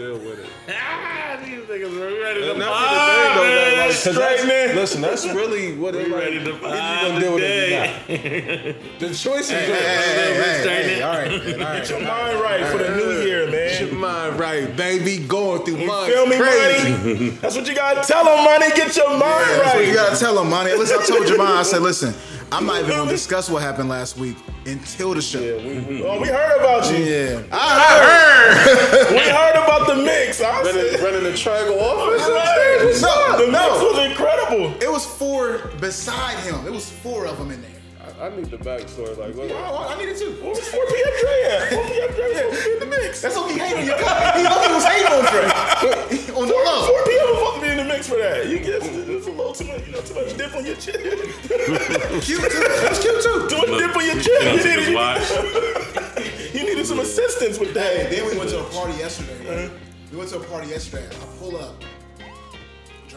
deal with it. Ah, these niggas are ready to And fight. the thing, though, that, Straight that's- man. Listen, that's really what it We like. ready to Either you gonna deal with it or not. The choice is Hey, yours. hey, hey, straighten hey, all right, man, all right. Get your mind right for the new year, man. Get your mind right, baby. Going through You mine. feel me, crazy. money? That's what you gotta tell them, money. Get your mind That's what you gotta tell him, money. Listen, I told Jamon, I said, listen, I'm not even gonna discuss what happened last week until the show. Oh, we heard about you. Yeah. I heard. we heard about the mix. I Running, said, running the triangle offense. Right. What's up? The mix No. was incredible. It was four beside him. It was four of them in there. I, I need the backstory. Like, what? Oh, I need it too. What was 4 p.m. Dre at? 4 p.m. Dre was supposed to be in the mix. That's okay. He hating on your guy. He, he was hating on Dre. on the 4, love. 4 p.m. was supposed to be in the mix for that. You get it's a little too much, you know, too much dip on your chin. Cute too. That was cute too. too much dip on your You chin. know, You just needed, watch. you needed some assistance with Hey, that. then we went to a party yesterday. Right? We went to a party yesterday. I pull up,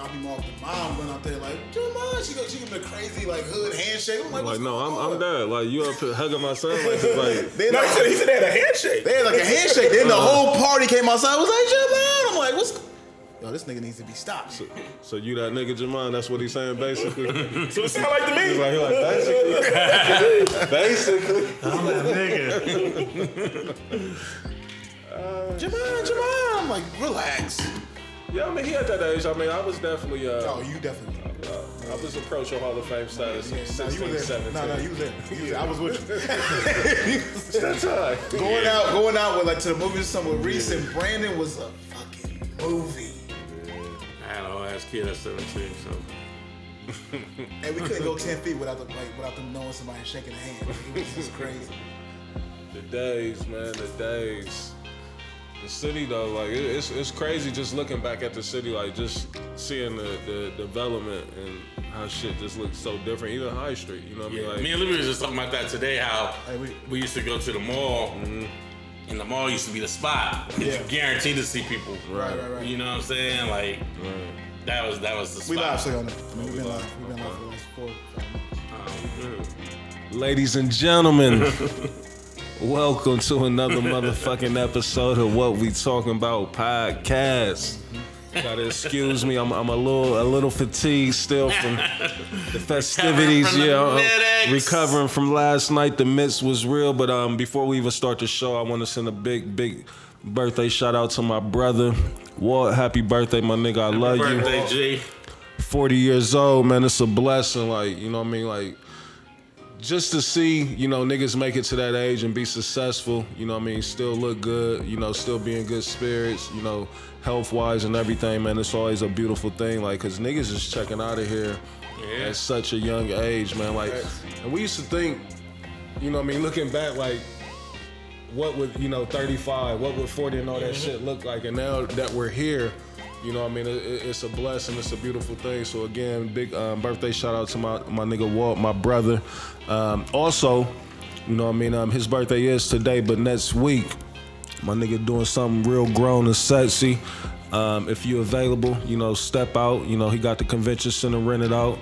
drop him off. The mom went out there like, Jamon. She go, she give me a crazy like hood handshake. I'm like, Like, no, I'm, going I'm on? dead. Like, you up here hugging my son. Like, like Then No, he said, he said they had a handshake. they had like a handshake. Then the uh-huh. whole party came outside. Was like, Jamon. I'm like, what's? Yo, this nigga needs to be stopped. so you that nigga Jamon? That's what he's saying, basically. So it sounded like to me. He's like, he's like, basically. basically. I'm that nigga. Jamon, Jamon. I'm like, relax. Yeah, I mean, he at that age. I mean, I was definitely, uh, Oh, you definitely. uh, I was approaching Hall of Fame status in No, you 16, was there. 17. No, no, you was there. You was there. I was with you. That time. going out, going out with like to the movies or something with Reese and Brandon was a fucking movie. I had a whole ass kid at 17, so. And we couldn't go ten feet without the like without them knowing somebody and shaking a hand. It was just crazy. The days, man, the days. The city though, like it, it's it's crazy just looking back at the city, like just seeing the, the development and how shit just looks so different. Even High Street, you know what I mean? Like, me and Libby was just talking about that today. How we- we used to go to the mall, mm-hmm. and the mall used to be the spot. Yeah. You guaranteed to see people. Right, right, right. You know what I'm saying? Like that was that was the spot. We live, so on that. I mean, we've been live. We've been live for the last four. five months. Oh, Ladies and gentlemen, welcome to another motherfucking episode of What We Talking About podcast. Gotta excuse me, I'm, I'm a little a little fatigued still from the festivities. from the yeah, I'm recovering from last night. The mix was real, but um, before we even start the show, I want to send a big, big birthday shout out to my brother Walt. Happy birthday, my nigga! I love you. Birthday, G. 40 years old, man, it's a blessing. Like, you know what I mean? Like, just to see, you know, niggas make it to that age and be successful, you know what I mean? Still look good, you know, still be in good spirits, you know, health wise and everything, man. It's always a beautiful thing. Like, cause niggas is checking out of here Yeah. at such a young age, man. Like, and we used to think, you know I mean? Looking back, like, what would, you know, 35, what would 40 and all that mm-hmm. shit look like? And now that we're here, you know what I mean? It, it- it's a blessing. It's a beautiful thing. So again, big um, birthday shout out to my, my nigga Walt, my brother. Um, also, you know what I mean? Um, his birthday is today, but next week, my nigga doing something real grown and sexy. Um, if you're available, you know, step out. You know, he got the convention center rented out.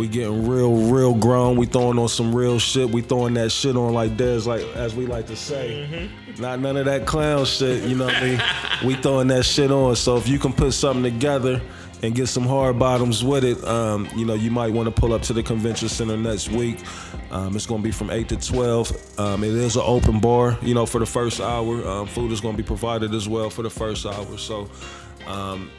We getting real, real grown. We throwing on some real shit. We throwing that shit on like there's like as we like to say. Not none of that clown shit, you know what I mean? We throwing that shit on. So if you can put something together and get some hard bottoms with it, um, you know, you might want to pull up to the convention center next week. Um, it's gonna be from eight to twelve. Um, it is an open bar, you know, for the first hour. Um, food is gonna be provided as well for the first hour. So um,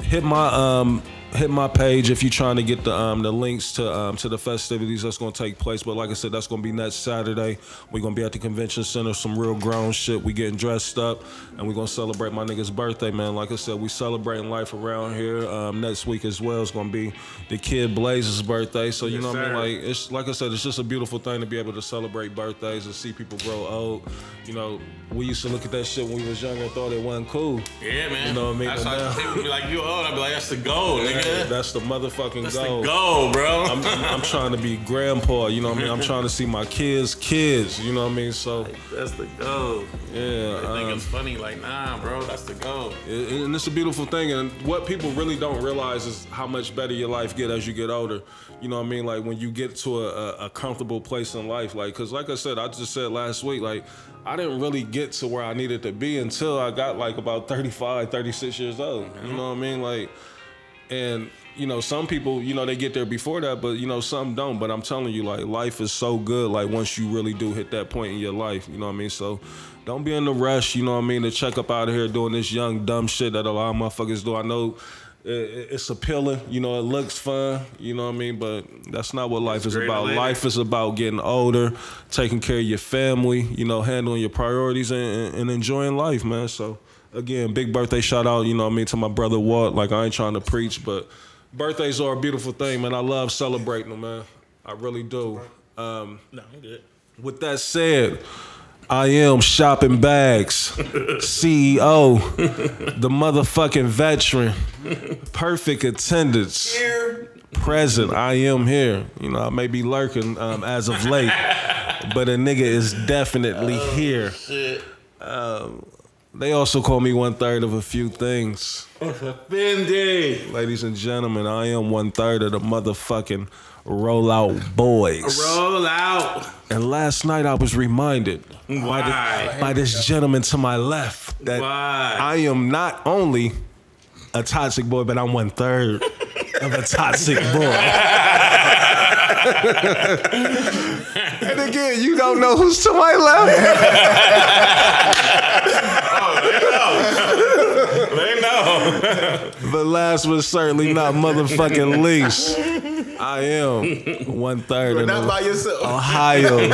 hit my um hit my page if you're trying to get the um the links to um to the festivities that's gonna take place. But like I said, that's gonna be next Saturday. We're gonna be at the convention center, some real grown shit. We getting dressed up and we're gonna celebrate my nigga's birthday, man. Like I said, we celebrating life around here. Um next week as well is gonna be the kid Blaze's birthday. So you Yes, know what I mean? Like it's like I said, it's just a beautiful thing to be able to celebrate birthdays and see people grow old. You know, we used to look at that shit when we was younger and thought it wasn't cool. Yeah, man. You know what I mean? That's But why now- people be like, you old. I'd be like, that's the goal, nigga. That's the motherfucking That's goal. the goal, bro. I'm, I'm, I'm trying to be grandpa, you know what I mean? I'm trying to see my kids' kids, you know what I mean? So, that's the goal. yeah. I think um, it's funny. Like, nah, bro, that's the goal. and it's a beautiful thing. And what people really don't realize is how much better your life get as you get older. You know what I mean? Like when you get to a, a, a comfortable place in life. Like, cause like I said, I just said last week, like I didn't really get to where I needed to be until I got like about 35, 36 years old. You know what I mean? Like, and you know, some people, you know, they get there before that, but you know, some don't. But I'm telling you, like, life is so good. Like, once you really do hit that point in your life, you know what I mean? So, don't be in the rush. You know what I mean? To check up out of here doing this young dumb shit that a lot of motherfuckers do. I know it- it- it's appealing. You know, it looks fun. You know what I mean? But that's not what life is about. Life is about getting older, taking care of your family. You know, handling your priorities and, and enjoying life, man. So. Again, big birthday shout out, you know what I mean, to my brother Walt. Like I ain't trying to preach, but birthdays are a beautiful thing, man. I love celebrating them, man. I really do. Um, No, I'm good. with that said, I am shopping bags, CEO, the motherfucking veteran, perfect attendance, present. I am here. You know, I may be lurking um, as of late, but a nigga is definitely here. Um, they also call me one third of a few things. Ladies and gentlemen, I am one third of the motherfucking rollout boys. Roll out. And last night I was reminded by, the, by this gentleman to my left that Why? I am not only a toxic boy, but I'm one third of a toxic boy. and again, you don't know who's to my left. They know. But last but certainly not motherfucking least, I am one third of Not by yourself. Ohio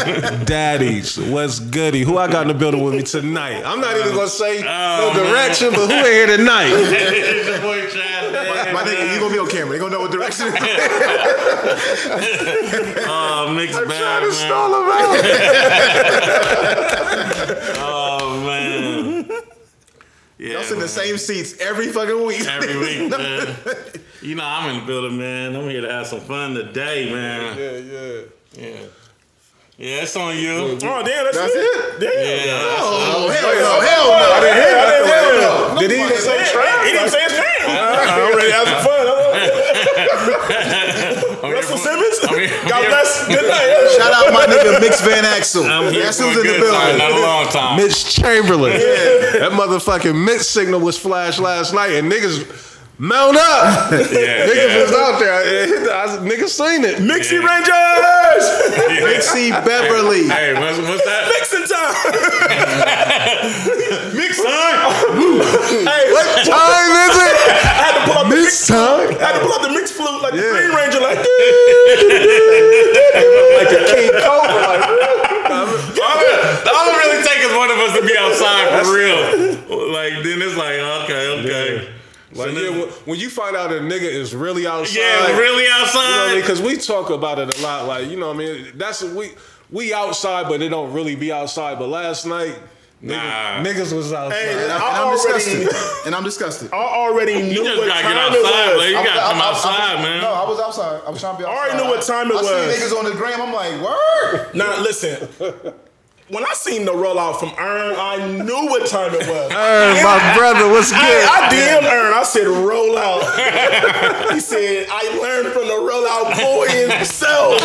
daddies. What's goody? Who I got in the building with me tonight? I'm not even gonna say no oh, direction, but who in here tonight? it's your boy Chad. My nigga, you gonna be on camera. They gonna know what direction. it is. Oh, mixed Trying bag, to man. stall him out. Oh, Oh man. Yeah, Y'all sit in the same seats every fucking week. every week, man. You know I'm in the building, man. I'm here to have some fun today, man. Yeah, yeah. Yeah. Yeah, it's on you. Oh damn, that's, That's it. Damn. Yeah. Oh hell no, hell no. I didn't hear. I didn't hear. Did he even say He didn't say his name. I'm ready to have some fun. I'm Russell Simmons. I'm God here- bless. Good night. Shout out my nigga Mix Van Axel. I'm That's who's in the good time, not a building. long time. Mitch Chamberlain. Yeah. That motherfucking Mitch signal was flashed last night, and niggas mount up. Yeah, niggas yeah. was out there. It hit the- I- niggas seen it. Mixie Yeah. Rangers. Mixie Beverly. Hey, what's, what's that? Mixing time. Mix time. hey, What time is it? I had to pull out the mix. Mix time. I had to pull out the mix flute like the Green Ranger, like. This. Like a King Cobra. Like, all, all it really takes is one of us to be outside for real. Like then it's like okay, okay. Like, yeah, when, when you find out a nigga is really outside. Yeah, really You know what I outside. mean? Because we talk about it a lot. Like, you know what I mean? That's we we outside, but it don't really be outside. But last night, Nah. niggas, niggas was outside. Hey, And, I, I am already- disgusted. And I'm disgusted. I already knew You just what gotta time get it was. man. You I was- gotta I- come I- I- outside, man. No, I was outside. I was trying to be outside. I already knew what time it was. I was. seen niggas on the gram. I'm like, word. Now listen. When I seen the rollout from Earn, I knew what time it was. Hey, my brother, what's good? I, I DM Earn. I said rollout. he said I learned from the rollout boy himself.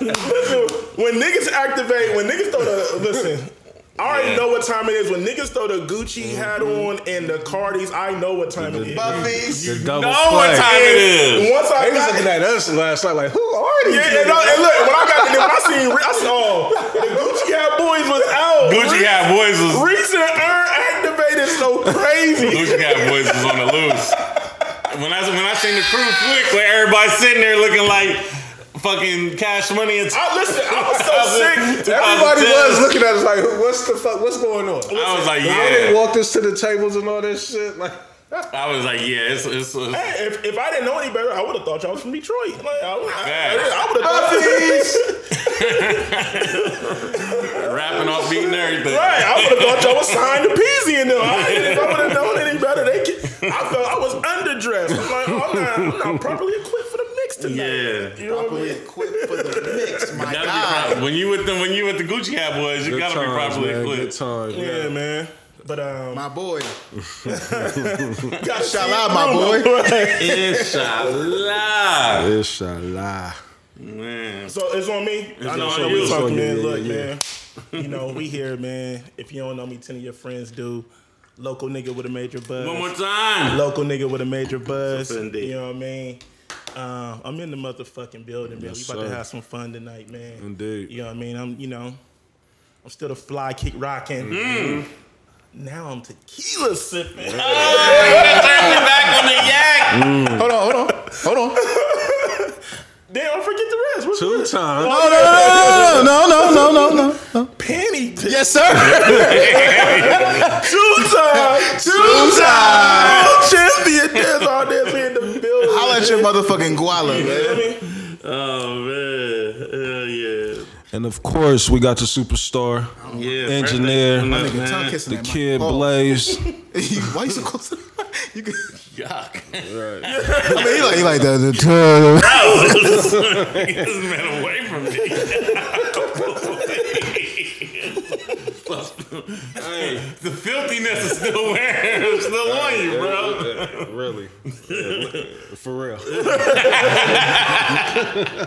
listen, when niggas activate, when niggas throw the listen. I already Yeah. know what time it is. When niggas throw the Gucci mm-hmm. hat on and the Cardis, I know what time it is. Buffies. The double know what play. time it is. Once I They was looking at us last night like, who are these? yeah, and. I- and look, when I got when I seen, I saw the Gucci hat boys was out. Gucci Hat Boys was Reese and Earn activated so crazy. Gucci Hat Boys was on the loose. When I when I seen the crew flick, where everybody sitting there looking like fucking cash money and I listen, I was so sick. Everybody 2010. was looking at us like, what's the fuck? What's going on? I was like, They didn't yeah. walk us to the tables and all that shit. Like, I was like, yeah. It's, it's, it's Hey, if, if I didn't know any better, I would have thought y'all was from Detroit. Like, I, would- I, I would have thought rapping off beat and everything. right. I would have thought y'all was signed to Peezy and them. I, if I would have known any better, they could, I felt I was underdressed. I'm like, I'm not, I'm not properly equipped for the mix tonight. Yeah. You know what I Properly mean? equipped for the mix. My Gotta God. When you with the when you with the Gucci Hat Boys, you good gotta be properly man. Good equipped. times, Yeah, man. man. But um, My boy. gotta Shout see out, it my through, boy. Inshallah. Inshallah. Man. So it's on me. I know, I know you. we It's talking, man. yeah, Look, yeah. man. You know, we here, man. If you don't know me, ten of your friends do. Local nigga with a major buzz. One more time. Local nigga with a major buzz. What's up, indeed? You know what I mean? Um, I'm in the motherfucking building, man. Yes, we about to have some fun tonight, man. Indeed. You know what I mean? I'm, you know, I'm still the fly kick rocking. Mm. Now I'm tequila sipping. Turn me back on the yak. Hold on, hold on, hold on. Damn, I forget the rest. What's Two the times. No, no, no, no, no, no, no, no. Penny pick. Yes, sir. Two times. Two times. Champion. There's all this in the building. Holla at your motherfucking guala, man. Oh man. Hell yeah. And of course, we got the superstar, Yeah. engineer, perfect. My nigga Man. tongue kissing the kid Pause. Blaze. Why you so close to? You can, Yuck. I mean, he like, he like the, the, Get this man away from me. hey, The filthiness is still wearing, still on you, bro. really, for real.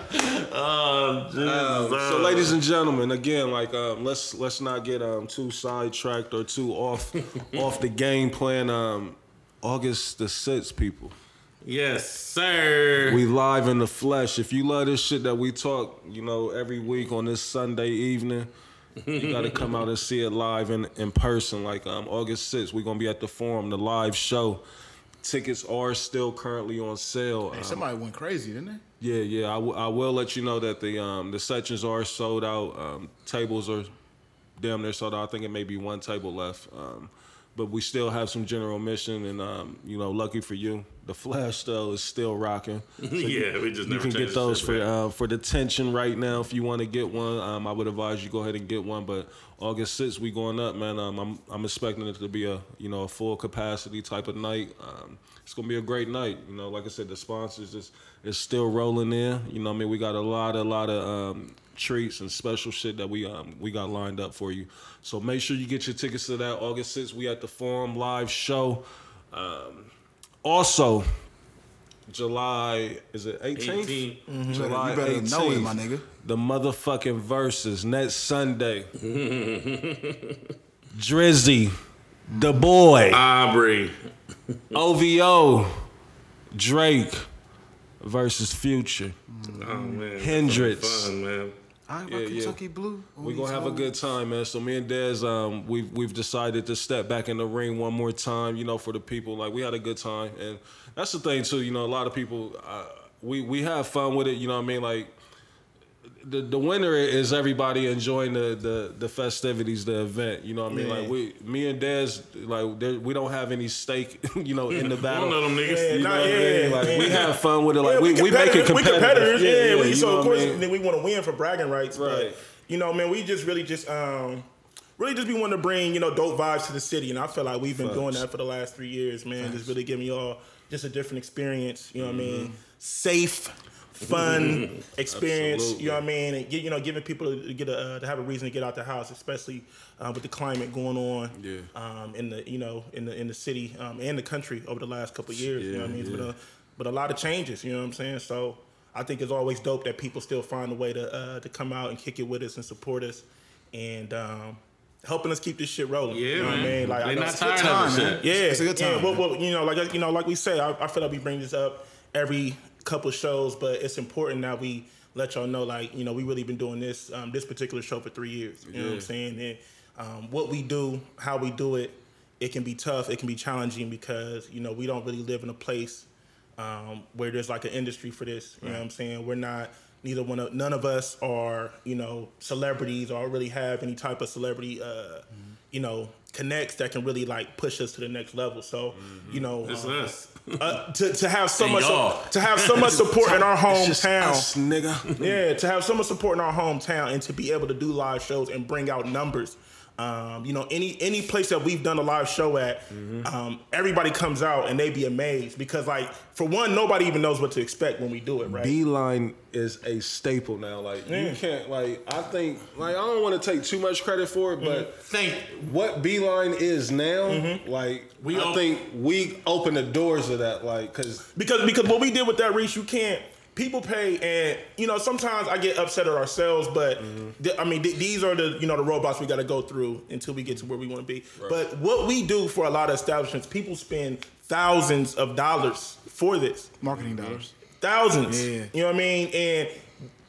Oh, Jesus. So, ladies and gentlemen, again, like um, let's let's not get um, too sidetracked or too off off the game plan. Um, August the sixth, people. yes, sir. We live in the flesh. If you love this shit that we talk, you know, every week on this Sunday evening, you got to come out and see it live in, in person. Like um, August 6th, we're going to be at the Forum, the live show. Tickets are still currently on sale. Um, Somebody went crazy, didn't they? yeah, yeah. I, w- I will let you know that the um, the sections are sold out. Um, tables are damn near sold out. I think it may be one table left. Um, but we still have some general admission, and um, you know, lucky for you, the Flash though is still rocking. yeah, we just You can get those for uh, for the tension right now. If you want to get one, um, I would advise you go ahead and get one. But August 6th, we going up, man. Um, I'm I'm expecting it to be a you know a full capacity type of night. Um, it's gonna be a great night. You know, like I said, the sponsors is is still rolling in. You know, what I mean, we got a lot a lot of um, treats and special shit that we um we got lined up for you. So make sure you get your tickets to that August 6th. We at the Forum live show. Um, also. July is it 18th? 18. Mm-hmm. July You better 18th. know it, my nigga. The motherfucking verses next Sunday. Drizzy, the boy, Aubrey. OVO, Drake versus Future. Oh man. Hendrix. Fun, man. I Yeah, yeah. Kentucky Blue. We're gonna have a good time, man. So me and Dez, um, we've we've decided to step back in the ring one more time, you know, for the people. Like we had a good time, and that's the thing too. You know, a lot of people, uh, we we have fun with it. You know what I mean? Like the the winner is everybody enjoying the the the festivities, the event. You know what I mean? Yeah. Like we, me and Dez, like we don't have any stake, you know, in the battle. One of them niggas. Yeah, You nah, know what I yeah, mean? Like yeah. we have fun with it. Like Yeah, we, we make it competitive- We competitors, yeah. we, you so know of what I course mean? we want to win for bragging rights, Right. But, you know, man, we just really just um really just be wanting to bring you know dope vibes to the city, and I feel like we've been doing that for the last three years, man. Just really giving y'all just a different experience. You know what I Mm-hmm. mean? Safe. Fun experience, Absolutely. you know what I mean, and get, you know, giving people to get a uh, to have a reason to get out the house, especially uh, with the climate going on, Yeah. um, in the you know in the in the city um, and the country over the last couple of years. you know what I mean? It's been a, but a lot of changes. You know what I'm saying? So I think it's always dope that people still find a way to uh, to come out and kick it with us and support us, and um, helping us keep this shit rolling. Yeah, you know man. what I mean? Like I they know not it's- tired time, of this man. shit. yeah, It's a good Yeah, time, well, man. well, you know, like you know, like we say, I, I feel like we bring this up every couple shows, but it's important that we let y'all know, like you know, we really been doing this um, this particular show for three years. You know what I'm saying? And um, what we do, how we do it, it can be tough, it can be challenging because you know we don't really live in a place um, where there's like an industry for this. You know what I'm saying? We're not. Neither one of none of us are you know celebrities or really have any type of celebrity uh, you know connects that can really like push us to the next level. So you know It's um, us. Uh, to to have so much y'all. to have so much support in our hometown. us, nigga. Yeah, to have so much support in our hometown and to be able to do live shows and bring out numbers. Um, you know, any any place that we've done a live show at, um, everybody comes out and they be amazed because, like, for one, nobody even knows what to expect when we do it, right? Beeline is a staple now. Like you can't like I think like I don't want to take too much credit for it, but think what Beeline is now, like We I op- think we open the doors of that, like because because because what we did with that reach, you can't people pay, and you know sometimes I get upset at ourselves, but mm-hmm. th- I mean th- these are the you know the roadblocks we got to go through until we get to where we want to be. But what we do for a lot of establishments, people spend thousands of dollars for this Marketing dollars. thousands. Yeah. You know what I mean? And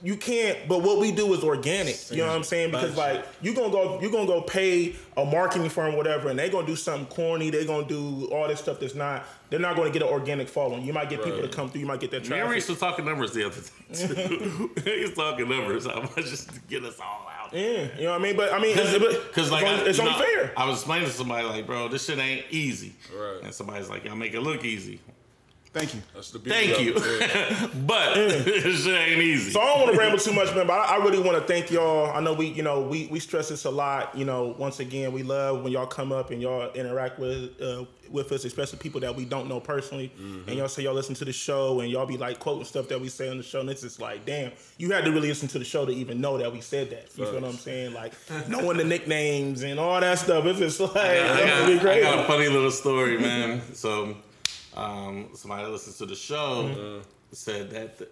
you can't. But what we do is organic. You know what I'm saying? Because like you're gonna go, you're gonna go pay a marketing firm, whatever, and they're gonna do something corny. they're gonna do all this stuff that's not. They're not gonna get an organic following. You might get people to come through. You might get that and Reese was talking numbers the other day too. he talking numbers. How much just to get us all out. Yeah, you know what I mean. But I mean, Because like it's, I, it's you know, unfair. I was explaining to somebody like, bro, this shit ain't easy. Right. And somebody's like, y'all make it look easy. Thank you. That's the beauty Thank of you. it. Yeah. but this shit ain't easy. So I don't want to ramble too much, man. But I, I really want to thank y'all. I know we, you know, we we stress this a lot. You know, once again, we love when y'all come up and y'all interact with uh, with us, especially people that we don't know personally. And y'all say y'all listen to the show and y'all be like quoting stuff that we say on the show. And it's just like, damn, you had to really listen to the show to even know that we said that. You feel what I'm saying? Like knowing the nicknames and all that stuff. It's just like I it's got, really I got a funny little story, man. So, um, somebody that listens to the show Mm-hmm. said that th-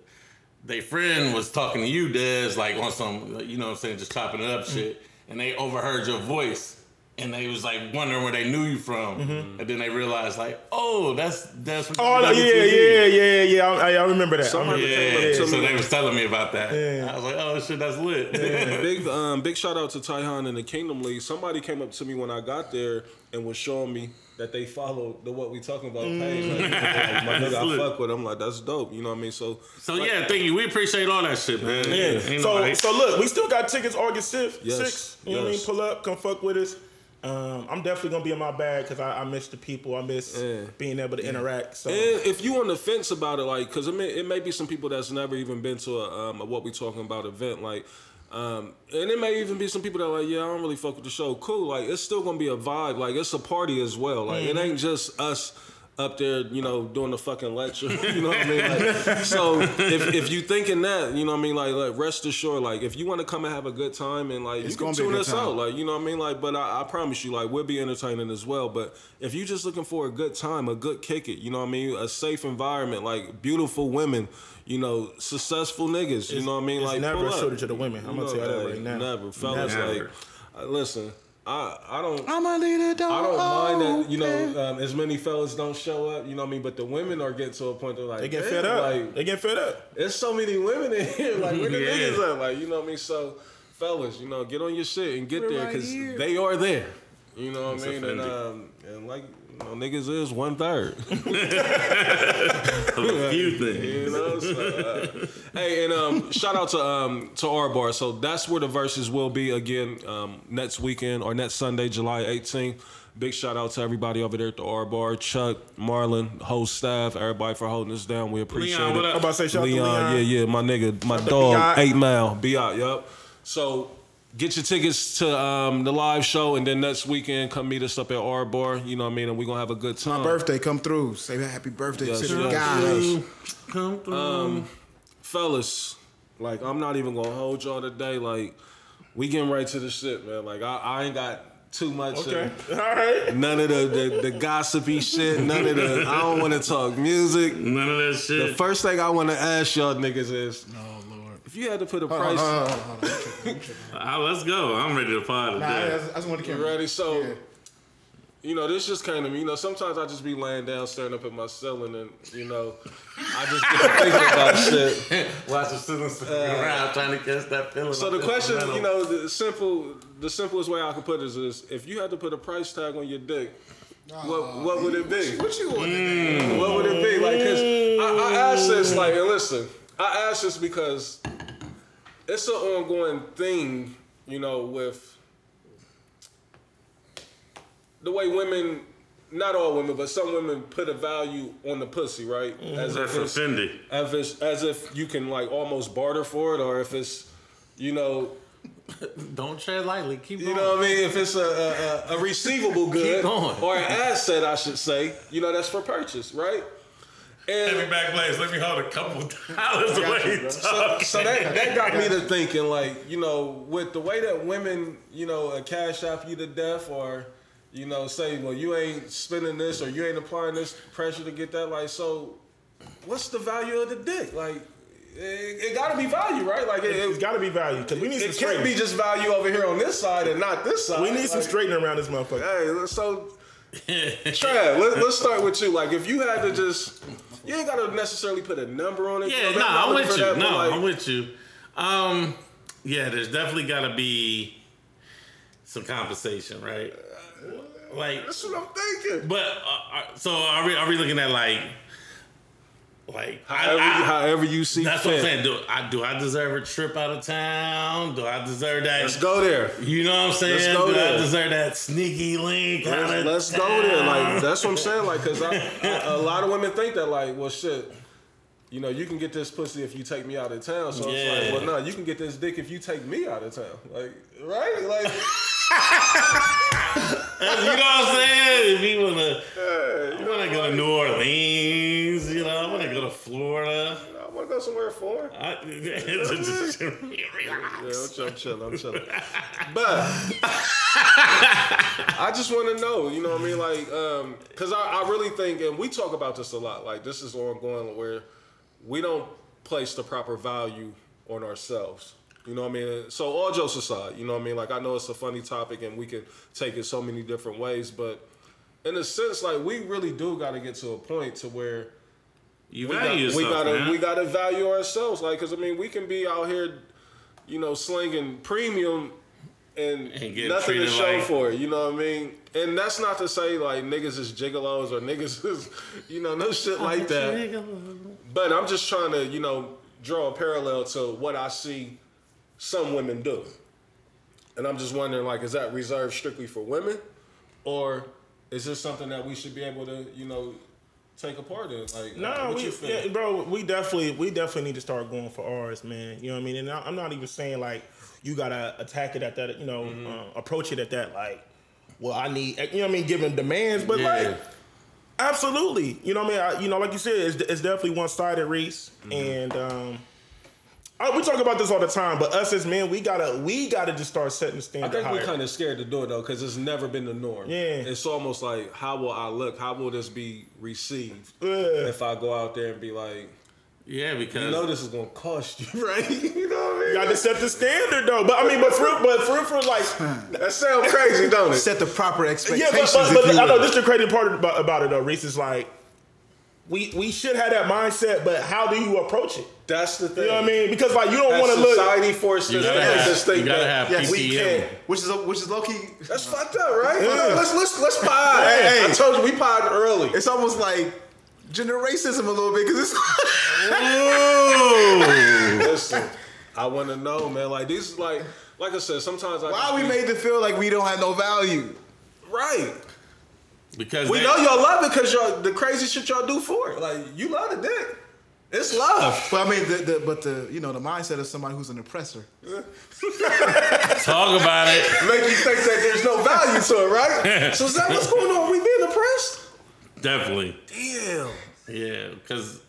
their friend was talking to you, Des, like on some, you know what I'm saying, just chopping it up Mm-hmm. shit, and they overheard your voice. And they was like wondering where they knew you from, and then they realized like, oh, that's that's. Mm-hmm. Oh no, yeah, yeah, yeah, yeah. I, I remember that. I Somebody remember- Yeah, came up to so they was telling me about that. Yeah. I was like, oh shit, that's lit. big um, big shout out to Taihan and the Kingdom League. Somebody came up to me when I got there and was showing me that they follow the what we talking about page. Like, like, my nigga, I fuck with. I'm like, that's dope. You know what I mean? So So yeah, thank you. We appreciate all that shit, man. Yeah. So nobody- so look, we still got tickets August sixth. Yes. Six. You know what I mean? Pull up, come fuck with us. Um, I'm definitely gonna be in my bag because I, I miss the people. I miss Yeah. being able to interact. So And if you on the fence about it, like, because it may, it may be some people that's never even been to a, um, a what we talking about event, like, um, and it may even be some people that are like, yeah, I don't really fuck with the show. Cool, like, it's still gonna be a vibe. Like, it's a party as well. Like, it ain't just us up there, you know, doing the fucking lecture. you know what I mean? Like, so if, if you thinking that, you know what I mean, like, like rest assured, like, if you want to come and have a good time and like, It's you can tune us time. out, like, you know what I mean, like, but I, I promise you, like, we'll be entertaining as well. But if you just looking for a good time, a good kick it, you know what I mean, a safe environment, like beautiful women, you know, successful niggas, you know what I mean, it's like never pull a up. shortage of the women. I'm You gonna tell you that hey, right now. Never, fellas. Never. Like, uh, listen, I I don't. I'm a leader, don't I don't mind that you know um, as many fellas don't show up. You know what I mean, but the women are getting to a point they're like They get fed up. Like they get fed up. there's so many women in here. Like where the Yeah. niggas at? Like you know what I mean. So fellas, you know, get on your shit and get We're there because here. they are there. You know what I mean? And um and like you know, niggas is one third. a few things. You know, so, uh, hey, and um, shout out to um to R Bar. So that's where the verses will be again um, next weekend or next Sunday, July 18th. Big shout out to everybody over there at the R Bar, Chuck, Marlon, whole staff, everybody for holding us down. We appreciate Leon, it. what up? I'm about to say shout out to Leon, Leon. yeah, yeah, my nigga, my out to dog, B.I. Eight Mile, be out, yup. So get your tickets to um, the live show, and then next weekend come meet us up at R Bar. You know what I mean, and we gonna have a good time. My Birthday, come through. Say happy birthday Yes, to the yes, guys. yes. Come through. fellas, like I'm not even gonna hold y'all today. Like we getting right to the shit, man. Like I, I ain't got too much. Okay. All right. none of the, the the gossipy shit. None of the. I don't want to talk music. None of that shit. The first thing I want to ask y'all niggas is, Oh Lord. If you had to put a Hold on, price, hold on, hold on. I'm tripping, I'm tripping. Ah, let's go. I'm ready to pod Nah, I today. just, I just want the you ready? So. Yeah. You know, this just came to me. You know, sometimes I just be laying down, staring up at my ceiling, and you know, I just get to thinking about shit. Watch the students around trying to catch that feeling. So the question, you know, the simple, the simplest way I can put it is, this: if you had to put a price tag on your dick, what what would it be? What you want? to What would it be? Like, cause I, I asked this, like, and listen, I asked this because it's an ongoing thing, you know, with the way women, not all women, but some women put a value on the pussy, right? Mm-hmm. As that's if it's, offended. as if, as if you can like almost barter for it, or if it's, you know, Don't tread lightly. Keep you going. know what I mean? If it's a, a, a receivable good going. or an asset, I should say, you know, that's for purchase, right? And back place. Let me hold a couple dollars away. so, so that, that got me to thinking, like, you know, with the way that women, you know, uh, cash out you to death or, you know, say, well, you ain't spending this or you ain't applying this pressure to get that. Like, so what's the value of the dick? Like, it, it got to be value, right? Like it, It's it, got to be value because we need some it can't be just value over here on this side and not this side. We need some Like, straightening around this motherfucker. Hey, so Trav, let, let's start with you. Like, if you had to just, you ain't gotta necessarily put a number on it. Yeah, no, not I'm with you. that, no, like, I'm with you. Um, yeah, there's definitely got to be some compensation, right? Like, That's what I'm thinking. but uh, uh, so are we? Are we looking at like, like However, I- you, however you see That's fit. what I'm saying. Do I do I deserve a trip out of town? Do I deserve that? Let's go there. You know what I'm saying? Let's go do there. I deserve that sneaky link? Let's, let's go there. Like that's what I'm saying. Like, cause I, I- a lot of women think that like, well, shit. You know, you can get this pussy if you take me out of town. So Yeah. it's like, well, no, you can get this dick if you take me out of town. Like, right? Like, you know what I'm saying? If you wanna, you wanna go to New Orleans, know, I wanna go to Florida. I want to go somewhere foreign. I, Yeah, I'm chilling. I'm chilling. But I just want to know, you know what I mean? Like, um, because I, I really think, and we talk about this a lot. Like, this is ongoing where we don't place the proper value on ourselves. You know what I mean? So all jokes aside, you know what I mean? Like, I know it's a funny topic and we can take it so many different ways, but in a sense, like, we really do got to get to a point to where you we, value got, we gotta man. we gotta value ourselves, like, cause I mean, we can be out here, you know, slinging premium and, And nothing to show like- for it. You know what I mean? And that's not to say like niggas is gigolos or niggas is, you know, no shit like that. But I'm just trying to, you know, draw a parallel to what I see some women do. And I'm just wondering, like, is that reserved strictly for women, or is this something that we should be able to, you know, take a part in? Like, No, what we, yeah, bro, we definitely, we definitely need to start going for ours, man. You know what I mean? And I'm not even saying like you gotta attack it at that, you know, Mm-hmm. uh, approach it at that like, well, I need, you know what I mean, giving demands, but Yeah. like, absolutely, you know what I mean? I, you know, like you said, it's, it's definitely one sided race, Mm-hmm. and um, oh, we talk about this all the time, but us as men, we gotta, we gotta just start setting the standard. I think higher. we're kind of scared to do it though, because it's never been the norm. Yeah. it's almost like, how will I look? How will this be received Yeah. if I go out there and be like, yeah, because you know, this is gonna cost you, right? you know what I mean? Got to set the standard though, but I mean, but for but for for like, that sounds crazy, don't it? Set the proper Yeah, expectations. but, but, but if you I know will. this is the crazy part about, about it though. Reese is like, we we should have that mindset, but how do you approach it? That's the thing. You know what I mean? Because like you don't want to look. society forced you us gotta to have, just think you gotta that have Yes, we can't. which is a, which is low key. That's fucked up, right? Yeah. Let's let's let's pod. Hey, hey. I told you we pod early. It's almost like gender racism a little bit because it's. Listen, I want to know, man. Like these, is like, like I said, sometimes I Why just we made to feel like we don't have no value? right. Because We they- know y'all love it because y'all the crazy shit y'all do for it. Like you love the dick. It's love. But I mean, the, the but the you know the mindset of somebody who's an oppressor. talk about it. Make you think that there's no value to it, right? so is that what's going on? We being oppressed? Definitely. Damn. Yeah, because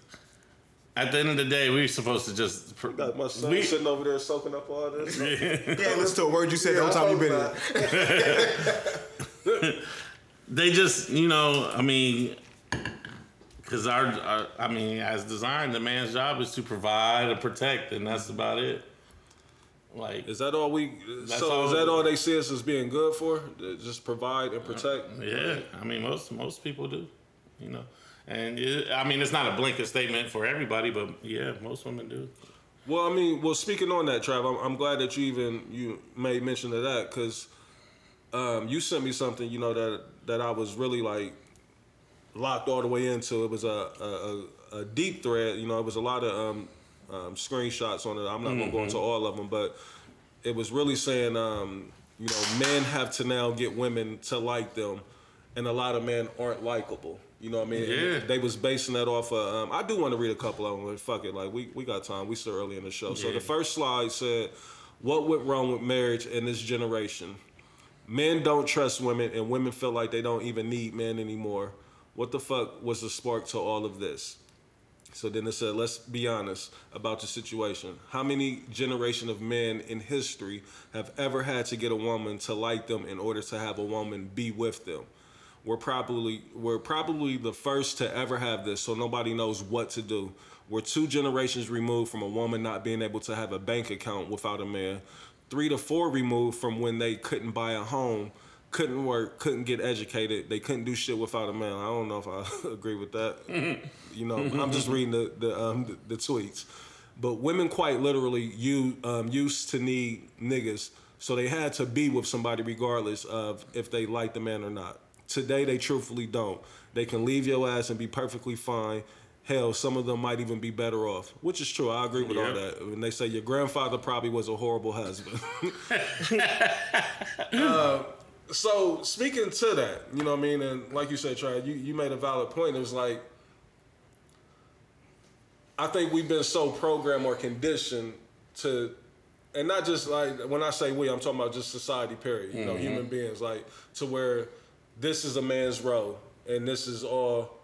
at the end of the day, we're supposed to just. pr- Got my son we- sitting over there soaking up all this. Yeah, listen to a word you said the whole time you've been here. They just, you know, I mean, because our, our, I mean, as design, the man's job is to provide and protect, and that's about it. Like, Is that all we? So all- is that all they see us as being good for? Just provide and protect. yeah, I mean, most most people do, you know, and it, I mean, it's not a blanket statement for everybody, but yeah, most women do. Well, I mean, well, speaking on that, Trav, I'm, I'm glad that you even you made mention of that because um, you sent me something, you know, that that I was really like locked all the way into. It was a a, a, a deep thread, you know. It was a lot of um, um, screenshots on it. I'm not gonna go into all of them, but it was really saying, um, you know, men have to now get women to like them, and a lot of men aren't likable. You know what I mean? Yeah. They was basing that off of. Um, I do want to read a couple of them, but fuck it. Like we we got time. We still early in the show. So the first slide said, "What went wrong with marriage in this generation? Men don't trust women, and women feel like they don't even need men anymore. What the fuck was the spark to all of this?" So then it said, let's be honest about the situation. How many generation of men in history have ever had to get a woman to like them in order to have a woman be with them? we're probably we're probably the first to ever have this, so nobody knows what to do. We're two generations removed from a woman not being able to have a bank account without a man. Three to four removed from when they couldn't buy a home, couldn't work, couldn't get educated, they couldn't do shit without a man. I don't know if I agree with that. you know, I'm just reading the the, um, the the tweets. But women quite literally you um, used to need niggas, so they had to be with somebody regardless of if they liked the man or not. Today they truthfully don't. They can leave your ass and be perfectly fine. Hell, some of them might even be better off, which is true. I agree with all that. When they say your grandfather probably was a horrible husband. Uh, so speaking to that, you know what I mean, and like you said, Trey, you, you made a valid point. It was like I think we've been so programmed or conditioned to, and not just like when I say we, I'm talking about just society. Period. You know, human beings like to where this is a man's role, and this is all,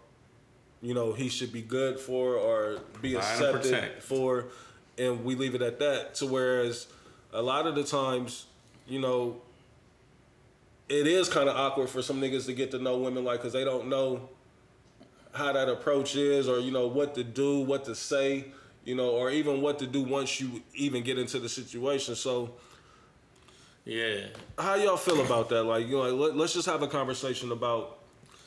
you know, he should be good for or be accepted for, and we leave it at that. To whereas a lot of the times, you know, it is kind of awkward for some niggas to get to know women like because they don't know how that approach is or you know what to do what to say you know or even what to do once you even get into the situation so Yeah. how y'all feel about that like you know like, let, let's just have a conversation about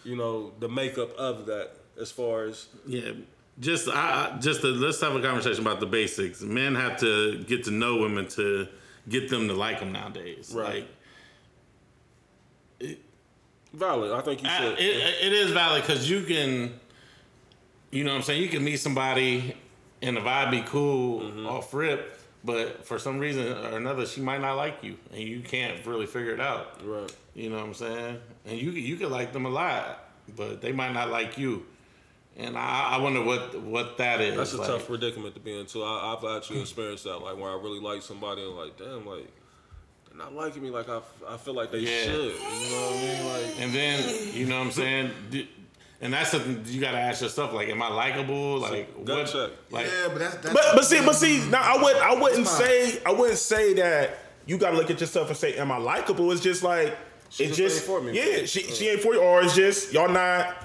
you know the makeup of that as far as Yeah, just I, just to, let's have a conversation about the basics. Men have to get to know women to get them to like them nowadays. Right. Like valid i think you I- should it, it is valid because you can, you know, what I'm saying you can meet somebody and the vibe be cool Mm-hmm. off rip, but for some reason or another, she might not like you, and you can't really figure it out. right You know what I'm saying? And you you could like them a lot, but they might not like you. And I, I wonder what what that is. that's a like. tough predicament to be into I, i've actually experienced that like where i really like somebody and like damn like they're not liking me like i, I feel like they Yeah. should you know what i mean like And then you know what I'm saying. And that's something you gotta ask yourself. Like, am I likable? Like, gut what? check. Like, Yeah, but that's, that's But but see, but see, now I would I wouldn't say I wouldn't say that you gotta look at yourself and say, Am I likable? It's just like She it's just just for me. Yeah, she she uh. ain't for you, or it's just y'all not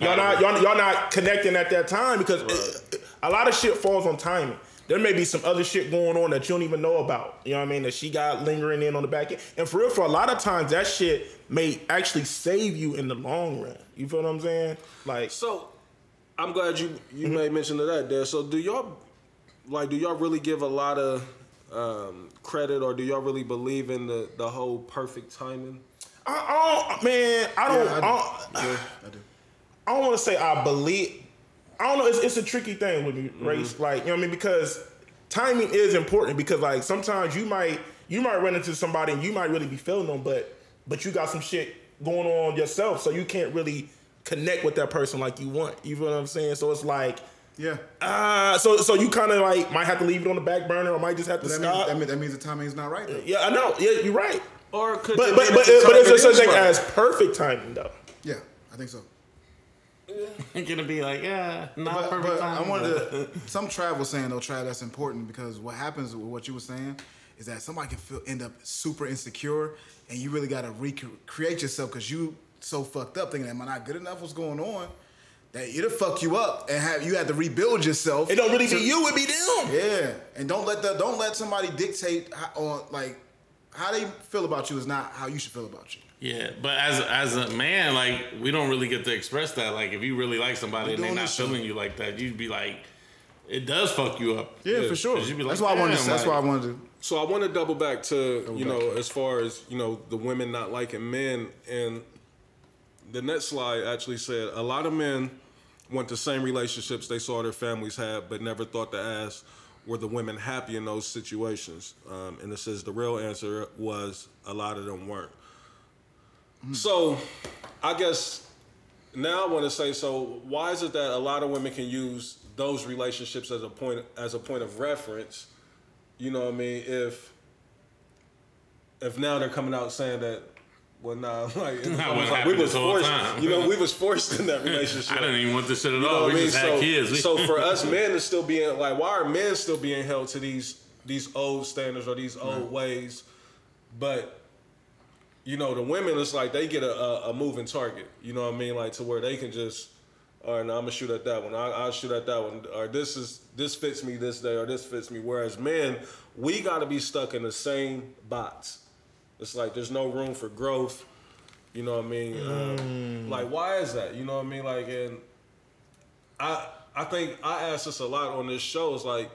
y'all not y'all, y'all not connecting at that time because it- a lot of shit falls on timing. There may be some other shit going on that you don't even know about. You know what I mean? That she got lingering in on the back end. And for real, for a lot of times, that shit may actually save you in the long run. You feel what I'm saying? Like, So, I'm glad you you made mention of that there. So, do y'all like do y'all really give a lot of um, credit, or do y'all really believe in the the whole perfect timing? I, I don't, man, I don't, Yeah, I I do. don't, Yeah, I do. I don't want to say I believe. I don't know. It's, it's a tricky thing with me, Mm-hmm. race. Like you know what I mean? Because timing is important. Because like sometimes you might you might run into somebody and you might really be feeling them, but but you got some shit going on yourself, so you can't really connect with that person like you want. You feel what I'm saying? So it's like. Yeah. Ah, so so you kind of like might have to leave it on the back burner, or might just have to But that means, stop. that, means, that means the timing's not right, though. yeah, I know. Yeah, you're right. Or could But it but but, that the but is there such thing as perfect timing though? Yeah, I think so. gonna be like, yeah, not But, perfect but time. I wanted to. Some Trav was saying though, Trav, that's important because what happens with what you were saying is that somebody can feel end up super insecure, and you really got to recreate yourself because you so fucked up thinking, am I not good enough? What's going on? That it'll fuck you up and have you had to rebuild yourself. It don't really to- be you; it be them. Yeah, and don't let the don't let somebody dictate how, on like how they feel about you is not how you should feel about you. Yeah, but as as a man, like we don't really get to express that. Like if you really like somebody We're and they're not this shit. feeling you like that, you'd be like, it does fuck you up. Yeah, for sure. you'd be that's why I wanted. To, "Damn, that's why I wanted to. So I want to double back to you back. know as far as you know the women not liking men and the next slide actually said a lot of men want the same relationships they saw their families have but never thought to ask were the women happy in those situations um, and it says the real answer was a lot of them weren't Mm-hmm. so I guess now I want to say so why is it that a lot of women can use those relationships as a point as a point of reference you know what I mean? If if now they're coming out saying that, well, nah, like, was Nah, what like we was forced. time. You know, we was forced in that relationship. I didn't even want this shit at You know all. I We mean? just So, had kids. So for us men to still being like, why are men still being held to these these old standards or these old ways? But you know, the women, it's like they get a, a, a moving target. You know what I mean? Like to where they can just, all right, now I'm gonna shoot at that one. I, I'll shoot at that one. Or this is this fits me this day, or this fits me. Whereas men, we got to be stuck in the same box. It's like there's no room for growth. You know what I mean? Um, like, why is that? You know what I mean? Like, and I I think I ask this a lot on this show. It's like,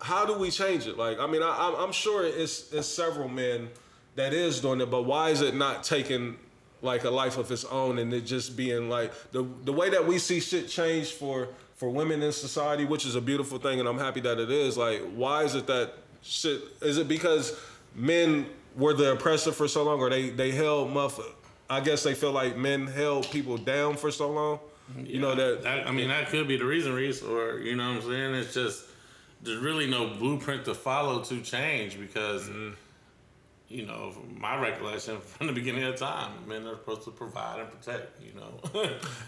how do we change it? Like, I mean, I, I'm- I'm sure it's it's several men that is doing it, but why is it not taking like a life of its own and it just being like the the way that we see shit change for for women in society, which is a beautiful thing, and I'm happy that it is. Like, why is it that shit? Is it because men were the oppressor for so long, or they they held muff? I guess they feel like men held people down for so long. You know that, That, I mean, that could be the reason, Reese, or you know what I'm saying? It's just there's really no blueprint to follow to change because, Mm-hmm. You know, from my recollection from the beginning of time, men are supposed to provide and protect. You know,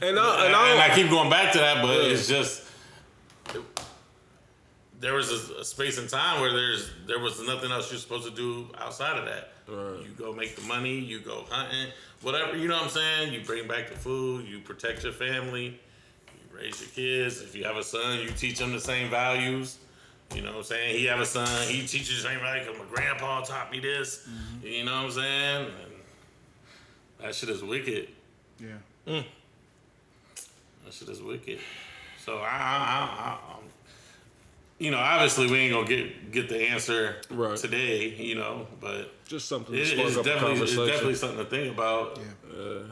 and I, and, and I, I keep going back to that, but Yeah. it's just there was a, a space and time where there's there was nothing else you're supposed to do outside of that. Right. You go make the money, you go hunting, whatever. You know what I'm saying? You bring back the food, you protect your family, you raise your kids. If you have a son, you teach them the same values. You know what I'm saying? He have a son, he teaches the same values. 'cause my grandpa taught me this. Mm-hmm. You know what I'm saying? And that shit is wicked. Yeah. Mm. That shit is wicked. So I, I, I, I I'm- you know, obviously we ain't gonna get get the answer Right. today, you know, but just something it, it's definitely it's definitely something to think about. Yeah. Uh,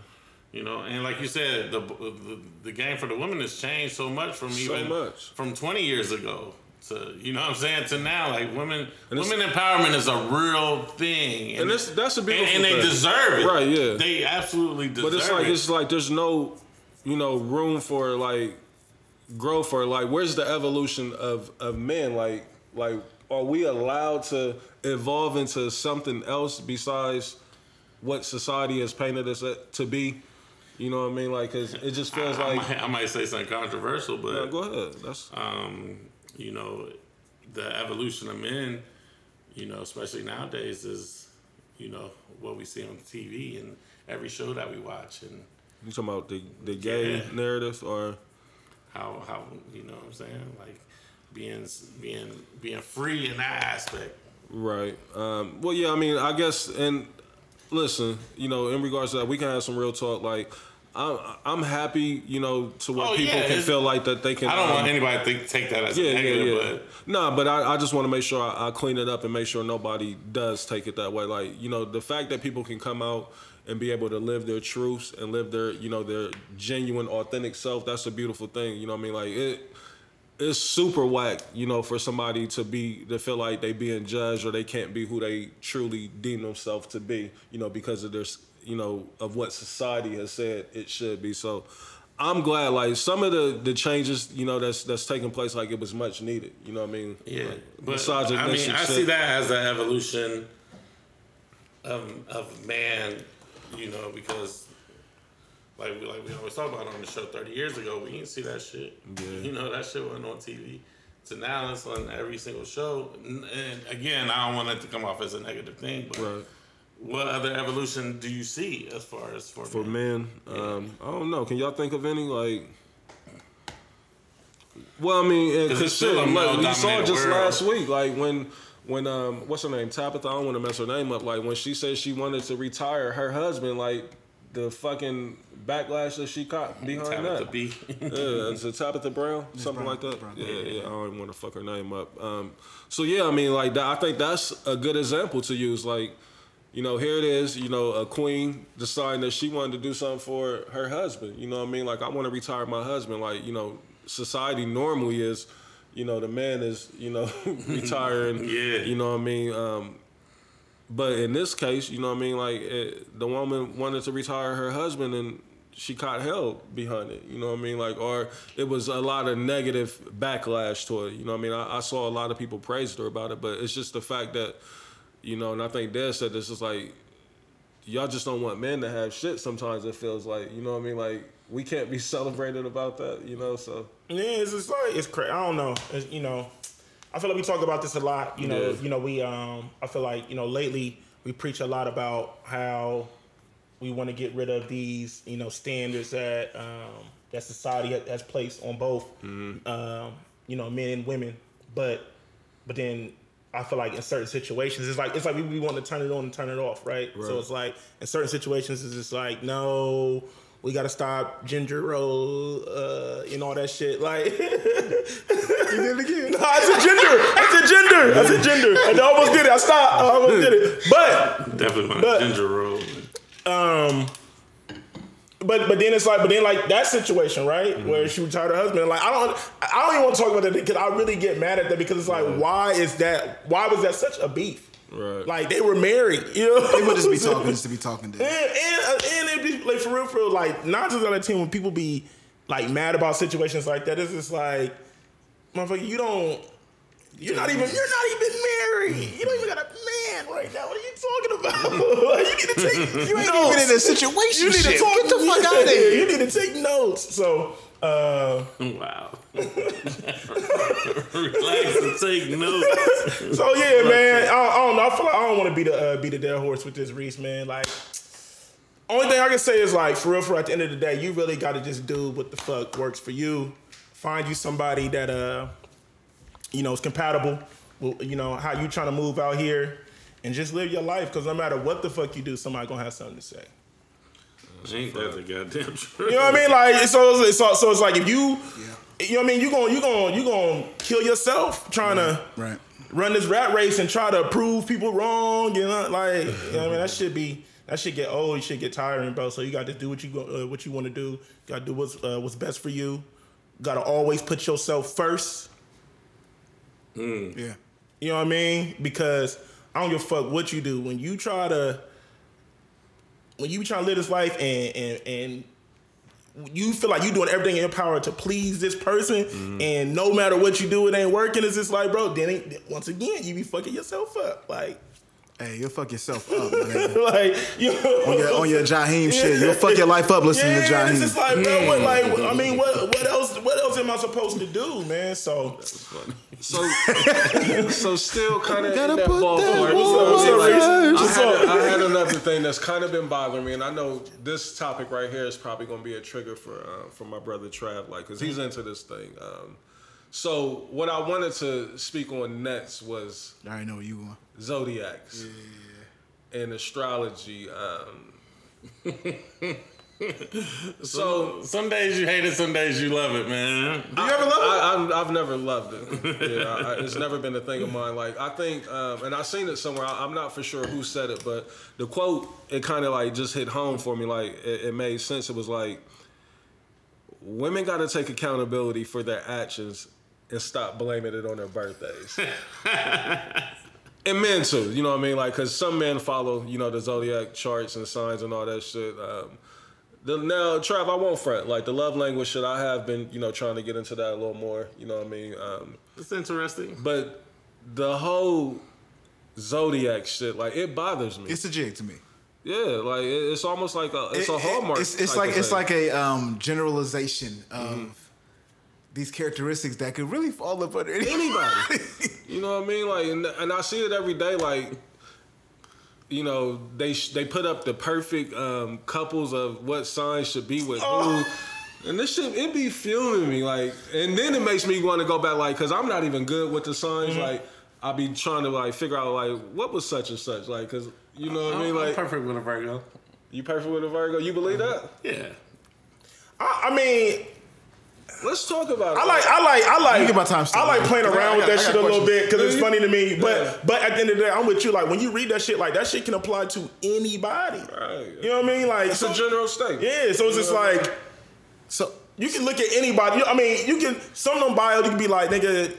you know, and like you said, the, the the game for the women has changed so much from So even much. from 20 years ago to you know what I'm saying to now. Like women, And women empowerment is a real thing, and this that's a and, beautiful and they thing. deserve it. Right, yeah. They absolutely deserve But it's like it. it's like there's no, you know, room for like growth or like where's the evolution of of men? Like like are we allowed to evolve into something else besides what society has painted us to be? You know what I mean? Like, cause it just feels I, like. might, I might say something controversial, but go ahead. That's um, you know, the evolution of men, you know, especially nowadays, is you know what we see on TV and every show that we watch and you talking about the the gay Yeah. narrative or how how you know what I'm saying like being being being free in that aspect. Right. Um, well, yeah. I mean, I guess, and listen, you know, in regards to that, we can have some real talk. Like, I'm, I'm happy, you know, to where Oh, people yeah, can feel like that they can. I don't um, want anybody to think, take that as Yeah, a yeah, negative, yeah. No, but I, I just want to make sure I, I clean it up and make sure nobody does take it that way. Like, you know, the fact that people can come out and be able to live their truths and live their, you know, their genuine, authentic self, that's a beautiful thing. You know what I mean? Like, it, it's super whack, you know, for somebody to be to feel like they being judged or they can't be who they truly deem themselves to be, you know, because of their, you know, of what society has said it should be. So, I'm glad, like some of the the changes, you know, that's that's taking place, like it was much needed. You know what I mean? Yeah, Like, but I mean, I see that as an evolution of of man, you know, because like we like we always talk about on the show thirty years ago, we didn't see that shit. Yeah. You know, that shit wasn't on TV. So now it's on every single show. And and again, I don't want it to come off as a negative thing, but Right. What other evolution do you see as far as for, For men? men, um, I don't know. Can y'all think of any like? Well, I mean, 'Cause because it's still like, we saw just world. last week, like when when um, what's her name, Tabitha. I don't want to mess her name up. Like when she said she wanted to retire, her husband, like the fucking backlash that she caught behind Tabitha that. B. Yeah, is it Tabitha Brown? Something Brown, like that. Brown. Yeah, yeah. I don't even want to fuck her name up. Um, so yeah, I mean, like that, I think that's a good example to use. Like, you know, here it is. You know, a queen deciding that she wanted to do something for her husband. You know what I mean? Like, I want to retire my husband. Like, you know, society normally is, you know, the man is, you know, retiring. Yeah. You know what I mean? Um, but in this case, you know what I mean? Like it, the woman wanted to retire her husband and she caught hell behind it. You know what I mean? Like, or it was a lot of negative backlash to it. You know what I mean? I, I saw a lot of people praised her about it, but it's just the fact that, you know, and I think Dad said this is like, y'all just don't want men to have shit sometimes it feels like, you know what I mean? Like, we can't be celebrated about that, you know? So, Yeah, it's just like it's crazy. I don't know. It's, you know, I feel like we talk about this a lot. You know, Yeah. you know, we um, I feel like you know lately we preach a lot about how we want to get rid of these, you know, standards that um, that society has placed on both, um, you know, men and women. But but then I feel like in certain situations, it's like it's like we, we want to turn it on and turn it off, right? So it's like in certain situations, it's just like no. We gotta stop ginger roll, uh, and all that shit. Like, You did it again. no, I said gender. I said gender. I said gender. I almost did it. I stopped. I almost did it. But Definitely want But- ginger roll. um, but but then it's like, but then like that situation, right, mm-hmm. where she retired her husband. Like I don't, I don't even want to talk about that because I really get mad at that because it's like, why is that? Why was that such a beef? Right. Like they were married, you know. They would just be talking just to be talking. And To. and, and it be like for real, for real, like not just on the team when people be like mad about situations like that. It's just like, motherfucker, you don't. You're not even. You're not even married. You don't even got a man right now. What are you talking about? Like, you need to take. You ain't even in a situation You need to shit. talk. Get the fuck outta here. You need to take notes. So. Uh, Wow. Relax and take notes. so yeah, man. I, I don't know. I feel like I don't want to be the uh, be the dead horse with this Reese, man. Like, only thing I can say is like, for real, for at the end of the day, you really got to just do what the fuck works for you. Find you somebody that uh, you know, it's compatible. With, you know how you trying to move out here, and just live your life. Because no matter what the fuck you do, somebody gonna have something to say. Ain't that the goddamn truth? You know what I mean? Like so, it's, so, so it's like if you, you know what I mean, you gonna you gonna you going to kill yourself trying to Right. run this rat race and try to prove people wrong. You know, like you know what I mean, that should be that should get old. You should get tiring, bro. So you got to do what you go, uh, what you want to do. Got to do what's uh, what's best for you. Got to always put yourself first. Mm. Yeah. You know what I mean? Because I don't give a fuck what you do. When you try to when you try to live this life and and and you feel like you're doing everything in your power to please this person, mm-hmm. and no matter what you do, it ain't working. It's just like, bro. Then it, once again, you be fucking yourself up. Like, Hey, you'll fuck yourself up, my nigga. like you know, on your on your Jaheim shit. You'll fuck your life up listening yeah, to it's just like, bro, what, like, I mean, what, what else, what else am I supposed to do, man? So, So, so still kind of in Gotta that ballpark. that You know woman what I'm? Like, I, had, I had another thing that's kind of been bothering me, and I know this topic right here is probably going to be a trigger for uh, for my brother Trav, like, cause he's into this thing. Um, so, what I wanted to speak on next was I already know you going. zodiacs and astrology. Um, so Some days you hate it, some days you love it, man. Do you ever love it? I, I've never loved it. Yeah, I, I- it's never been a thing of mine. Like I think, um, and I've seen it somewhere. I, I'm not for sure who said it, but the quote it kind of like just hit home for me. Like it, it made sense. It was like women got to take accountability for their actions and stop blaming it on their birthdays. and men too, you know what I mean? Like, because some men follow, you know, the zodiac charts and signs and all that shit. Um, the, now, Trav, I won't front. Like the love language shit, I have been, you know, trying to get into that a little more. You know what I mean? Um, It's interesting. but the whole zodiac shit, like, it bothers me. It's a jig to me. yeah, like it's almost like a it's a It- it- hallmark. It's, it's like it's thing. like a um, generalization of Mm-hmm. These characteristics that could really fall up under anybody. you know what I mean? Like, and, and I see it every day. Like, you know, they sh- they put up the perfect um, couples of what signs should be with who. And this shit, it be fuming me, like, and then it makes me want to go back, like, cause I'm not even good with the signs. Like, I'll be trying to like figure out like what was such and such, like, cause you know what I mean, I'm like, perfect with a Virgo. you perfect with a Virgo, you believe that? Yeah. I, I mean, Let's talk about it. I like, I like, I like. You get my time I like playing around with that shit a little bit because it's funny to me. But but at the end of the day, I'm with you. Like when you read that shit, like that shit can apply to anybody. Right. You know what I mean? Like It's a general statement. Yeah, so it's just like, so you can look at anybody. I mean, you can some of them bios you can be like, nigga,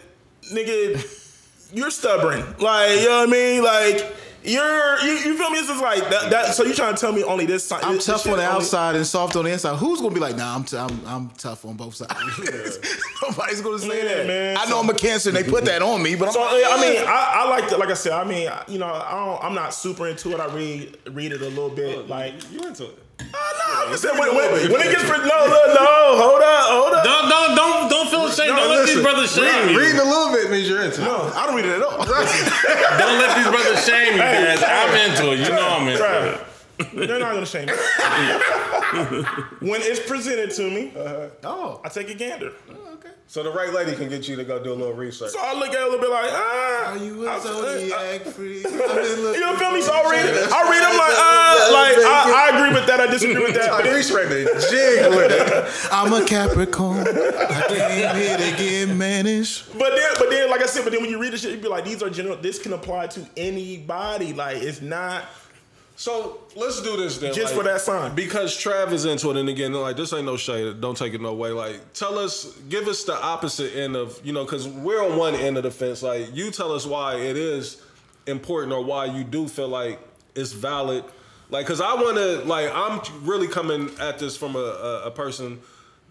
nigga, you're stubborn. Like you know what I mean? Like you're you, you feel me? It's just like that. that so you trying to tell me only this? side- I'm this tough shit on the only- outside and soft on the inside. Who's gonna be like, nah, I'm t- I'm, I'm tough on both sides. Nobody's gonna say Yeah, that. man. I know I'm a cancer and they put that on me, but I'm So like, yeah, I mean, I, I like to, like I said, I mean, you know, I don't, I'm not super into it. I read read it a little bit, oh, like. you into it. Oh, no, I'm saying when, when, when it gets no, no, no, hold up, hold up. Don't don't don't don't feel ashamed. don't let these brothers shame you. Reading a little bit means you're into it. no, I don't don't read it at all. Don't let these brothers shame you, guys. I'm into it. You know I'm into Try it. It. They're not gonna shame me. when it's presented to me, oh, I take a gander. okay. So the right lady can get you to go do a little research. So I look at it a little bit like, ah. Are you a I- zodiac freak? You know, feel me? So I read it. I read. I'm like, uh, like I, I agree with that. I disagree with that. But then, ready jig with it. I'm a Capricorn. I came here to get managed. but then, but then, like I said, but then when you read the shit, you be like, these are general. This can apply to anybody. Like it's not. So let's do this then. Just like, for that sign. Because Trav is into it, and again, like this ain't no shade. Don't take it no way. Like, tell us, give us the opposite end of you know, because we're on one end of the fence. Like, you tell us why it is important or why you do feel like it's valid. Like, because I want to, like, I'm really coming at this from a, a, a person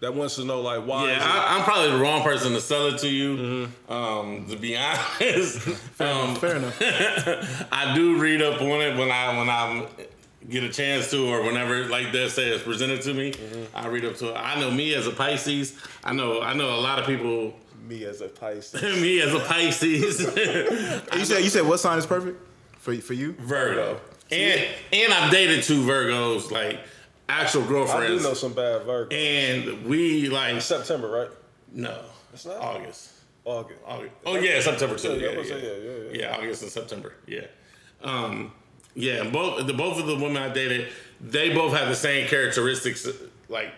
that wants to know, like, why. Yeah, I, I'm probably the wrong person to sell it to you. Um, to be honest, um, Fair enough. I do read up on it when I when I get a chance to, or whenever like they say it's presented to me. I read up to it. I know me as a Pisces. I know I know a lot of people. me as a Pisces. me as a Pisces, You said you said what sign is perfect for for you? Virgo, and and I've dated two Virgos, like actual girlfriends. I do know some bad Virgo. and we like September, right? no, It's not? August. August. August. Oh yeah, September too. Yeah, Yeah, I was yeah, yeah, yeah, yeah. August and September. Yeah, um, yeah. and Both the both of the women I dated, they both have the same characteristics, like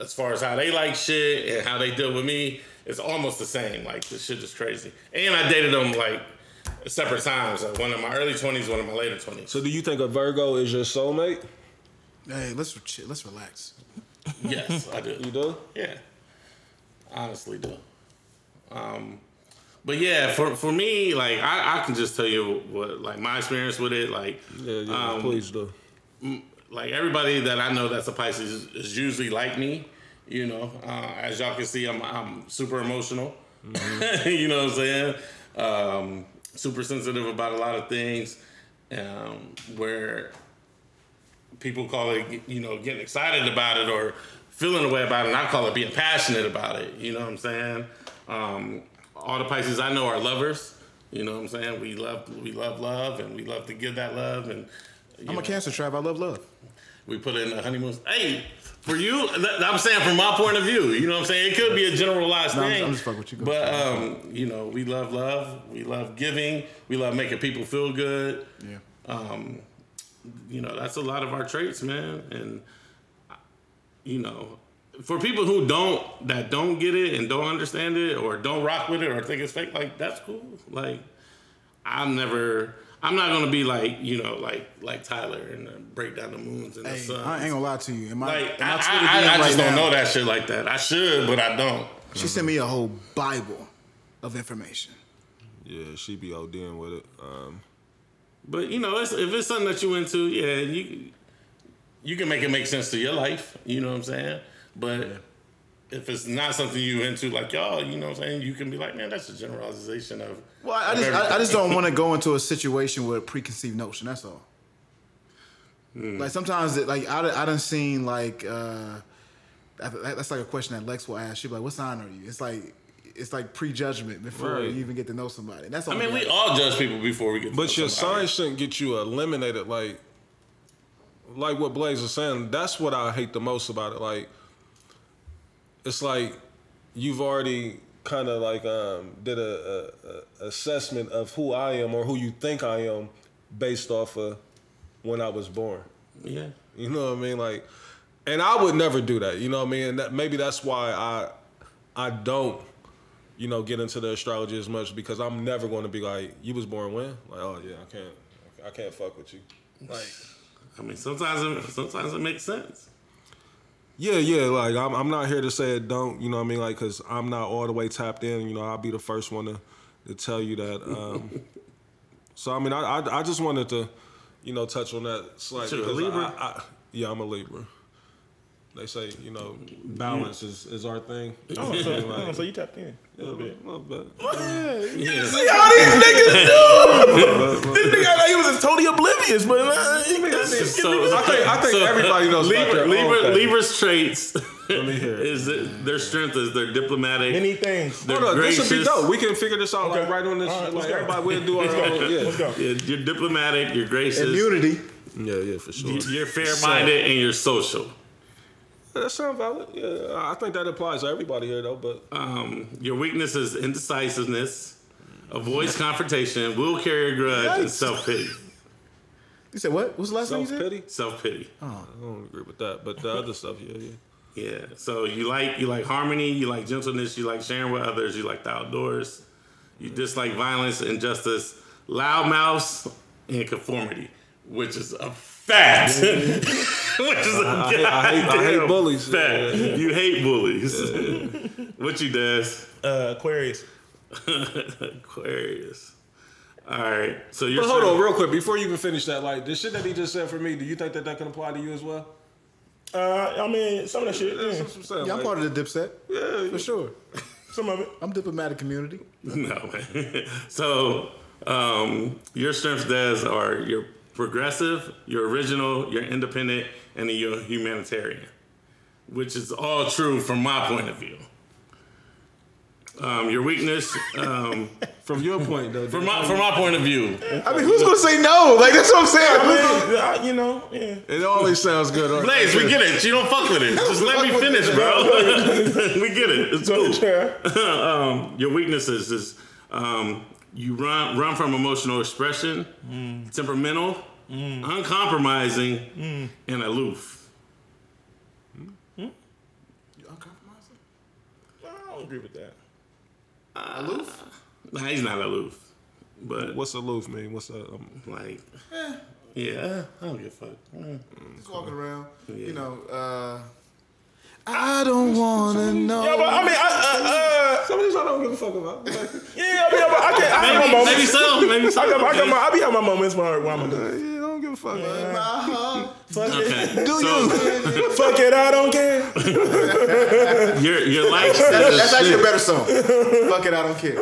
as far as how they like shit and how they deal with me. It's almost the same. Like this shit is crazy. And I dated them like separate times. Like one in my early twenties, one in my later twenties. So, do you think a Virgo is your soulmate? Hey, let's chill, let's relax. yes, I do. You do? Yeah, honestly do. Um, but yeah, for for me, like I, I can just tell you what like my experience with it. Like, Yeah, yeah. um, please do. like everybody that I know that's a Pisces is, is usually like me. You know, uh, as y'all can see, I'm I'm super emotional. you know what I'm saying? Um, super sensitive about a lot of things. Um, where people call it, you know, getting excited about it or feeling a way about it. And I call it being passionate about it. You know what I'm saying? Um, all the Pisces I know are lovers. You know what I'm saying? We love, we love love, and we love to give that love. And I'm know, a Cancer, tribe I love love. we put in the honeymoon. Hey, for you, I'm saying from my point of view. You know what I'm saying? It could be a generalized No, I'm- thing. I'm just fucking with you. But um, you know, we love love. We love giving. We love making people feel good. Yeah. Um, you know, that's a lot of our traits, man. And you know, for people who don't that don't get it and don't understand it or don't rock with it or think it's fake, like that's cool. Like I'm never. I'm not gonna be like you know like like Tyler and uh, break down the moons and the Hey, sun. I ain't gonna lie to you. In my, Like in my I, Twitter I, I, DM I right just don't now, know that shit like that. I should, but I don't. She sent me a whole Bible of information. Yeah, she be ODing with it. Um, But you know, it's, if it's something that you into, yeah, you you can make it make sense to your life. You know what I'm saying? But if it's not something you into, like y'all, you know what I'm saying, you can be like, man, that's a generalization of. Well, I of just I, I just don't want to go into a situation with a preconceived notion. That's all. Hmm. Like sometimes, it, like I I done seen like uh, that's like a question that Lex will ask. She'll be like, "What sign are you?" It's like it's like prejudgment before Right. you even get to know somebody. That's all. I mean, we all judge people before we get. To but know your somebody. sign shouldn't get you eliminated. Like, like what Blaze is saying. That's what I hate the most about it. Like, it's like you've already kind of like um, did a, a, a assessment of who I am or who you think I am based off of when I was born. Yeah. You know what I mean? Like, and I would never do that. You know what I mean? And that, maybe that's why I, I don't, you know, get into the astrology as much because I'm never going to be like, you was born when? Like, oh yeah, I can't, I can't fuck with you. Like, I mean, sometimes it, sometimes it makes sense. yeah, yeah. Like, I'm, I'm not here to say it don't. You know what I mean? Like, cause I'm not all the way tapped in. You know, I'll be the first one to, to tell you that. Um, so I mean, I, I, I just wanted to, you know, touch on that slightly. Libra? I, I, yeah, I'm a Libra. They say you know balance is, is our thing. Oh, so, Like, oh, so you tapped in a little bit. well, but- Yeah. See how these niggas do. this nigga, I thought he was totally oblivious, but uh, he- this- So, I think I think so everybody knows about Libra, their Libra, thing. Libra's traits Let me hear it. is that their strength is they're diplomatic. many things. they're Hold on, this should be dope. We can figure this out like right on this. All right, let's like go. everybody, we'll do our own. Yeah, Let's go. Yeah, you're diplomatic. You're gracious. Immunity. yeah, yeah, for sure. You're fair-minded and you're social. That sounds valid. Yeah, I think that applies to everybody here though. But Um, your weakness is indecisiveness, avoids confrontation, will carry a grudge, and self-pity. You said what? What's the last thing you self said? pity, Self-pity. I don't agree with that. But the other stuff, yeah, yeah. Yeah. So you like you like harmony, you like gentleness, you like sharing with others, you like the outdoors. You dislike violence, injustice, loud mouths, and conformity, which is a fact. which is a I hate- I hate- I hate goddamn bullies. Fact. You hate bullies. what you does? Uh, Aquarius. Aquarius. All right. So you're But hold saying- on, real quick, before you even finish that, like the shit that he just said for me, do you think that that can apply to you as well? Uh, I mean, some of that shit. That's Yeah. what I'm saying. Yeah, I'm like- part of the dipset. Yeah, For sure. Some of it. I'm diplomatic community. No, man. So, um, your strengths, Des, are you're progressive, you're original, you're independent, and then you're humanitarian, which is all true from my point of view. Um, your weakness, um, From your point, though. from my from my point of view, I mean, who's gonna say no? Like that's what I'm saying. I mean, you know, yeah. it always sounds good. right? Blaze, we get it. You don't fuck with it. Just let me finish, bro. we get it. It's cool. Um, your weaknesses is um, you run run from emotional expression, temperamental, uncompromising, and aloof. You uncompromising? I don't agree with that. Aloof? Nah, he's not aloof, but What's aloof mean? What's that? Um, like, yeah, I don't give a fuck. Mm. Just walking around. You know, uh I don't wanna know. Yeah, but I mean, I, uh, some of these I don't give a fuck about. Like, uh, yeah, I mean, I, I, can, I have my moments. maybe so. Maybe so. I got, my- I got my, I be having my moments where, where I'm gonna do. Yeah, I don't give a fuck. man. Uh-huh. Fuck Okay. Do so you? Fuck it, I don't care. your your likes. That's, is- that's actually a better song. Fuck it, I don't care.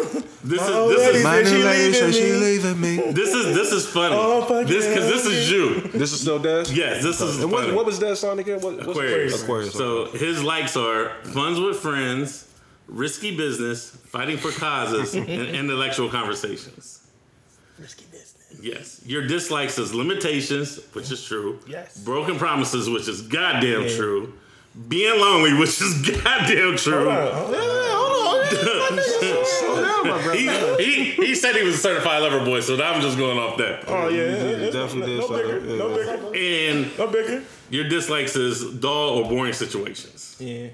this is this is ladies, she leaving me. leaving me. this is this is funny. Oh, fuck this because this is you. This is still Des. Yes, this is And what, funny. what was that song again? What, what's Aquarius. Aquarius. So his likes are funds with friends, risky business, fighting for causes, and intellectual conversations. Risky business. Yes. Your dislikes is limitations, which is true. Yes. Broken promises, which is goddamn true. Being lonely, which is goddamn true. Slow down, my brother. He, he, he said he was a certified lover boy, so I'm just going off that. Oh yeah, yeah, yeah. definitely no, did no say bigger, that, no yeah. bigger, And no bigger. your dislikes is dull or boring situations. Yeah,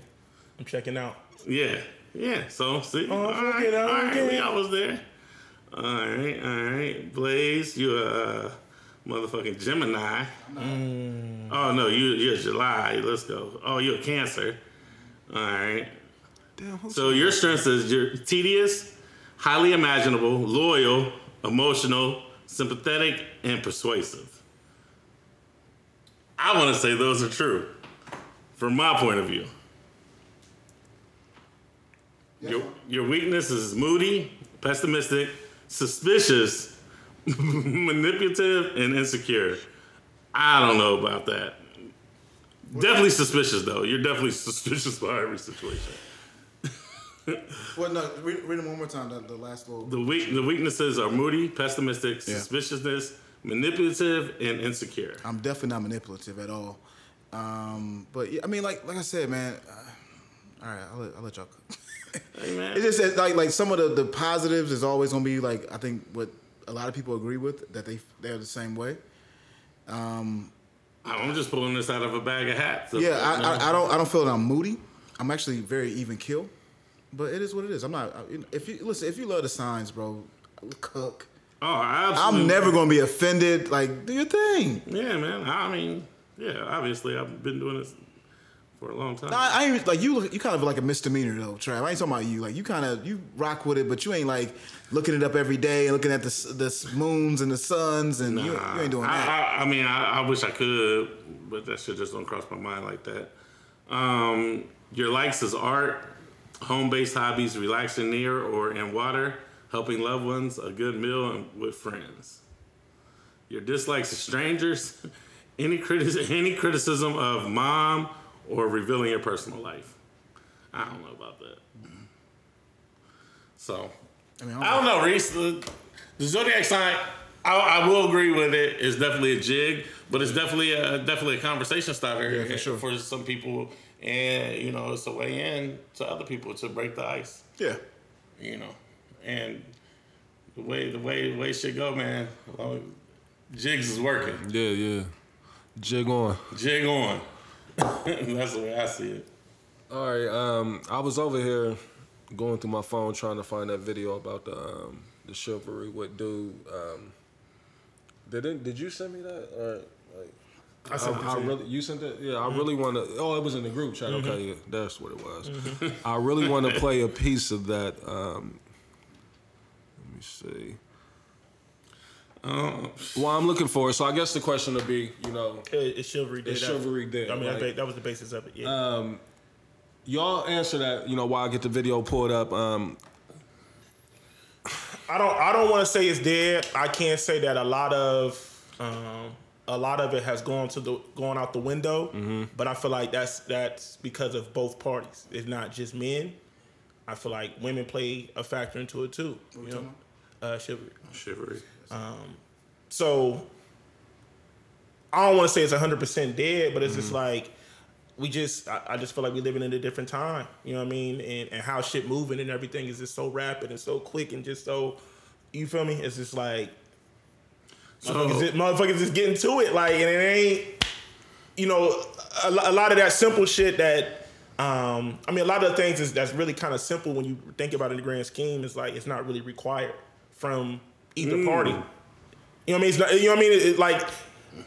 I'm checking out. Yeah, yeah. So see, Oh, all fuck right, it, I all don't right, care. we almost there. All right, all right. Blaze, you a uh, motherfucking Gemini. Mm. Oh no, you you're July. Let's go. Oh, you're a Cancer. All right. Damn, So your strengths is you're tedious, highly imaginable, loyal, emotional, sympathetic, and persuasive. I want to say those are true, from my point of view. Your, your weakness is moody, pessimistic, suspicious, manipulative, and insecure. I don't know about that. Definitely suspicious, though. You're definitely suspicious about every situation. Well, no, read, read them one more time. The, the last little. The weak, the weaknesses are moody, pessimistic, Yeah. suspiciousness, manipulative, and insecure. I'm definitely not manipulative at all. Um, but yeah, I mean, like like I said, man. Uh, all right, I'll let, I'll let y'all. cook. Hey, man. It's just that, like like some of the, the positives is always gonna be like I think what a lot of people agree with that they they're the same way. Um, I'm just pulling this out of a bag of hats. Yeah, I, I, I don't I don't feel that I'm moody. I'm actually very even kill, but it is what it is. I'm not. I, if you listen, if you love the signs, bro, cook. Oh, absolutely. I'm never gonna be offended. Like, do your thing. Yeah, man. I mean, yeah. Obviously, I've been doing this for a long time. I, I ain't like you. You kind of like a misdemeanor though, Trav. I ain't talking about you. Like you kind of you rock with it, but you ain't like looking it up every day and looking at the the moons and the suns, and you, you ain't doing I, that. I, I mean, I, I wish I could, but that shit just don't cross my mind like that. Um, your likes is art, home-based hobbies, relaxing near or in water, helping loved ones, a good meal, and with friends. Your dislikes is strangers, any criti- any criticism of mom, or revealing your personal life. I don't know about that. So I mean, I don't know, Reese. The, the zodiac sign, I, I will agree with it. It's definitely a jig, but it's definitely a definitely a conversation starter Yeah, for sure. for some people, and you know, it's a way in to other people to break the ice. Yeah. You know, and the way the way the way shit go, man. Uh, jigs is working. Yeah, yeah. Jig on. Jig on. That's the way I see it. All right. Um, I was over here going through my phone trying to find that video about the um, the chivalry with dude. Um, did it, did you send me that? Or like, I sent I, it I you. really you sent it. Yeah, I really want to. Oh, it was in the group chat. Mm-hmm. Okay, yeah, that's what it was. I really want to play a piece of that. Um, let me see. Uh, Well, I'm looking for it. So I guess the question would be, you know, It, it's chivalry day. It's chivalry day, I mean, like- that, that was the basis of it. Yeah. y'all answer that. You know, while I get the video pulled up. Um, I don't I don't want to say it's dead. I can't say that a lot of um, a lot of it has gone to the gone out the window. Mm-hmm. But I feel like that's that's because of both parties. It's not just men. I feel like women play a factor into it too. we You know, uh, chivalry. chivalry. So I don't want to say it's hundred percent dead, but it's Mm-hmm. just like we just I, I just feel like we're living in a different time. You know what I mean? And and how shit moving and everything is just so rapid and so quick and just so you feel me? It's just like motherfuckers, So just, motherfuckers just getting to it like and it ain't you know a, a lot of that simple shit that um I mean a lot of the things is that's really kind of simple when you think about it in the grand scheme is like it's not really required from either party. You know what I mean? It's not, you know what I mean? It, it, like,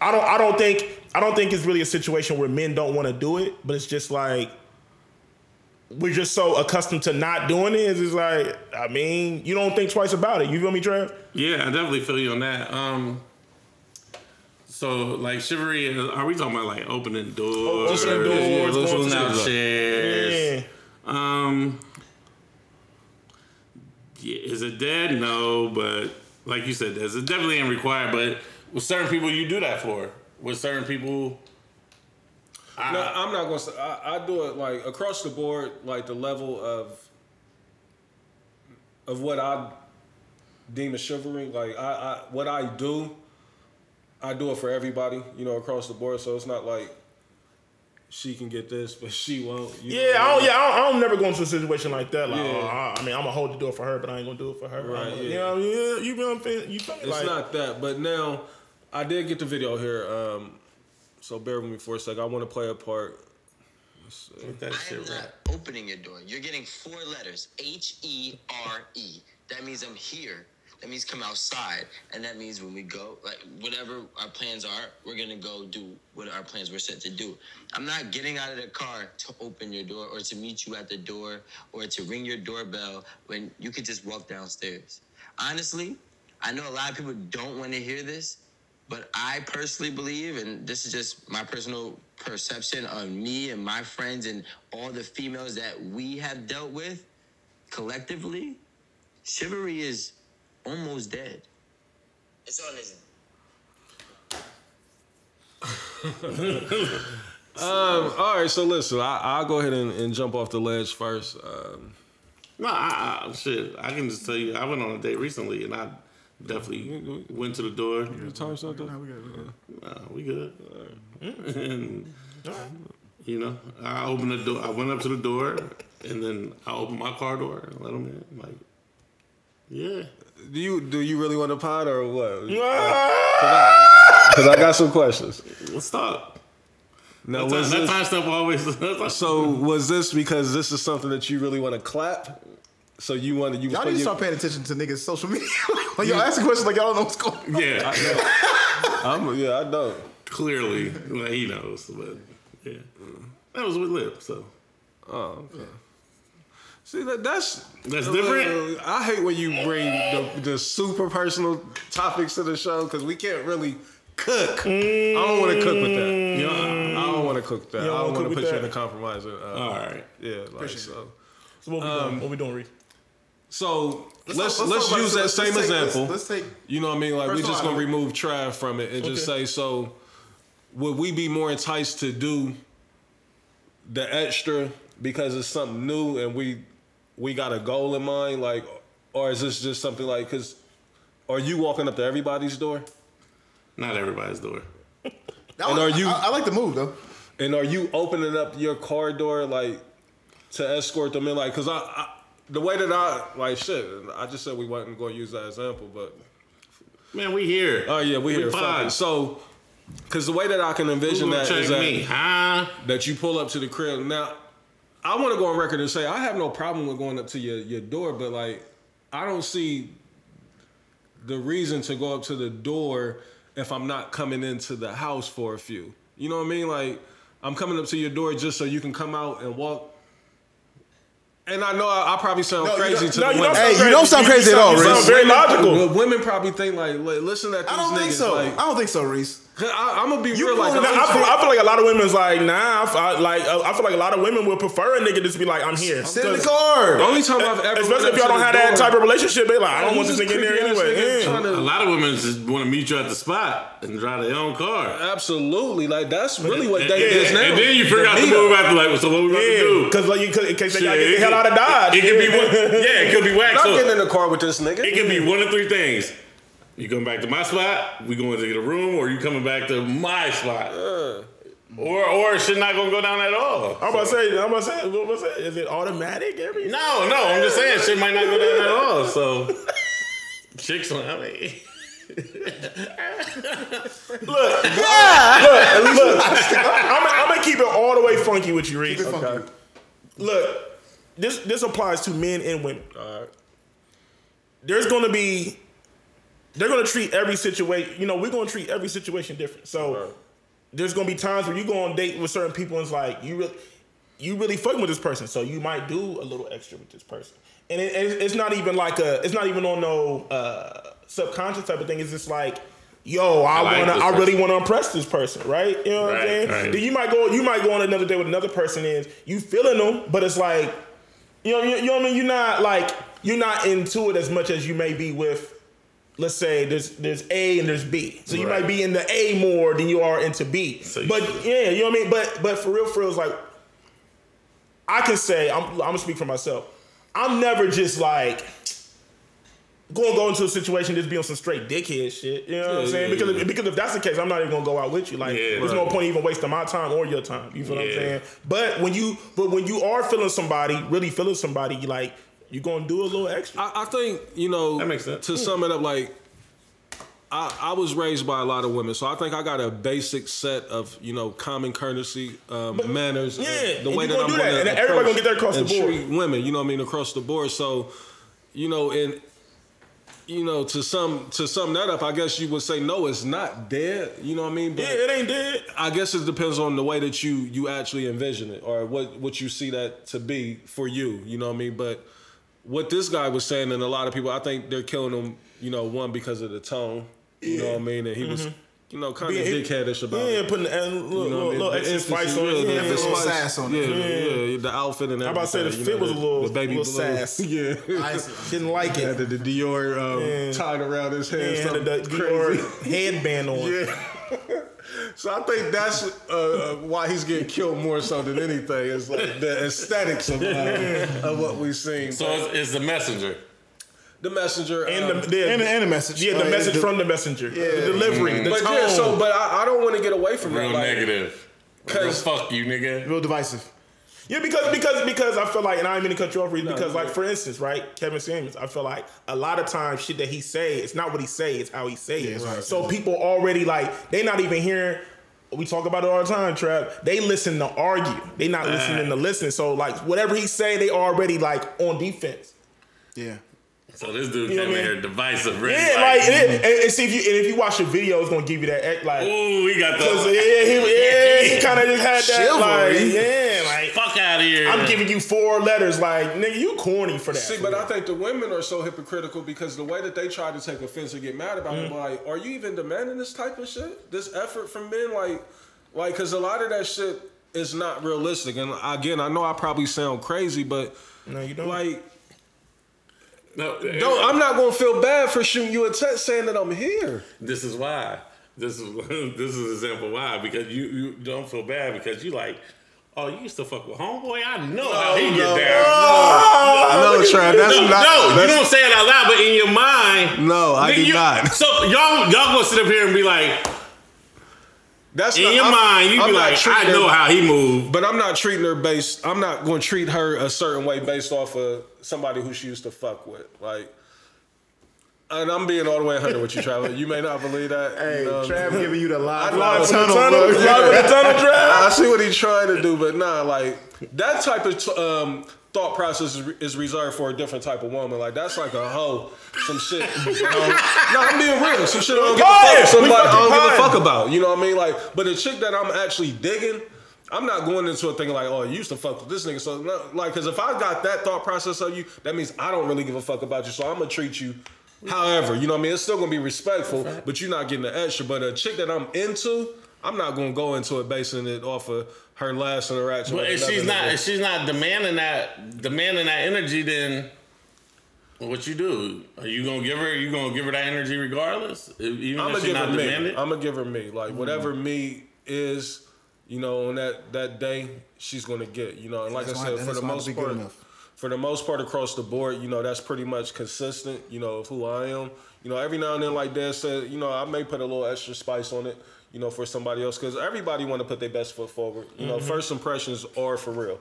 I don't, I don't think, I don't think it's really a situation where men don't want to do it, but it's just like we're just so accustomed to not doing it. It's just like, I mean, you don't think twice about it. You feel me, Trev? Yeah, I definitely feel you on that. Um, so like chivalry, are we talking about like opening doors, Opening doors, yeah, going ones to now. out chairs? Yeah. Um, yeah, is it dead? No, but like you said, there's it definitely ain't required. But with certain people, you do that for. With certain people, No, I'm not gonna say. I, I do it like across the board, like the level of of what I deem as chivalry. Like I, I what I do, I do it for everybody. You know, across the board. So it's not like she can get this, but she won't. you Yeah, what I I don't, mean? yeah, I don't, I don't never go into a situation like that. Like, Yeah. oh, I, I mean, I'm gonna hold the door for her, but I ain't gonna do it for her. Right, I'm- yeah. You know, yeah, you know what I'm saying? You feel? It's Like, not that, but now I did get the video here. Um, so bear with me for a sec. I want to play a part. Let's that I am right. not opening your door. You're getting four letters H E R E. That means I'm here. That means come outside. And that means when we go, like whatever our plans are, we're gonna go do what our plans were set to do. I'm not getting out of the car to open your door or to meet you at the door or to ring your doorbell when you could just walk downstairs. Honestly, I know a lot of people don't want to hear this, but I personally believe, and this is just my personal perception of me and my friends and all the females that we have dealt with collectively, chivalry is almost dead. It's on his. Um, all right, so listen, I, I'll go ahead and, and jump off the ledge first. Um, No, I, I, shit. I can just tell you, I went on a date recently, and I definitely went to the door. time something? No, we got it, we got it. Nah, we good. and you know, I opened the door. I went up to the door, and then I opened my car door and let him in. Like, yeah. Do you do you really want to pod or what? Because I got some questions. Let's talk. Now, That, was time, that time stuff always. so was this because this is something that you really want to clap? So you want to you Y'all put need to your- start paying attention to niggas' social media. like y'all asking questions like y'all don't know what's going on. yeah, I'm, yeah, I know. clearly, like, he knows, but yeah, that was with lip. So Oh, okay. See that that's That's different? Uh, I hate when you bring the, the super personal topics to the show because we can't really cook. I don't want to cook with that. You know, I, I don't want to cook that. Don't I don't want to with put you in a compromise. Uh, All right. Yeah, like so. So what we Um, doing? What we doing, Reese? So let's let's, talk- let's use that same let's take- let's- example. let's take- You know what I mean? Like we're just gonna remove Trav from it and just say so. Would we be more enticed to do the extra because it's something new and we we got a goal in mind, like, or is this just something like because are you walking up to everybody's door Not everybody's door. And was- are you- I, I like the move though. and are you opening up your car door like to escort them in? Like, cause I, I the way that I like shit, I just said we wasn't going to use that example, but Man, we here. Oh yeah, we, here. Fine. So, because the way that I can envision Who gonna that that, me, huh? that you pull up to the crib. Now, I want to go on record and say I have no problem with going up to your, your door, but like I don't see the reason to go up to the door if I'm not coming into the house for a few. You know what I mean? Like I'm coming up to your door just so you can come out and walk. And I know I, I probably sound No, crazy to No, the you women. Hey, you don't sound You crazy at all, You sound Reese. very Women- logical. Well, women probably think like, li- listen at these I don't niggas. think so. Like, I don't think so, Reese. 'Cause I, I'm gonna be You real. Like, pulling the up- Nah, I, feel, I feel like a lot of women's like, nah. I, feel- I- like uh, I feel like a lot of women will prefer a nigga just be like, I'm here. Sit in the 'Cause- car. the only time I've ever, Especially if y'all don't have that type of relationship, they like, I don't want this nigga in there anyway. Yeah. to- A lot of women just want to meet you at the spot and drive their own car. Absolutely, like that's really what And, they is now. and then you figure out the meetup. move after, like, so what we about to do? because like, you- 'cause- in case they gotta get the hell out of Dodge. It could be Yeah. one. Yeah, it could be whack. Not So getting in the car with this nigga. it could be one of three things. You coming back to my spot? We going to get a room, or you coming back to my spot? Uh. Or or shit not gonna go down at all. I'm about to say, I'm about to say, what was it? Is it automatic every? No, no, I'm just saying shit might not go down at all. So chicks, I mean. Look, look, look. I'm, I'm gonna keep it all the way funky with you, Reese. funky. Look, this this applies to men and women. There's gonna be, they're gonna treat every situation. You know, we're gonna treat every situation different. So there's gonna be times where you go on date with certain people and it's like you really, you really fucking with this person, so you might do a little extra with this person. And it, it- it's not even like a, it's not even on no uh, subconscious type of thing. It's just like. Yo, I, like wanna, I really wanna impress this person, right? You know what I'm saying? right. Then you might go, you might go on another day with another person. Is you feeling them, but it's like, you know, you, you know what I mean? You're not like you're not into it as much as you may be with. Let's say there's there's A and there's B, so you Right. might be in the A more than you are into B. So but yeah, you know what I mean. But but for real, for real, it's like I can say I'm I'm gonna speak for myself. I'm never just like gonna go into a situation just be on some straight dickhead shit. You know what I'm saying? yeah, because yeah. because if that's the case, I'm not even gonna go out with you. Like Yeah, there's no point even wasting my time or your time. You feel what I'm saying? But when you but when you are feeling somebody, really feeling somebody, like you gonna do a little extra. I, I think you know That makes sense. to sum it up like I, I was raised by a lot of women so i think i got a basic set of you know common courtesy um, manners yeah, the way that i'm do that, and everybody gonna get that across the board. treat women you know what i mean across the board so you know and you know to sum to sum that up i guess you would say no it's not dead you know what i mean but yeah, it ain't dead. I guess it depends on the way that you you actually envision it or what what you see that to be for you. You know what I mean? But what this guy was saying, and a lot of people, I think they're killing him. You know, one because of the tone. You know what I mean? And he was, you know, kind of dickheadish about Yeah, it. Yeah, putting the, and little, You know little, I little extra spice on it. yeah, Yeah, the little spice, sass on it. yeah, yeah, the outfit and everything. I'm about to say the you fit know, was a little- the baby little blue. sass. Yeah. I. Didn't like Had it. the, the Dior um, Yeah. tied around his head. And something the, the crazy. Dior headband on. Yeah. so I think that's uh, uh, why he's getting killed more so than anything. It's like the aesthetics of, uh, of what we've seen. So it's, it's the messenger. the messenger And um, the, the And, and a message. yeah, the Like, message the- from the messenger, the delivery, the but tone. yeah, so but I, I don't want to get away from Real that. Like, negative. Real 'Cause- fuck you, nigga. real divisive. Yeah, because because because I feel like, and I didn't mean to cut you off, because no, like no. for instance, right, Kevin Samuels, I feel like a lot of times shit that he say, it's not what he say, it's how he say it. right. So people already like they not even hearing. We talk about it all the time, Trap. They listen to argue. They not listening to listen. So like whatever he say, they already like on defense. Yeah. So this dude You know came in here divisive. Ready, Yeah, like, and, it- and, and see if you and if you watch the video, it's gonna give you that act like. Ooh, we got Cause yeah, he, yeah, he kind of just had that like, yeah, like fuck out of here. I'm giving you four letters, like nigga, you corny for that. See, for but real. I think the women are so hypocritical because the way that they try to take offense and get mad about Mm-hmm. it, like, are you even demanding this type of shit? This effort from men, like, like, because a lot of that shit, is not realistic. And again, I know I probably sound crazy, but No, you don't. like, No, don't eh, I'm not gonna feel bad for shooting you a text saying that I'm here. This is why. This is this is an example why because you you don't feel bad because you like. Oh, you used to fuck with homeboy. I know how he get down. No, Trav, that's no, not. no, you don't say it out loud, but in your mind, No, I nigga, do you- not. So y'all, y'all gonna sit up here and be like, That's in not, your I'm- mind, you I'm be like, I know her, how he moved, but I'm not treating her based. I'm not going to treat her a certain way based off of somebody who she used to fuck with. Like, and I'm being all the way 100 with you, Travis. You may not believe that. Hey, you know Trav giving you the live, I live know, tunnel, tunnel, bro. live tunnel I see what he's trying to do, but nah, like that type of t- um, thought process is, is reserved for a different type of woman. Like that's like a hoe, some shit. You know? no, I'm being real. Some shit I don't give a fuck. Somebody I don't give a fuck about. You know what I mean? Like, but a chick that I'm actually digging. I'm not going into a thing like, oh, you used to fuck with this nigga. So, no, like, because if I got that thought process of you, that means I don't really give a fuck about you. So I'm gonna treat you However, you know what I mean? It's still gonna be respectful, but you're not getting the extra. But a chick that I'm into, I'm not gonna go into it basing it off of her last interaction. But with if she's not, if she's not demanding that, demanding that energy, then what you do? Are you gonna give her? You gonna give her that energy regardless? If- Even I'm if gonna she's give her not me. demanding. I'm gonna give her me. Like whatever Mm. me is, you know, on that that day, she's gonna get. You know, and like That's I why- said, for the most part, for the most part across the board, you know, that's pretty much consistent. You know, of who I am. You know, every now and then, like Dad said, you know, I may put a little extra spice on it. You know, for somebody else, because everybody want to put their best foot forward. You know, first impressions are for real.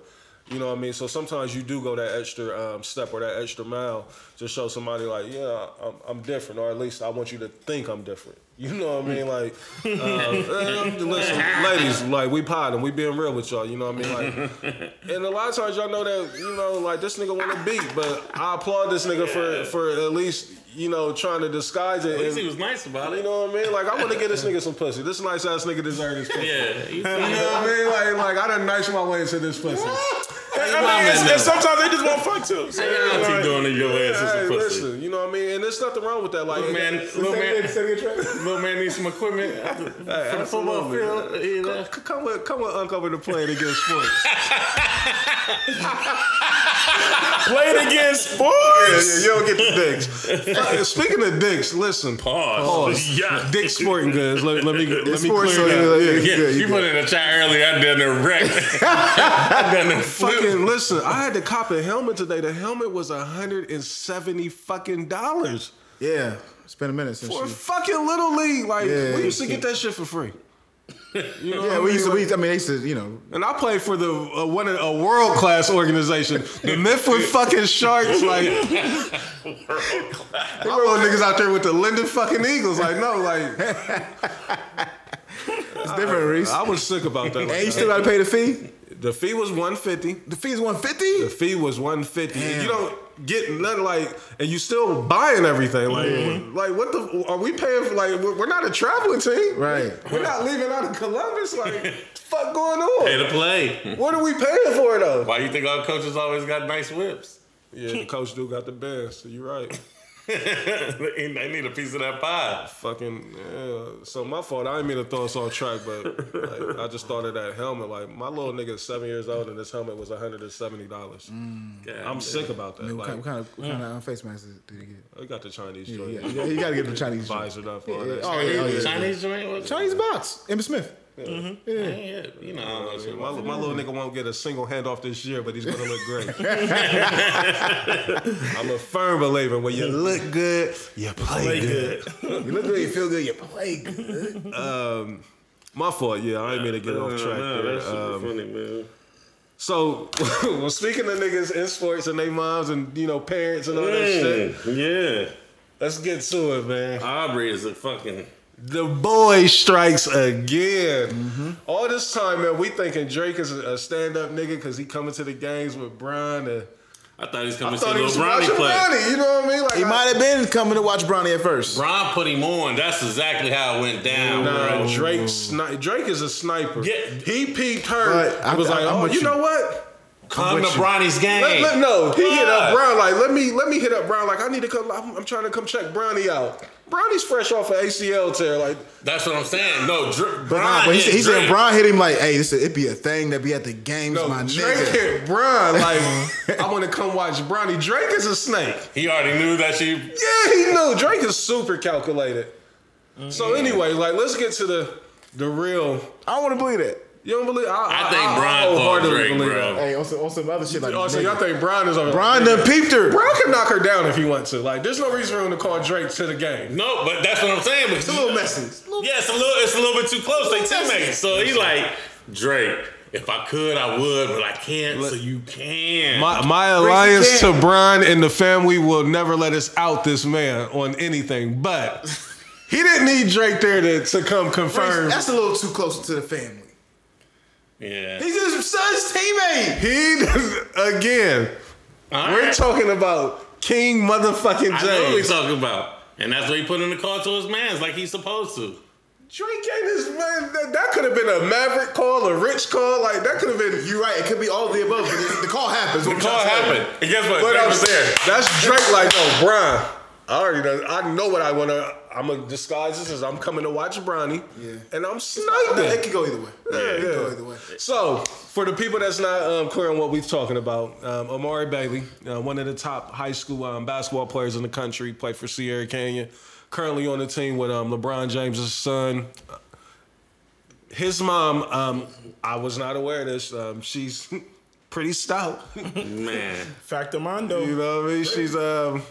You know what I mean? So sometimes you do go that extra um, step or that extra mile to show somebody like, yeah, I'm, I'm different, or at least I want you to think I'm different. You know what I mean? Like, um, eh, listen, ladies, like we potting, we being real with y'all. You know what I mean? Like, and a lot of times y'all know that you know, like this nigga want to beat, but I applaud this nigga for for at least you know trying to disguise it. At least and- he was nice about it. you know what I mean? Like I want to get this nigga some pussy. This nice ass nigga deserves this pussy. Yeah, You know what I mean? Like, like I done nice my way into this pussy. I mean, it's, it's sometimes they just want fuck too. So, How you like, doing in your ass Hey, as a pussy? listen, you know what I mean? And there's nothing wrong with that. Like, Little man, little man, little man needs some equipment for the football field. You know? c- come with, come with Uncle over the plane against sports. played against yeah, sports. you don't get the dicks. Fuck, Speaking of dicks, listen. Pause. Pause. Yeah. Dick sporting goods. Let, let me let me sports, clear so that. you- Yeah. Yeah, you you put it in the chat earlier. I done the wreck. I done the flip. Fucking listen, I had to cop a helmet today. The helmet was hundred and seventy fucking dollars Yeah, it's been a minute since for a you. fucking little league. Like Yeah, we used to you get that shit for free. You know Yeah, I we used to. Like- We, I mean, they used to, you know. And I played for the uh, one of a world class organization, the Midfoot fucking Sharks. Like, world I little niggas out there with the Linden fucking Eagles. Like, no, like It's different, Reese. I was sick about that. And you still got to pay the fee. The fee was one fifty. The fee is one fifty. The fee was one fifty. And you don't get nothing like, and you still buying everything. Like, like what the? Are we paying for? Like, we're we're not a traveling team, Right. We're not leaving out of Columbus. Like, what the fuck going on? Pay to play. What are we paying for though? Why do you think our coaches always got nice whips? Yeah, the coach do got the best. So you're right. They need a piece of that pie. Fucking yeah. So my fault. I didn't mean to throw us off track, but like, I just thought of that helmet. Like my little nigga is seven years old, and this helmet was hundred and seventy dollars. I'm sick about that. What Like kind, what kind of what kind of uh, face masks did he get? I got the Chinese Yeah, joint, yeah, you gotta- you gotta get the Chinese. joint. visored up, Yeah, oh, yeah, oh, yeah. Chinese joint? What's Chinese box. Emma Smith. Yeah, you know how much Yeah, it my, was. my little nigga won't get a single hand off this year, but he's gonna look great. I'm a firm believer when you look good, you play, good. You look good. You feel good. You play good. Um, my fault, yeah. I didn't mean to get off track Nah, there. that's super Um, funny, man. So, well, speaking of niggas in sports and their moms and you know parents and all that shit, yeah. let's get to it, man. Aubrey is a fucking. The boy strikes again. Mm-hmm. All this time, man, we thinking Drake is a stand-up nigga because he coming to the games with Brian. And I thought he was I coming to see thought he Lil was Bronny play. Bronny. You know what I mean? Like He I- might have been coming to watch Bronny at first. Bron put him on. That's exactly how it went down, Nah, bro. Drake, sni- Drake is a sniper. Yeah. He peeped her. But I I- was like, I'm oh, you you. know what? Come to with you. Bronny's game. Let, let, no, he hit up Bron like, let me let me hit up Bron like, I need to come. I'm, I'm trying to come check Bronny out. Bronny's fresh off an ACL tear. Like, That's what I'm saying. No, Dr- Nah, but he, hit said- he said Drake. Brian hit him like, hey, this it be a thing that be at the games, no, my Drake nigga. hit Bron. Like, I want to come watch Bronny. Drake is a snake. He already knew that she. Yeah, he knew. Drake is super calculated. So mm-hmm. anyway, like, let's get to the the real. I don't want to believe that. You don't believe? I, I think Bron called wholeheartedly Drake, believe bro. that. Hey, on some, on some other shit like Oh, so nigga. y'all think Brian is on? Brian done peeped her. Bron can knock her down if he wants to. Like, there's no reason for him to call Drake to the game. No, but that's what I'm saying. It's a little messy. Yeah, it's a little. It's a little bit too close. They teammates. So he like Drake. If I could, I would, but I can't. So you can. My, my Break the alliance to. Brian and the family will never let us out this man on anything. But he didn't need Drake there to, to come confirm. That's a little too close to the family. Yeah. He's his son's teammate. He again. All We're right. talking about King motherfucking I know what we talking about, and that's what he put in the call to his man's like he's supposed to. Drake ain't his man. That, that could have been a Maverick call, a Rich call. Like that could have been. You're right. It could be all of the above, but the, the call happens. The call happened, and guess what? But Drake I'm was there. That's Drake. Like, oh, no, Brian. I already know. I know what I want to. I'm gonna disguise this as I'm coming to watch Bronny. Yeah. And I'm No, sniping. it could go either way. Yeah, it could go either way. So, for the people that's not um, clear on what we're talking about, um, Amari Bailey, uh, one of the top high school um, basketball players in the country, played for Sierra Canyon, currently on the team with um, LeBron James' son. His mom, um, I was not aware of this. Um, she's pretty stout. Man, Factor Mondo. you know what I mean? She's um,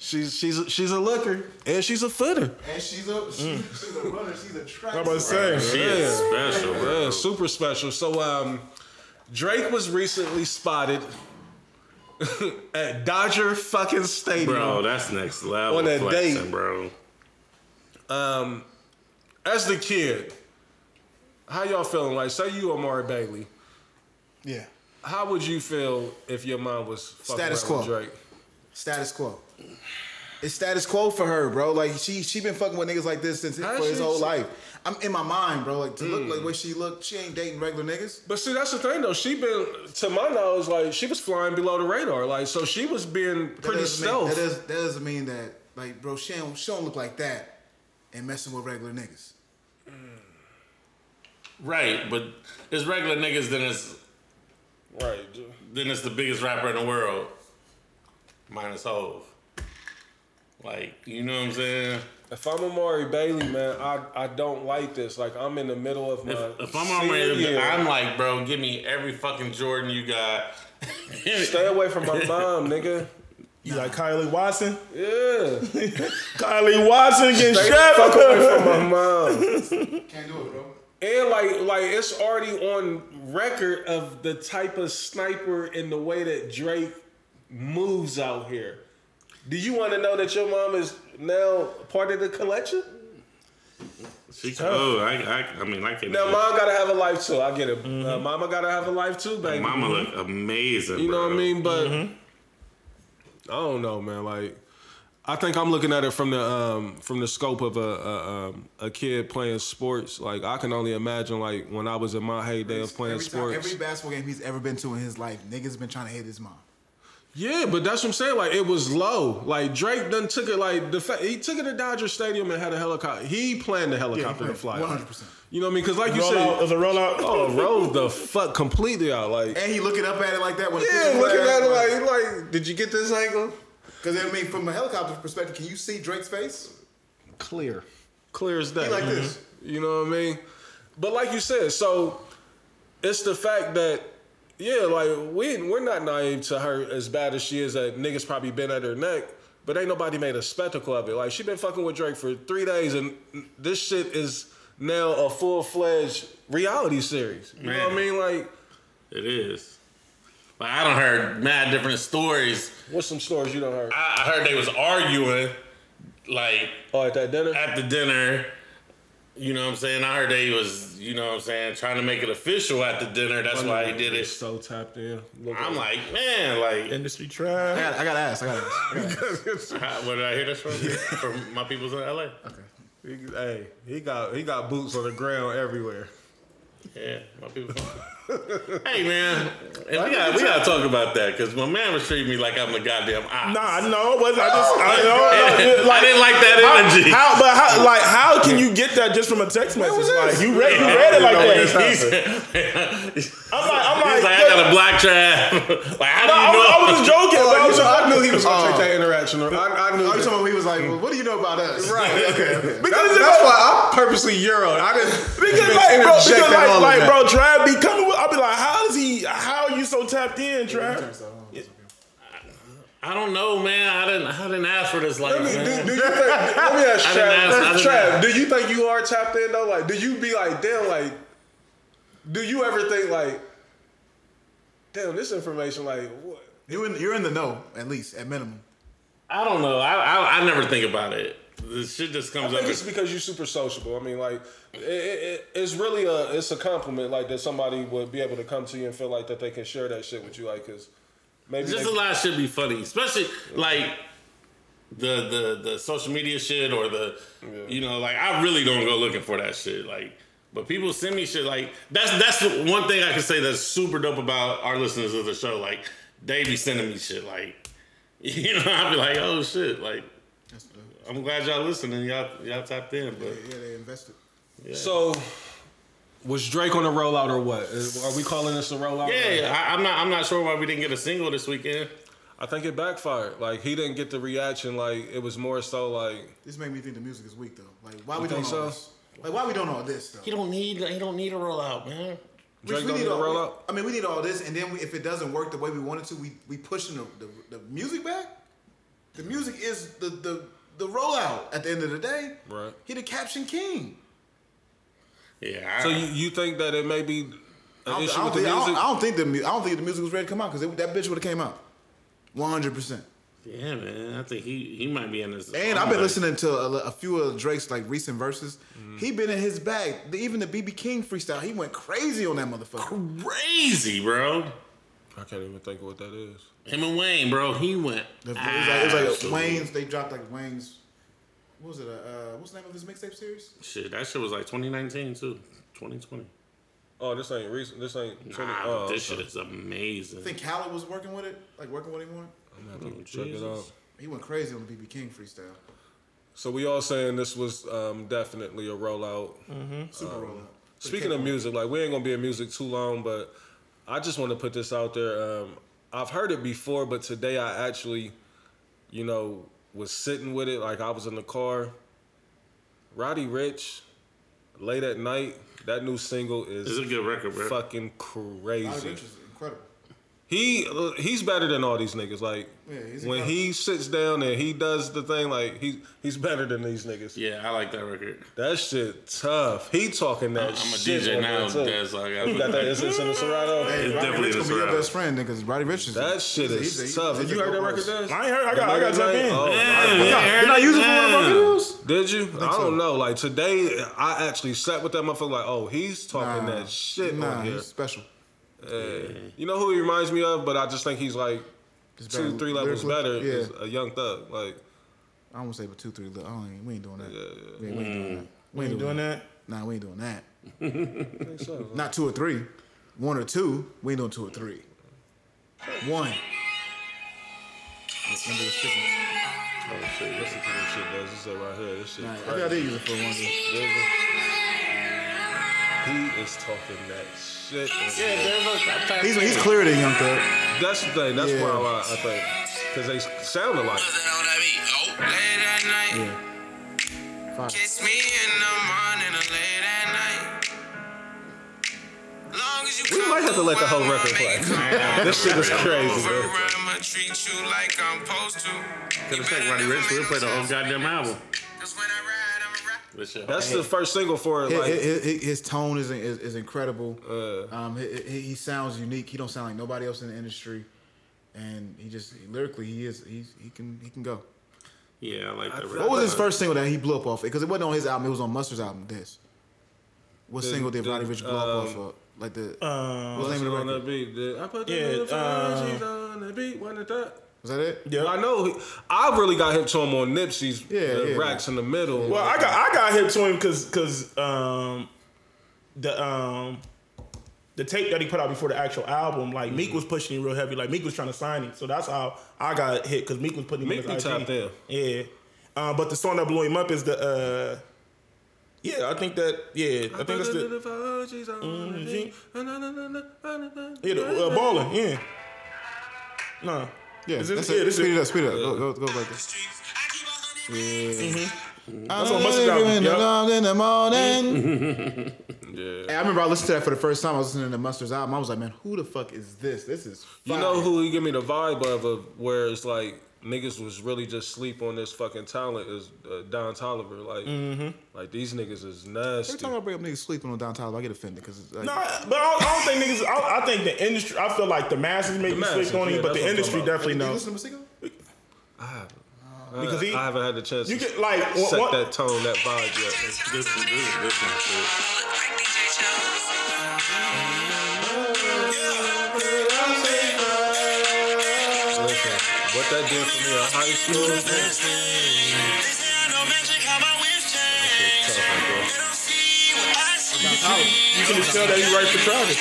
she's she's she's a looker and she's a footer. And she's a she, she's a runner. She's a track. I'm about to say. she is special, bro. Yeah, super special. So um, Drake was recently spotted at Dodger fucking Stadium. Bro, that's next level On a flexing, date. bro. Um, as the kid, how y'all feeling? Like, say you Amari Bailey, Yeah. how would you feel if your mom was fucking Status around with quo. Drake? Status quo. It's status quo for her, bro. Like she she been fucking with niggas like this since How for his she- whole life. I'm in my mind, bro. Like to look like mm. the way she looked, she ain't dating regular niggas. But see, that's the thing though. She been, to my knowledge, like she was flying below the radar. Like, so she was being pretty doesn't stealth. Mean, that, does, that doesn't mean that, like, bro, she don't, she don't look like that and messing with regular niggas. Right, but it's regular niggas. Then it's right. then it's the biggest rapper in the world, minus Hove. Like, you know what I'm saying? If I'm Amari Bailey, man, I, I don't like this. Like I'm in the middle of my. If, if I'm senior on. I'm like, bro, give me every fucking Jordan you got. Stay away from my mom, nigga. You like Kylie Watson? Yeah. Kylie Watson getting Stay the fuck away from my mom. Can't do it, bro. And like like it's already on record of the type of sniper and the way that Drake moves out here. Do you want to know that your mom is now part of the collection? She cool. I, I, I mean, I can. Now, mom gotta have a life too. I get it. Uh, mama gotta have a life too, baby. Mama look amazing. You know what I mean? But I don't know, man. Like, I think I'm looking at it from the um, from the scope of a a, um, a kid playing sports. Like, I can only imagine like when I was in my heyday of playing every time- sports. every basketball game he's ever been to in his life, niggas been trying to hit his mom. Yeah, but that's what I'm saying. Like, it was low. Like Drake done took it. Like the fact he took it to Dodger Stadium and had a helicopter. He planned the helicopter to fly. One hundred percent. You know what I mean? Because like you Roll said, out. There's a rollout. oh, rolled the fuck completely out. Like, And he looking up at it like that when yeah, looking at it like, like, did you get this angle? because I mean, from a helicopter perspective, can you see Drake's face? clear, clear as day. He like mm-hmm. this. You know what I mean? But like you said, so it's the fact that yeah, like we we're not naive to her as bad as she is. That niggas probably been at her neck, but ain't nobody made a spectacle of it. Like she been fucking with Drake for three days, and this shit is now a full fledged reality series. You know what I mean? Like, It is. Like I don't heard mad different stories. what's some stories you don't heard? I, I heard they was arguing, like Oh, at that dinner. at the dinner. You know what I'm saying? I heard they was, you know what I'm saying, trying to make it official at the dinner. That's why he did it. So tapped in. Look I'm at- like, man, like, Industry I trash. got, I got to ask. I got to ask. I gotta ask. how- where did I hear this from? from my people's in LA. He- hey, he got he got boots on the ground everywhere. Yeah, my people. hey man, and we got we gotta talk about that because my man was treating me like I'm the goddamn ox. Nah, no, it wasn't. I just, I, no, no, I didn't like that how, energy. How, but how, like, how can you get that just from a text message? Like, you read, you read it like that. I'm like, I'm He's like, like, I got a black trap. like, how do No, you I, know? was, I was just joking. Oh, but I you was know, just, I knew he was gonna Oh. take that interaction. I, I knew. Oh, you that. talking about he was like, well, what do you know about us? Right. Okay. okay. because That's, that's why I purposely Euro. I didn't. Because even like, bro, interject because at like, like, bro, Trav be coming with. I'll be like, how does he? How are you so tapped in, Trav? I don't know, man. I didn't. I didn't ask for this life, Do, man. do you think? Let me ask I didn't ask- Trav. Trav, do you think you are tapped in though? Like, do you be like, damn, like, do you ever think like, damn, this information, like, what? You in, you're in the know, at least, at minimum. I don't know. I, I I never think about it. This shit just I comes up. think it's because you're super sociable. I mean, like, it, it, it's really a it's a compliment, like that somebody would be able to come to you and feel like that they can share that shit with you, like, cause maybe Just they, a lot of shit be funny, especially like the the the social media shit or the you know like I really don't go looking for that shit like. But people send me shit like that's that's the one thing I can say that's super dope about our listeners of the show. Like they be sending me shit like you know I'll be like oh shit like I'm glad y'all listening y'all y'all tapped in but Yeah, they invested. So, was Drake on the rollout or what? Are we calling this a rollout? yeah I, I'm not I'm not sure why we didn't get a single this weekend. I think it backfired. Like he didn't get the reaction. Like it was more so like This made me think the music is weak, though. Like, why we think doing all so? this? Like, why we doing all this, though? He don't need he don't need a rollout man. Drake we don't need a all, rollout. I mean, we need all this, and then we, if it doesn't work the way we want it to, we we pushing the, the, the music back. The music is the, the the rollout. At the end of the day, Right. He the caption king. Yeah. I, So you, you think that it may be I an don't, issue I with don't the think, I music? don't, I don't think the mu- I don't think the music was ready to come out because that bitch would have came out. One hundred percent. Yeah, man. I think he he might be in this. And I've been listening to a, a few of Drake's like recent verses. Mm-hmm. He been in his bag. The- Even the BB King freestyle, he went crazy on that motherfucker. crazy, bro. I can't even think of what that is. Him and Wayne, bro. He went. It was like, it was like Wayne's. They dropped like Wayne's. What was it? Uh, what's the name of his mixtape series? Shit, that shit was like 2019 too. 2020. Oh, this ain't recent. This ain't. Nah, oh, this shit is amazing. I think Khaled was working with it, like working with him on. it. I'm gonna have to check it out. He went crazy on the BB King freestyle. So we all saying this was um, definitely a rollout. Super rollout. Speaking of music, like we ain't gonna be in music too long, but I just want to put this out there. Um, I've heard it before, but today I actually, you know, was sitting with it. Like I was in the car. Roddy Ricch, late at night. That new single is This is a good record, bro. fucking Roddy crazy. Is incredible. He he's better than all these niggas. Like Yeah, he's when incredible. he sits down and he does the thing, like he he's better than these niggas. Yeah, I like that record. That shit tough. He talking that I'm a shit. DJ on now, there, too. Des, so I got got that? Is this in the Serato? Hey, It's Roddy definitely Ricch the gonna be your Serato. best friend because Roddy Ricch is. That shit he's a- is he's tough. he's Did you heard that record, artist. I ain't heard. I got. I got to jump in. Oh, Yeah, You're not, you're not using one of my videos? Did you? I so. don't know. Like today, I actually sat with that motherfucker. Like, oh, he's talking Nah, that shit Nah, on here. he's special. You know who he reminds me of? But I just think he's like Just two, better three levels lyrically. better. Yeah. Is a young thug. Like, I won't say but two, three. li- I don't even, we ain't doing that. yeah, We, ain't, we ain't doing mm. that. We ain't doing that. Nah, we ain't doing that. I think so. Not two or three. One or two. We ain't doing two or three. One. Let's remember the sticky. Oh shit! Listen to this shit, though. This is right here. This shit. Nah, I crazy. think I did use it for one. He is talking that shit. on Yeah, here. there's a, He's, he's clearer than Young Thug. That's the thing. That's Yeah. why I, I think because they sound alike. Oh, late at night, Yeah. Fine. kiss me in the morning or late at night. Long as you We might have to let the whole record play. this shit is crazy, bro. I'ma treat you like I'm supposed to. Could have said Roddy Ricch. We'll play the whole goddamn album. Cause when I ride, That's the first single for it. His, Like, his, his- his tone is, is, is incredible. Uh. um, he, he he sounds unique. He don't sound like nobody else in the industry, and he just lyrically he is he's, he can he can go. yeah, I like that record. What was his first single that he blew up off? Of? Because it wasn't on his album. It was on Mustard's album. This. What The- single did the, Roddy Ricch blow up off um, of? Like the Uh, what's the name of the on the record? beat. The- I put the Yeah, little uh, Ferraris on the beat. Wasn't that? Was that it? yeah. I know. I really got hit to him on Nipsey's. Uh, Yeah, the yeah. racks in the middle. Well, I got I got hit to him because because um, the um the tape that he put out before the actual album, like Meek was pushing him real heavy. Like Meek was trying to sign him, so that's how I got hit because Meek was putting him Meek in his be IG. tapped in. Yeah, um, but the song that blew him up is the. uh yeah, I think that. Yeah, I think that's the. Yeah, the uh, balling. Yeah. No. Yeah, Is this- that's yeah, it. this Speed is- it up, speed it up. Go, go, go like this. Mm-hmm. That's on Mustard album. Yup. in the morning. Yeah. Hey, I remember I listened to that for the first time. I was listening to Mustard's album. I was like, man, who the fuck is this? This is You know who he give me the vibe of, of where it's like niggas was really just sleep on this fucking talent is uh, Don Toliver. Like, mm-hmm. like these niggas is nasty. Every time I bring up niggas sleeping on downtown, I get offended because like, No, but I don't, I don't think niggas. I, I think the industry. I feel like the masses make you masses, sleep on yeah, it, but the industry talking about. definitely you knows. listen to Masego? Because he- I haven't had the chance You to get like one, set one, that tone, that vibe yet. This is this is this that did for me in high school, that shit tough right there. you can just tell that he right for Travis.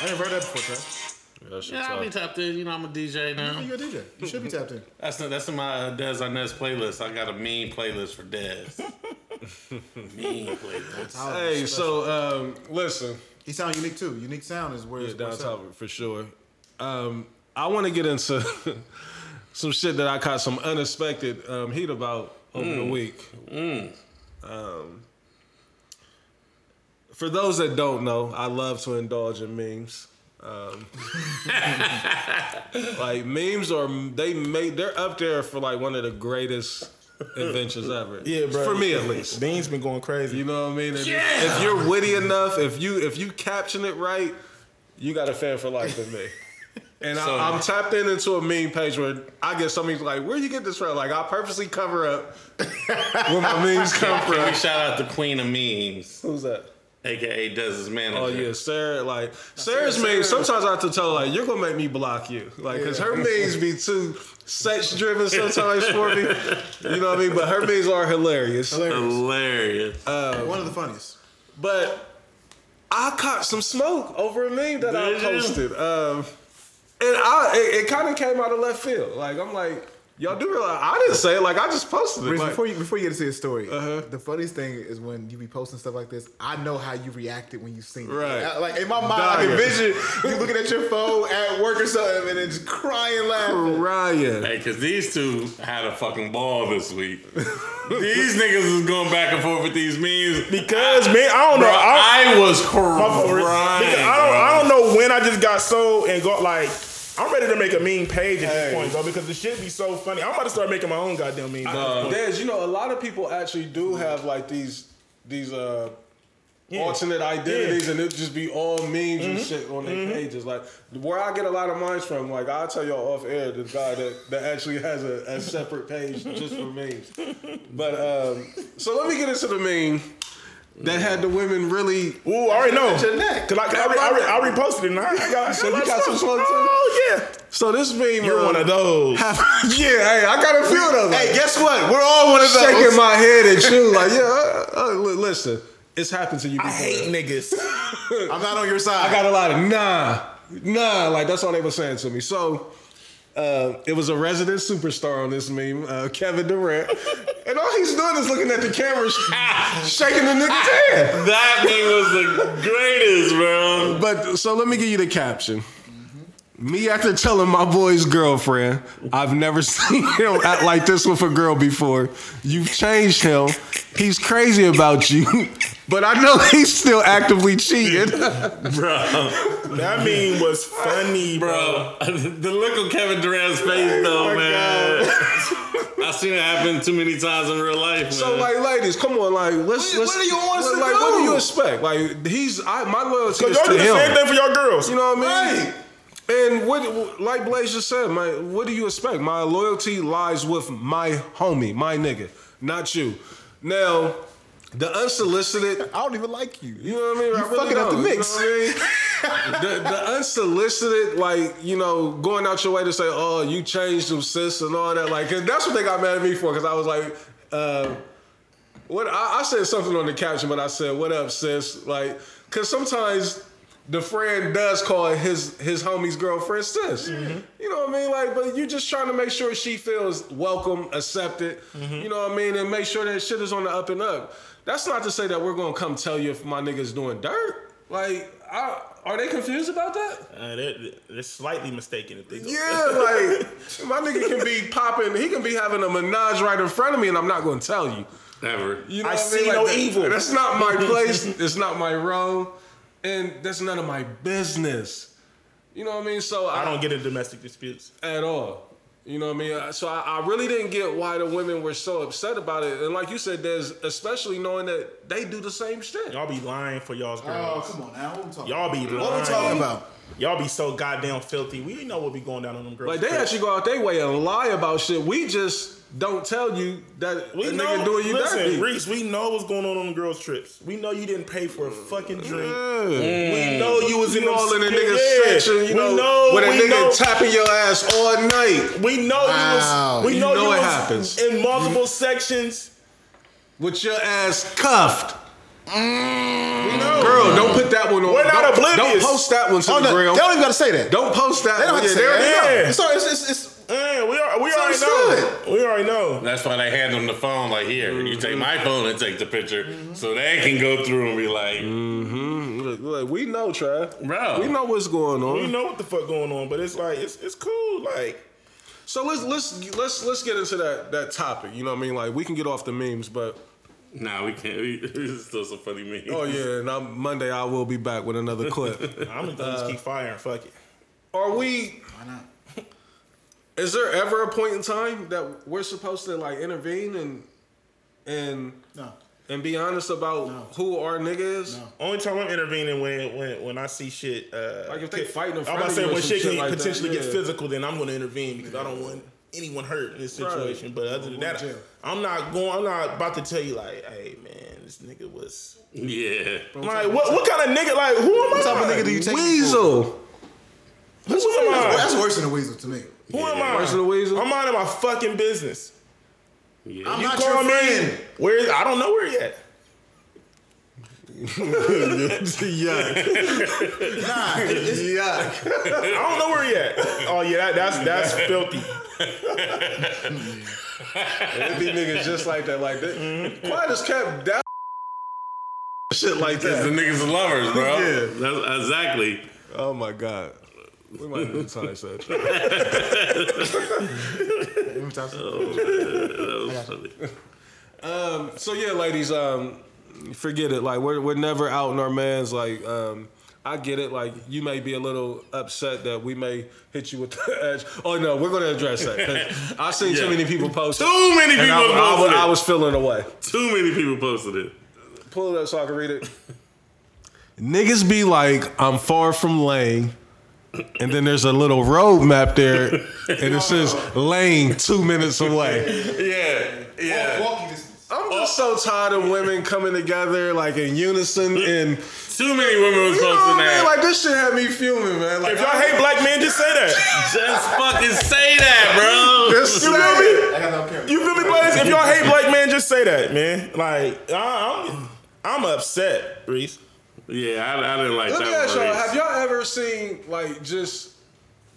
I ain't heard that before, Trav. That Yeah, I'll be tapped in. You know, I'm a DJ now. You're a DJ. You should be tapped in. That's not, that's in my Des Arnaz playlist. I got a mean playlist for Des. mean playlist. Hey, so um, listen, He sound unique too. Unique sound is where yeah, it's Don what's. Toliver for sure. Um, I want to get into some shit that I caught some unexpected um, heat about over the week. Um, for those that don't know, I love to indulge in memes. Um, like memes are they made they're up there for like one of the greatest inventions ever. Yeah, bro. For me at least. Bean's been going crazy. You know what I mean? And if- If you're witty enough, if you if you caption it right, you got a fan for life in me. And So- I, I'm tapped in into a meme page where I get somebody's like, "Where you get this from?" Like I purposely cover up where my memes come Can we from. shout out the queen of memes, Who's that? Aka Des's manager? Oh yeah, Sarah. Like Sarah's memes. Sometimes I have to tell her, like, "You're gonna make me block you," like, cause her memes be too sex driven sometimes for me. You know what I mean? But her memes are hilarious. Hilarious. One of the funniest. But I caught some smoke over a meme that I Did you? posted. Um, and I it, it kind of came out of left field. Like I'm like, y'all do realize I didn't say it. Like I just posted it. Reese, Like, before you before you get into your story, Uh-huh. the funniest thing is when you be posting stuff like this. I know how you reacted when you seen it. Right. I- Like in my mind, I Dying. can envision you looking at your phone at work or something and then just crying, laughing. Ryan. Hey, cause these two had a fucking ball this week. these niggas is going back and forth with these memes. Because man, I don't Bro, know. I, I was my crying. I don't. I don't know when I just got so and got like. I'm ready to make a meme page at this point, bro, because the shit be so funny. I'm about to start making my own goddamn meme. Uh, you know, a lot of people actually do have like these these uh alternate identities, and it just be all memes and shit on their pages. Like where I get a lot of mines from, like I'll tell y'all off air, the guy that, that actually has a, a separate page just for memes. But um, so let me get into the meme that had the women really. Ooh, I already know. your neck. Cause I, re- I, re- I reposted it and I, I got, So I you got some smoke, too? Oh yeah. So this meme, You're uh, one of those. yeah, hey, I got a few of those. Hey, guess what? We're all one of those. shaking my head at you, like, yeah, uh, uh, listen, it's happened to you before. I hate niggas. I'm not on your side. I got a lot of nah, nah, like that's all they were saying to me. So uh, it was a resident superstar on this meme, uh, Kevin Durant, and all he's doing is looking at the camera, sh- shaking the nigga's hand. That meme was the greatest, bro. But so let me give you the caption. Me after telling my boy's girlfriend, I've never seen him act like this with a girl before. You've changed him. He's crazy about you, but I know he's still actively cheating. Bro, That meme was funny, bro. bro. the look on Kevin Durant's face, Oh though, man. I've seen it happen too many times in real life, man. So like, ladies, come on, like, let's. What- let's what do you want us like, to like, What do do? you expect? Like, he's I, my loyalty Cause is y'all to do the same thing for y'all girls. You know what I mean? And what, like Blaze just said, my, what do you expect? My loyalty lies with my homie, my nigga, not you. Now, the unsolicited. I don't even like you. You know what I mean? You I really fucking up the don't, you mix. know what I mean? the, the unsolicited, like, you know, going out your way to say, oh, you changed them, sis, and all that. Like, 'cause that's what they got mad at me for, because I was like, uh, what I, I said something on the caption, but I said, "What up, sis?" Like, cause sometimes the friend does call his his homie's girlfriend sis. You know what I mean? Like, but you just trying to make sure she feels welcome, accepted. You know what I mean, and make sure that shit is on the up and up. That's not to say that we're gonna come tell you if my nigga's doing dirt. Like, I, are they confused about that? Uh, they're, they're slightly mistaken if they go. Yeah, like my nigga can be popping. He can be having a menage right in front of me, and I'm not gonna tell you. Ever. You know I what see mean? no that- evil. That's not my place. it's not my role, and that's none of my business. You know what I mean? So I don't get in domestic disputes. at all. You know what I mean? So I, I really didn't get why the women were so upset about it. And like you said, there's especially knowing that they do the same shit. Y'all be lying for y'all's oh, girls. Oh, come on now. What we talking Y'all be about? lying. What we talking about? Y'all be so goddamn filthy. We know what be going down on them girls. Like they actually go out their way and lie about shit. We just don't tell you that we a know, nigga doing you listen, dirty. Reese, we know what's going on on the girls' trips. We know you didn't pay for a fucking drink. Yeah. We mm. know you was in You them all in the yeah, nigga section, you we know, know, with a we nigga know, tapping your ass all night We know Wow. you was. We You know, know you it was happens. in multiple sections. with your ass cuffed. We mm. know. Girl, don't put that one on. We're not don't, oblivious. Don't post that one to Oh, the no, gram. they don't even got to say that. Don't post that. They don't have to yeah, say that. know. Yeah. It's, all- it's, it's, it's, Yeah, we are. We It's already know. understood. We already know. That's why they hand them the phone. Like here, you take mm-hmm. my phone and take the picture, so they can go through and be like, mm-hmm. Look, look, we know, Trav. Bro. We know what's going on. We know what the fuck going on, but it's like it's it's cool. Like So let's let's let's let's get into that that topic. You know what I mean? Like we can get off the memes, but "Nah, we can't." We, it's still some funny memes. oh yeah, and I'm, Monday I will be back with another clip. I'm gonna just keep firing. Fuck it. Are we? why not? Is there ever a point in time that we're supposed to like intervene and and No. and be honest about who our nigga is? No. Only time I'm intervening when when when I see shit. Uh, Like if they fighting I'm about to say when shit shit can like that, potentially get physical, then I'm gonna intervene because I don't want anyone hurt in this Right. situation. But other than that. I'm not going. I'm not about to tell you like, hey man, this nigga was. Yeah. Like what? What kind of nigga? Like who am I? What type of nigga do you take me for? Weasel. Who am I? that's worse than a weasel to me. Who am I? Worse than a weasel? I'm out of my fucking business. Yeah. I'm You not call your me. friend. Where is? I don't know where he at. yeah. Nah, it's, Yeah. I don't know where he at. Oh yeah, that, that's that's filthy. It be niggas just like that, like that. Quiet as kept down. Shit like Because the niggas are lovers, bro. Yeah. That's exactly. Oh my god. We might have time set. That was funny. Um, so yeah, ladies, um, forget it. Like we're we're never out in our man's. Like um, I get it. Like you may be a little upset that we may hit you with the edge. Oh no, we're gonna address that. I've seen too many people post. it, Too many and people I, I, posted was- I was feeling away. Too many people posted it. Pull it up so I can read it. Niggas be like, I'm far from lane. And then there's a little road map there, and it says lane two minutes away. Yeah. Yeah. walking distance. I'm just so tired of women coming together like in unison and Too many women was you know posting what I that. Like this shit had me fuming, man. Like If y'all hate black men, just say that. Just fucking say that, bro. Just You feel me? I got no care. You feel me, Blaze? If y'all hate black men, just say that, man. Like I, I'm, I'm upset, Reese. Yeah, I, I didn't like that. Let me that ask one. y'all: Have y'all ever seen like just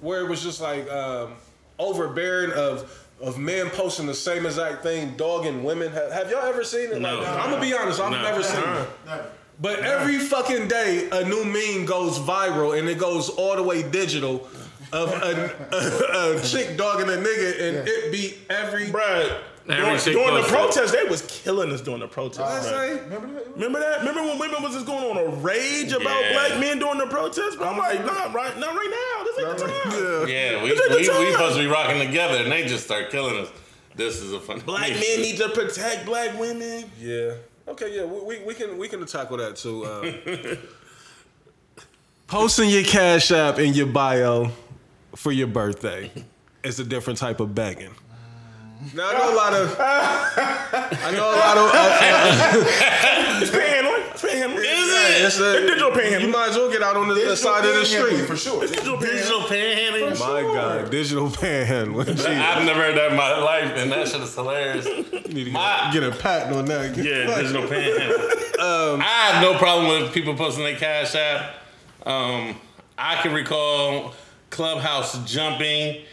where it was just like um, overbearing of of men posting the same exact thing, dogging women? Have, have y'all ever seen it? No. like, I'm gonna be honest, I've No. never seen it. Never. But every fucking day, a new meme goes viral and it goes all the way digital of a, a, a chick dogging a nigga, and it beat every. Bruh, Every during, chick during the posted. protest, they was killing us during the protest. What Remember that? Remember that? Remember when women was just going on a rage about yeah. black men during the protest? But I'm like, nah, right, not right now. This ain't the time. Yeah, we, This the we, we supposed to be rocking together, and they just start killing us. This is a fun. Black men need to protect black women. Yeah. Okay. Yeah. We, we, we can we can tackle that too. Um, posting your cash app in your bio for your birthday is a different type of begging. Now I know a lot of. I know a lot of. Uh, It's panhandling. It's panhandling. Is it's a, digital panhandling. You might as well get out on the, the side of the street. for sure. Digital Digital panhandling. My God, digital panhandling. Gee, I've never heard that in my life, and that shit is hilarious. you need to My- get, get a patent on that. Yeah, digital panhandling. I have no problem with people posting their cash app. Um, I can recall Clubhouse jumping,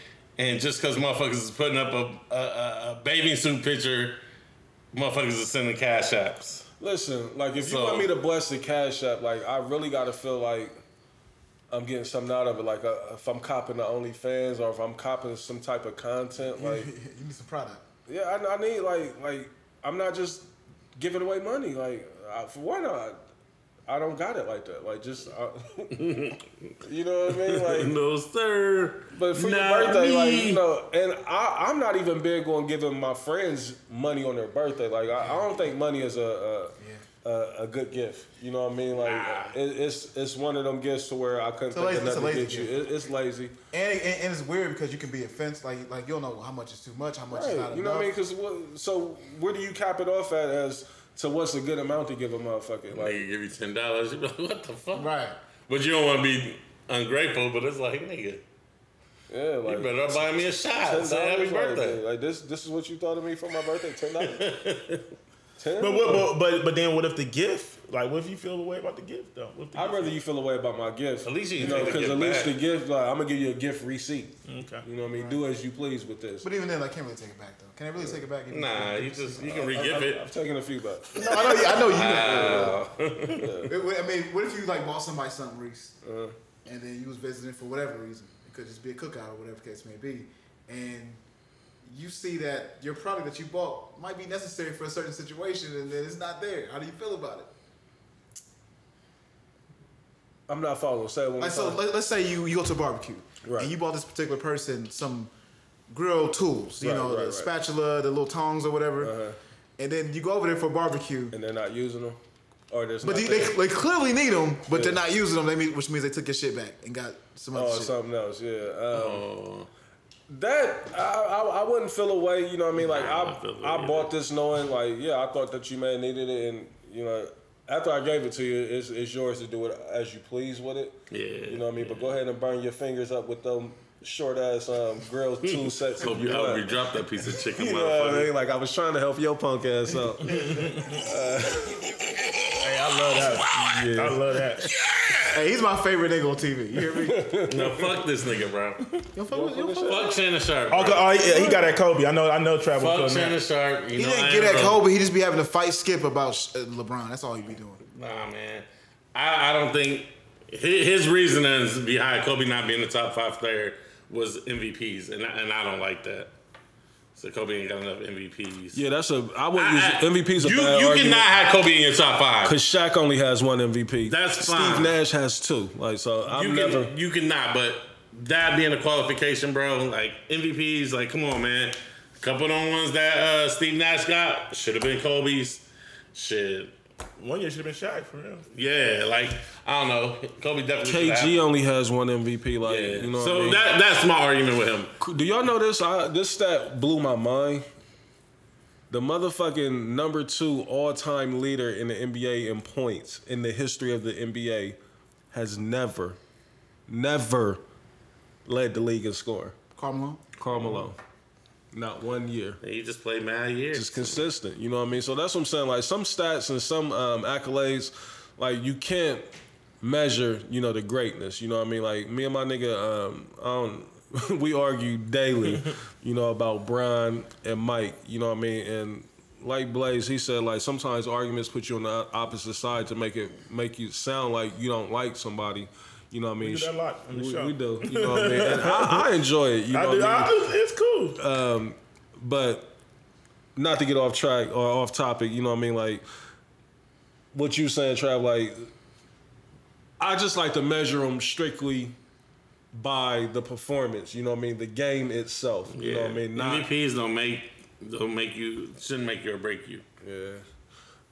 and just because motherfuckers is putting up a, a, a, a bathing suit picture, motherfuckers is sending cash apps. Listen, like if you want me to bless the cash app, like I really got to feel like I'm getting something out of it. Like uh, if I'm copping the OnlyFans or if I'm copping some type of content, like you need some product. yeah, I, I need like like I'm not just giving away money. Like I, for one, I, I don't got it like that. Like just uh, you know what I mean? Like No, sir. But for Not your birthday, like me. you know, and I, I'm not even big on giving my friends money on their birthday. Like I, I don't think money is a a, a a good gift. You know what I mean? Like it, it's it's one of them gifts to where I couldn't It's think lazy- of nothing to get you. It, it's lazy, And, and and it's weird because you can be offensive. Like like you don't know how much is too much, how much is not right? You enough. know what I mean? Because so where do you cap it off at as to what's a good amount to give a motherfucker? Like Nigga give you ten dollars. You be like, what the fuck? Right. But you don't want to be ungrateful. But it's like, nigga, yeah, like, you better buy me a shot. ten Say happy dollars. Like, birthday. like this this is what you thought of me for my birthday? Ten dollars. Ten. But, what, but but but then what if the gift? Like, what if you feel the way about the gift though? What if the I'd gift- rather you feel a way about my gift. At least you you can know, take because at least back. the gift, like, I'm gonna give you a gift receipt. Okay. You know what I mean? Do as you please with this. But even then, I can't really take it back though. Can I really take it back? even- Nah, you just you can I've, re-gift it. I've taken a few back. No, I know. you- I know you. Wow. It- I mean, what if you like bought somebody something, Reese, Uh-huh. and then you was visiting for whatever reason? It could just be a cookout or whatever case may be, and you see that your product that you bought might be necessary for a certain situation, and then it's not there. How do you feel about it? I'm not following. Say it one Like so, let, let's say you you go to a barbecue, Right. and you bought this particular person some grill tools, you Right, know, right, the right. spatula, the little tongs or whatever, Uh-huh. and then you go over there for barbecue. and they're not using them, or there's But they, they, they clearly need them, but they're not using them. They mean, which means they took your shit back and got some other Oh, shit. something else. Yeah. Um, Oh, That I, I I wouldn't feel away. You know what I mean? Like Nah, I I I bought this knowing like yeah I thought that you may have needed it and you know after I gave it to you it's, it's yours to do it as you please with it. Yeah, You know what I mean? But go ahead and burn your fingers up with them short ass um, grill tool sets. hope if you, you I hope you drop that piece of chicken, You know what I mean? Like I was trying to help your punk ass out. Hey, I love that. Yeah. I love that. Hey, he's my favorite nigga on TV. You hear me? No, fuck this nigga, bro. Yo, fuck with- yo, fuck with- Fuck Shannon Sharpe. Oh, bro. oh, yeah, he got that Kobe. I know. I know. Travel Fuck feeling Shannon that. Sharp. You He know, didn't ain't get at bro. Kobe. He just be having to fight Skip about uh, LeBron. That's all he be doing. Nah, man. I, I don't think his, his reasonings behind Kobe not being the top five player was MVPs, and I, and I don't like that. So Kobe ain't got enough MVPs. Yeah, that's a. I wouldn't I- I- use MVP's a you, bad you argument. cannot have Kobe in your top five. Cause Shaq only has one MVP. That's fine. Steve. Nash has two. Like so, I'm you never. you cannot, but that being a qualification, bro. Like MVPs, like come on, man. A couple of them ones that uh, Steve Nash got should have been Kobe's. Shit, One year should have been Shaq for real. yeah. Like I don't know, Kobe definitely. should. KG only has one MVP. Like Yeah. you know. so what I mean? that that's my argument with him. Do y'all know this? I, this stat blew my mind. The motherfucking number two all-time leader in the NBA in points in the history of the NBA has never, never led the league in score. Karl Malone. Carmelo, not one year. You just played mad years. Just consistent. You know what I mean? So that's what I'm saying. Like some stats and some um, accolades, like you can't measure, you know, the greatness. You know what I mean? Like me and my nigga, um, I don't, we argue daily, you know, about Brian and Mike. You know what I mean? And like Blaze, he said like sometimes arguments put you on the opposite side to make it make you sound like you don't like somebody. You know what I mean? do that a lot on the we, show. we do. You know what I mean? And I, I enjoy it. You know I what do. I mean? I, it's cool. Um, but not to get off track or off topic, you know what I mean? Like what you saying, Trav, like I just like to measure them strictly by the performance, you know what I mean? The game itself. You know what I mean? Not MVPs don't make don't make you shouldn't make you or break you. Yeah.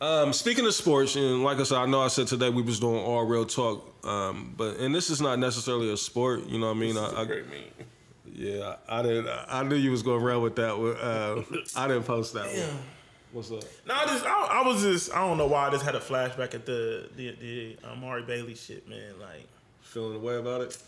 Um, speaking of sports, and like I said, I know I said today we was doing all real talk, um, but and this is not necessarily a sport, you know what I mean? I, I, Great meme. yeah, I didn't. I knew you was going around with that. one. Uh, I didn't post that one. What's up? No, I just I, I was just I don't know why I just had a flashback at the the the Amari Bailey shit, man. Like, Feeling the way about it?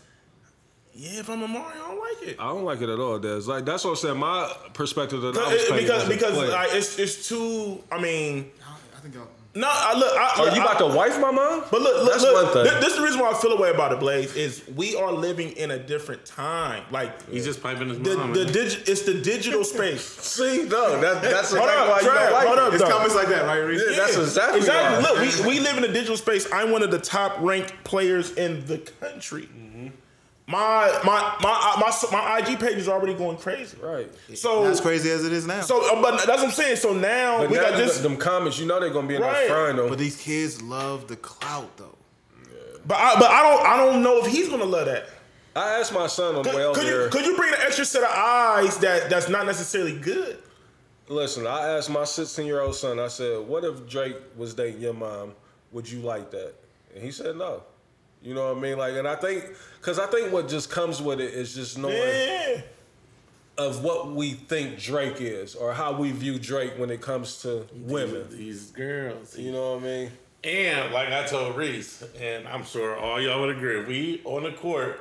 yeah, if I'm Amari, I don't like it. I don't like it at all, Des. Like that's what I'm saying. My perspective that I was It- because because like it's it's too. I mean, I think y'all. no, I look. I, Are you I- about to wife my mom? But look, look, that's look one thing. thi- This is the reason why I feel away about it, Blaze. Is we are living in a different time. Like He's just piping his the mom. the man. digi- it's the digital space. See, no, that, that's Hold exactly up, why you Trav, don't like hold it. up, It's though. comments like that, right, Reese? Yeah, that's exactly exactly. why. Look, we, we live in a digital space. I'm one of the top ranked players in the country. Mm-hmm. My my my my my IG page is already going crazy. Right. So As crazy as it is now. so, uh, but that's what I'm saying. So now But we now got them- this. them comments, you know they're gonna be in Right. there frying them. but these kids love the clout, though. But I, but I don't I don't know if he's gonna love that. I asked my son on the Could, way over could you there. could you bring an extra set of eyes that that's not necessarily good? Listen, I asked my 16 year old son. I said, "What if Drake was dating your mom? Would you like that?" And he said, "No." You know what I mean? Like, and I think, cause I think what just comes with it is just knowing Yeah. of what we think Drake is, or how we view Drake when it comes to women. These girls. You know what I mean? And like I told Reese, and I'm sure all y'all would agree, we on the court,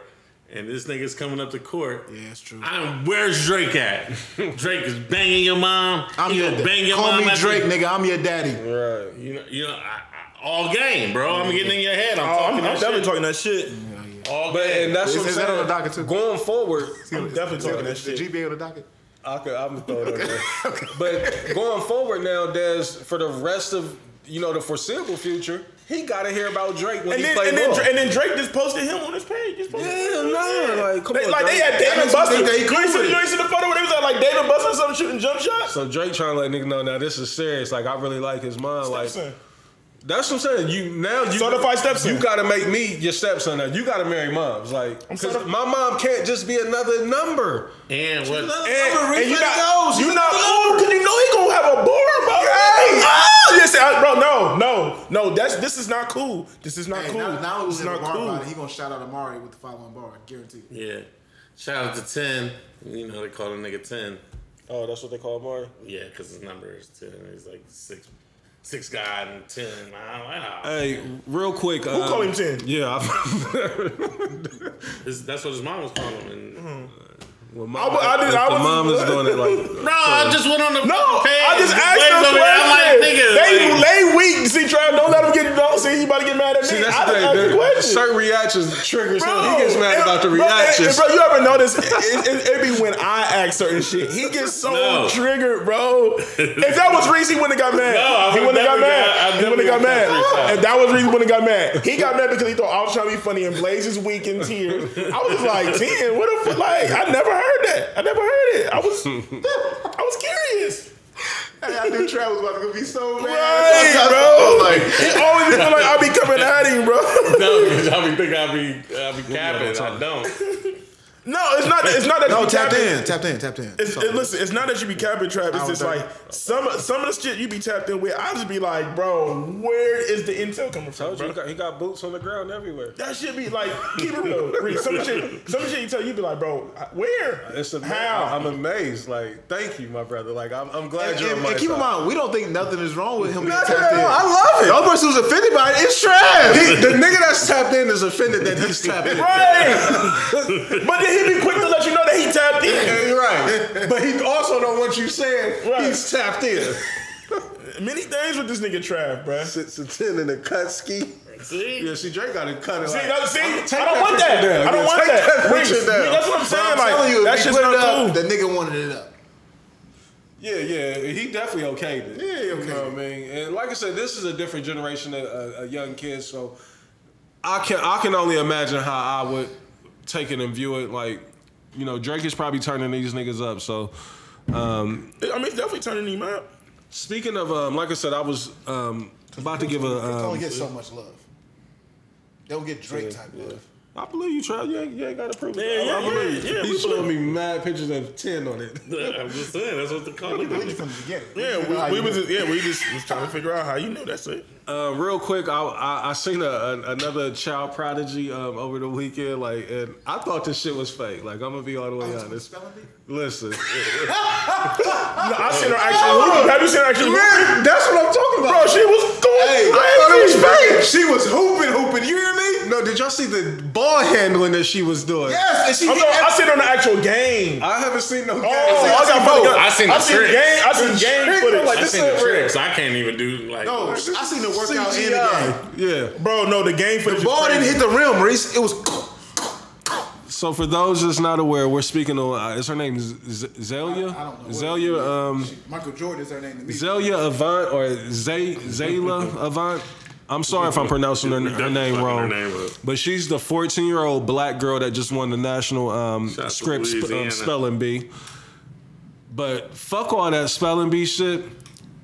and this nigga's coming up to court. Yeah, it's true. I'm where's Drake at? Drake is banging your mom. I'm he your gonna bang your Call mom me at the- Drake, nigga. I'm your daddy. Right. You know, you know, I, I, all game, bro. I'm getting in your head. I'm Oh, talking I'm, that I'm definitely shit. talking that shit. all But game. and that's Is- what I'm is that saying. on the docket too? Going forward, I'm definitely talking that The shit. GBA on the docket. I could, I'm gonna throw it on there. But going forward now, Des, for the rest of you know the foreseeable future, he got to hear about Drake when And he then, play and, then, and then Drake just posted him on his page. Just posted Yeah, him. no, like, come They- on, like they had David makes me Buster. think that he You ain't see, you it. see the photo where they was at like David Buster or something shooting jump shots. So Drake trying to let niggas know now this is serious. Like I really like his mind. Like Stepson. That's what I'm saying. You now you Certified stepson. You got to make me your stepson. Now you got to marry moms. Like 'cause certi- my mom can't just be another number. and what? another And, number. and you Reese, not, let it go. you not, another oh, cause you know he gonna have a bar, bro. Right. Oh, yes, I- bro, no, no, no. That's this is not cool. This is not Hey, cool. now, now this is not cool. about. He gonna shout out Amari with the following bar, guaranteed. Yeah. Shout out to ten. You know they call a nigga ten. Oh, that's what they call Mari. Yeah, because his number is ten. He's like six, six guy and ten. I'm like, ah. Hey, real quick. Who called him 10? Yeah. That's what his mom was calling him. And, well, I I did- I the was- mom is doing it like. Uh, no, I just went on the No, fucking page. I just asked Blaze them a over. I'm like, nigga, they like- lay weak. See, Trav, don't let him get. Don't see you about to get mad at me. See, that's I the thing. asked the the- question. Certain reactions trigger Bro, something. He gets mad and- about the bro, and- reactions. and bro, you ever notice it, it, it, it be when I ask certain shit. He gets so No. triggered, bro. If that was Reese, he wouldn't have got mad. No, he would wouldn't have got mad. got- he wouldn't have got mad. that. If that was Reese, he wouldn't have got mad. He got mad because he thought I was trying to be funny and Blaze is weak in tears. I was like, ten, what the fuck? Like, I never heard that. I never heard it. I was, I was curious. Hey, I knew Trav was about to be so mad. Right, I bro. was like, It always feel like I'll be coming at him, bro. no, because y'all be think I'll be, I'll be capping. I don't. No, it's not. It's not that no, you be tapped capping. in, tapped in, tapped in. It's, it, listen, it's not that you be capping trap. It's just don't like some some of the shit you be tapped in with. I just be like, bro, where is the intel coming from, Told you, bro? he got, he got boots on the ground everywhere. That shit be like, keep it real. Reed. Some of the shit, some of the shit you tell you be like, bro, where? It's a, How? I'm amazed. Like, thank you, my brother. Like, I'm, I'm glad And, you're and- on my and keep in mind, we don't think nothing is wrong with him being tapped in. I love it. The only person who's offended by it is Trav. The nigga that's tapped in is offended that he's tapped in. Right. but then he be quick to let you know that he tapped in. Right. But he also don't want you saying Right. he's tapped in. Many things with this nigga Trav, bro. See, Sits a 10 in the cut ski. See? Yeah, see, Drake got to cut it. like, no, see, I don't that want that. down. I don't Yeah, want take that. that Reese, picture down. That's what I'm But saying. I'm like, telling you, that if shit's not up, cool. the nigga wanted it up. Yeah, yeah, he definitely okayed it. Yeah, he You okayed know what I mean? And like I said, this is a different generation of uh, young kids, so I can I can only imagine how I would take it and view it. Like, you know, Drake is probably turning these niggas up. So, um, I mean, it's definitely turning him up. speaking of, um, like I said, I was um, about to give a. They only Um, get so much love. They don't get Drake type love. I believe you, Trav. You ain't, you ain't got to prove it. Yeah, I, I believe yeah, yeah, He's we showing me mad pictures of 10 on it. I'm just saying, that's what the call We it. from the beginning. Yeah, we, we was just, yeah, we just was trying to figure out how you knew that's it. Uh, real quick, I I, I seen a, a, another child prodigy um, over the weekend, like, and I thought this shit was fake. Like, I'm gonna be all the way honest. Listen, No, I seen her actually hooping. Have you seen her actually hooping? that's what I'm talking about. Bro, she was going Hey, crazy. I thought it was. She was hooping, hooping. You hear me? No, did y'all see the ball handling that she was doing? Yes, and she. I'm hit not, I seen her in the actual game. I haven't seen no. Oh, I got both. both. I seen the I seen tricks. game. I seen game tricks, footage. like I this seen the ain't real. tricks. I can't even do like. No, I seen the workout in the game. Yeah. Bro, no, the game footage. The ball is didn't hit the rim, Reese. It was. So for those that's not aware, we're speaking on. Uh, is her name Z- Z- Zelia? I don't know. Zelia. Um, Michael Jordan is her name to me. Zelia Avant or Zay Zaila Avant. I'm sorry if I'm pronouncing her, her name fucking her wrong, name but she's the 14 year old black girl that just won the national um, Shout out to Scripps sp- um, spelling bee. But fuck all that spelling bee shit.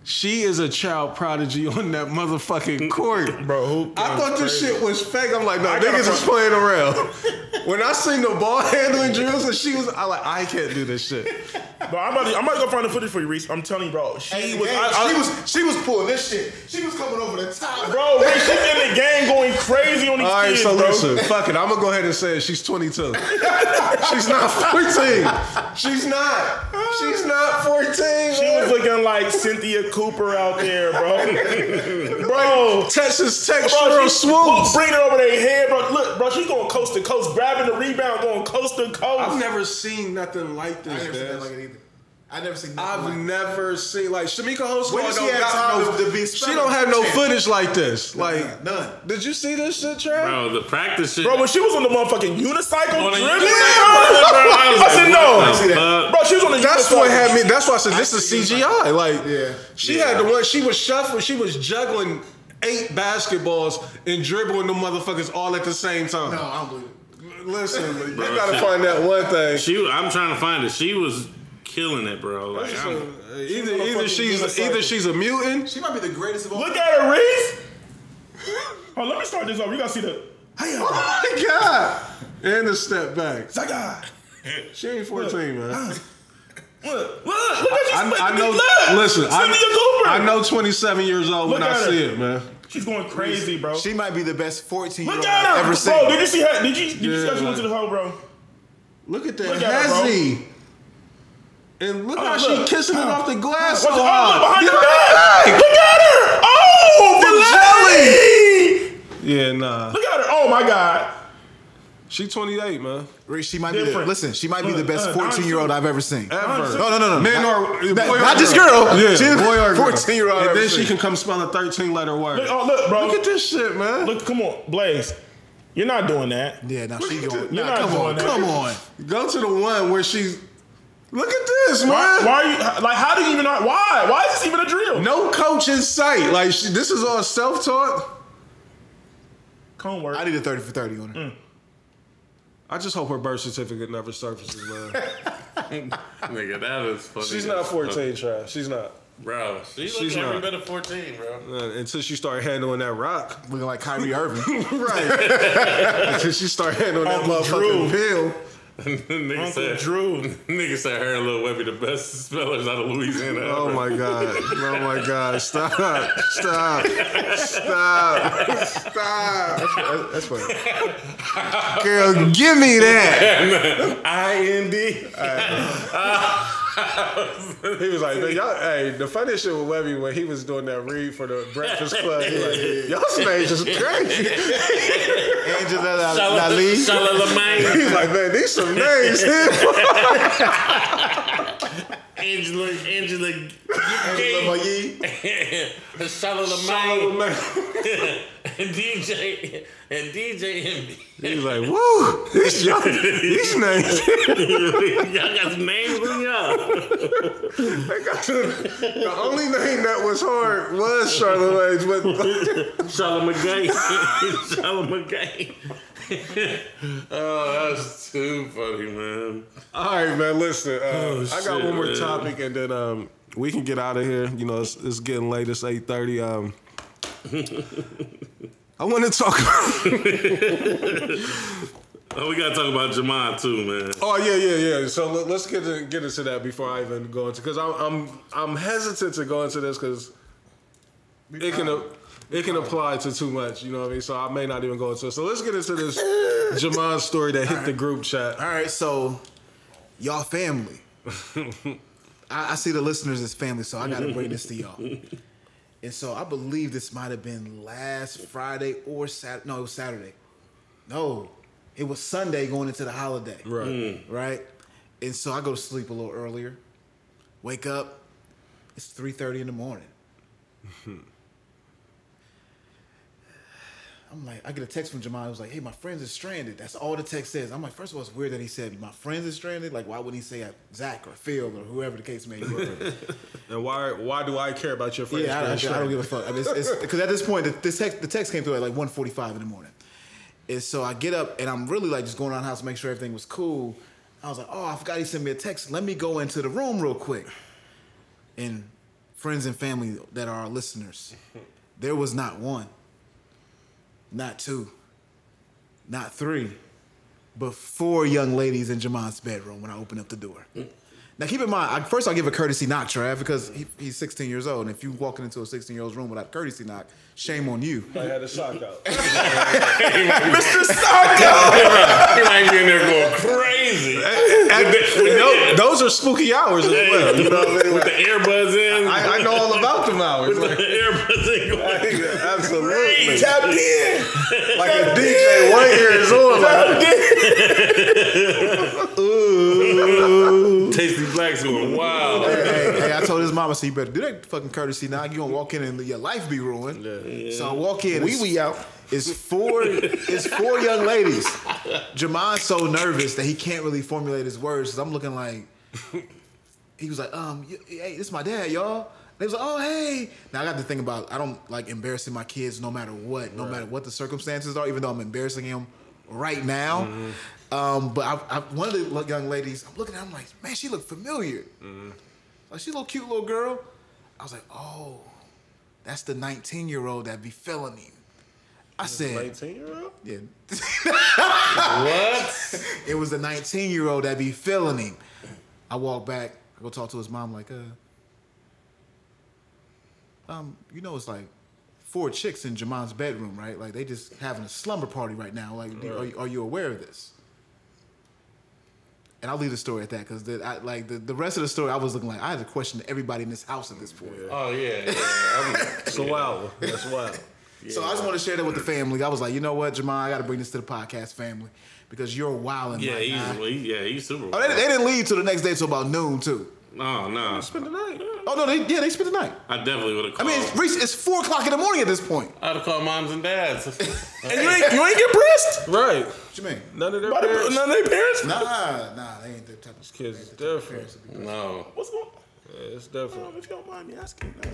She is a child prodigy on that motherfucking court. Bro, who? I thought this shit was fake. I'm like, no, I niggas is playing around. when I seen the ball handling drills and she was, I like, I can't do this shit. Bro, I'm about, to, I'm about to go find the footage for you, Reese. I'm telling you, bro. She Hey, was. I, I, she was. She was pulling this shit. She was coming over the top. Bro, Reese, she's in the game going crazy on these All right, kids, so bro. listen, fuck it. I'm gonna go ahead and say it. She's 22. She's not 14. She's not. She's not 14. She was looking like Cynthia Cooper out there, bro. bro. Texas Tech Bro, she Swoopes. bringing it over their head, bro. Look, bro, she's going coast to coast, grabbing the rebound, going coast to coast. I've never seen nothing like I this, never seen that man. like it either. I never seen. I've like never seen like Shamika When she don't have got no, to be She don't have no champ? footage like this. Like None. Did you see this shit, Trav? Bro, the practice shit. Bro, when she was on the motherfucking unicycle On dribbling, unicycle, bro, bro, I was I said no. what see that. Bro, she was on the That's unicycle. what had me. That's why I said this is CGI. Like, Yeah. she Yeah. had the one. She was shuffling. She was juggling eight basketballs and dribbling them motherfuckers all at the same time. No, I don't believe it. Listen, you gotta she- find that one thing. She, I'm trying to find it. She was killing it, bro. Like, So, I'm, uh, either on either she's unicycle. either she's a mutant. She might be the greatest of all. Look at her, Reese. Oh, let me start this over. You gotta see the. Hey, Oh my god! And a step back. Zaga. She ain't 14, man. Look, look, look at I, I know. Look, Listen, Cynthia I, Cooper. I know 27 years old when I at her. see it, man. She's going crazy, bro. She might be the best 14 year Look old at her, I've ever bro. seen. Did you see her? Did you? Did you see how Yeah, she went to the hole, bro? Look at that Look at her, bro. Hezzy. And look Oh, how look. she kissing it off the glass Watch so it. Oh, look behind You your know- back. Look at her. Oh, The the jelly. Yeah, nah. Look at her. Oh my God. She 28, man. Reese, She might be the, listen. She might be the best uh, 14 year old I've ever seen. Ever. No, no, no, no. Men not, or not, boy or not this girl. Yeah, She's boy or girl. 14 year old. And then she seen. can come spell a 13 letter word. Look, oh, look, bro. Look at this shit, man. Look, come on, Blaze. You're not doing that. Yeah, now she going. You're Nah, not come doing on, that. come on. Go to the one where she's. Look at this, man. Why, why are you like? How do you even? know- Why? Why is this even a drill? No coach in sight. Like she, this is all self-taught. Cone work. I need a 30 for 30 on Mm. her. I just hope her birth certificate never surfaces, man. nigga, that is funny. She's not fuck. 14, Trav. She's not. Bro, she She's looks every not. bit of 14, bro. Uh, until she start handling that rock. Looking like Kyrie Irving. right. until she start handling that Uncle motherfucking Drew. pill. Nigga Uncle said, Drew. nigga said her and Lil Webbie the best spellers out of Louisiana. Oh ever. my god. Oh my god. Stop. Stop. Stop. Stop. That's funny. Girl, give me that. I N D. He was like, y'all, hey, the funniest shit with Webbie when he was doing that read for the Breakfast Club, he like, y'all's names is crazy. Angela Lali. Shala He's like, man, these some names here. Angela, Angela, Angela McGee. Shala Lamaine, and DJ, and DJ Envy. He's like, woo, these, y'all, these names. Y'all got some names on y'all. The, only name that was hard was Charlamagne, but Shala McGay. Shala McGay. oh, that's too funny, man. all right, man. Listen, uh, Oh, I got shit, one more man. topic, and then um, we can get out of here. You know, it's, it's getting late. It's eight thirty. Um, I want to talk. Oh, we gotta talk about Jamon too, man. oh yeah, yeah, yeah. So let, us get to, get into that before I even go into because I'm I'm I'm hesitant to go into this because it can it can apply to too much. You know what I mean? So I may not even go into it. So let's get into this Jamon story that hit the group chat. All right, so y'all family. I, I see the listeners as family, so I gotta bring this to y'all. And so I believe this might have been last Friday or Saturday. No, it was Saturday. No, it was Sunday going into the holiday. Right. Mm. Right. And so I go to sleep a little earlier. Wake up. It's three thirty in the morning. I'm like, I get a text from Jamal. It was like, "Hey, my friends are stranded." That's all the text says. I'm like, first of all, it's weird that he said my friends are stranded. Like, why wouldn't he say Zach or Phil or whoever the case may be? And why why do I care about your friends? yeah, I, I, I don't give a fuck. I mean, because at this point, the, this text, the text came through at like 1:45 in the morning, and so I get up and I'm really like just going around the house to make sure everything was cool. I was like, oh, I forgot he sent me a text. Let me go into the room real quick. And friends and family that are our listeners, there was not one, not two, not three, but four young ladies in Jamon's bedroom when I opened up the door. Now keep in mind, I, first I'll give a courtesy knock, Trav, because he, he's 16 years old, and if you walking into a 16 year old's room without a courtesy knock, shame on you. I had a shock out. Mr. Socko. He might be in there going crazy Tho- those are spooky hours as well. You know what I mean? with the earbuds in. I, I know all about them hours. with the earbuds in. Going, Absolutely. Tap in. Like a DJ, one ear is on. Like, Tasty Black's going wild. hey, hey, I told his mama, so you better do that fucking courtesy now. You gonna walk in and your life be ruined. Yeah. So I walk in. Wee wee out. It's four. It's four young ladies. Jamon's so nervous that he can't really formulate his words. Cause I'm looking like he was like, um, hey, this is my dad, y'all. They was like, oh hey. Now I got to think about. I don't like embarrassing my kids no matter what, no matter what the circumstances are. Even though I'm embarrassing him right now. Um, but I, I, one of the young ladies, I'm looking at. her, I'm like, man, she looked familiar. Like she a little cute little girl. I was like, oh, that's the 19 year old that be feeling him. I said, 19 year old? yeah. What? It was the 19 year old that be feeling him. I walk back, I go talk to his mom, like, uh, um, you know, it's like four chicks in Jamon's bedroom, right? Like, they just having a slumber party right now. Like, do- are, you, are you aware of this? And I'll leave the story at that because like the, the rest of the story, I was looking like I had to question everybody in this house at this point. Oh yeah, yeah. It's a wild. That's wild. So I just want to share that with the family. I was like, you know what, Jamon, I got to bring this to the podcast family because you're wilding. yeah, right he's now. well, he, yeah, he's super. Oh, they, they didn't leave till the next day till about noon too. No, no. Spend the night. Oh no, they yeah they spent the night. I definitely would have called. I called. mean, it's, reached- it's four o'clock in the morning at this point. I'd have called moms and dads. And you ain't, you ain't get pressed? Right. What you mean? None of their By the- parents. None of their parents? Nah, nah, they ain't the type of kids they ain't is the type of different. parents that be- no, What's going on? Yeah, it's different. If you don't mind me asking. uh,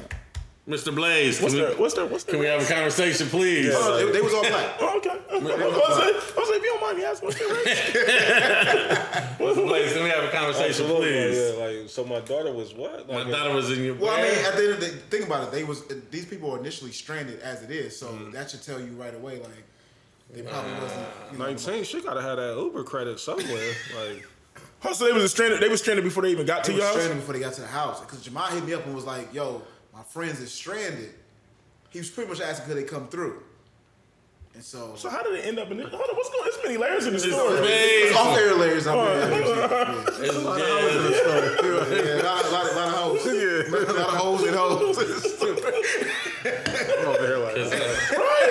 Mr. Blaze. Can What's we, their, what's their, what's their, can we have a conversation, please? Oh, they, they was all black. Oh, okay. I was, saying, I was like, if you don't mind me asking, what's their race? Mr. Blaze, can we have a conversation, please? Yeah, like so. My daughter was what? My daughter was in your Well, I mean, at the end of the think about it, they was these people were initially stranded as it is, so mm-hmm. that should tell you right away, like they probably wasn't. You know, uh, Nineteen. She gotta have that Uber credit somewhere. like, Oh, so they was stranded. They was stranded before they even got to They your house. stranded before they got to the house. Because Jamal hit me up and was like, "Yo, my friends is stranded." He was pretty much asking could they come through, and so. So how did it end up in this? Hold on, what's going? There's many layers in the It's story. It's off air layers. I'm mean, yeah, It's- yeah. yeah, a lot, lot, lot of hoes. Yeah, a lot of hoes and hoes. I'm over here like, uh,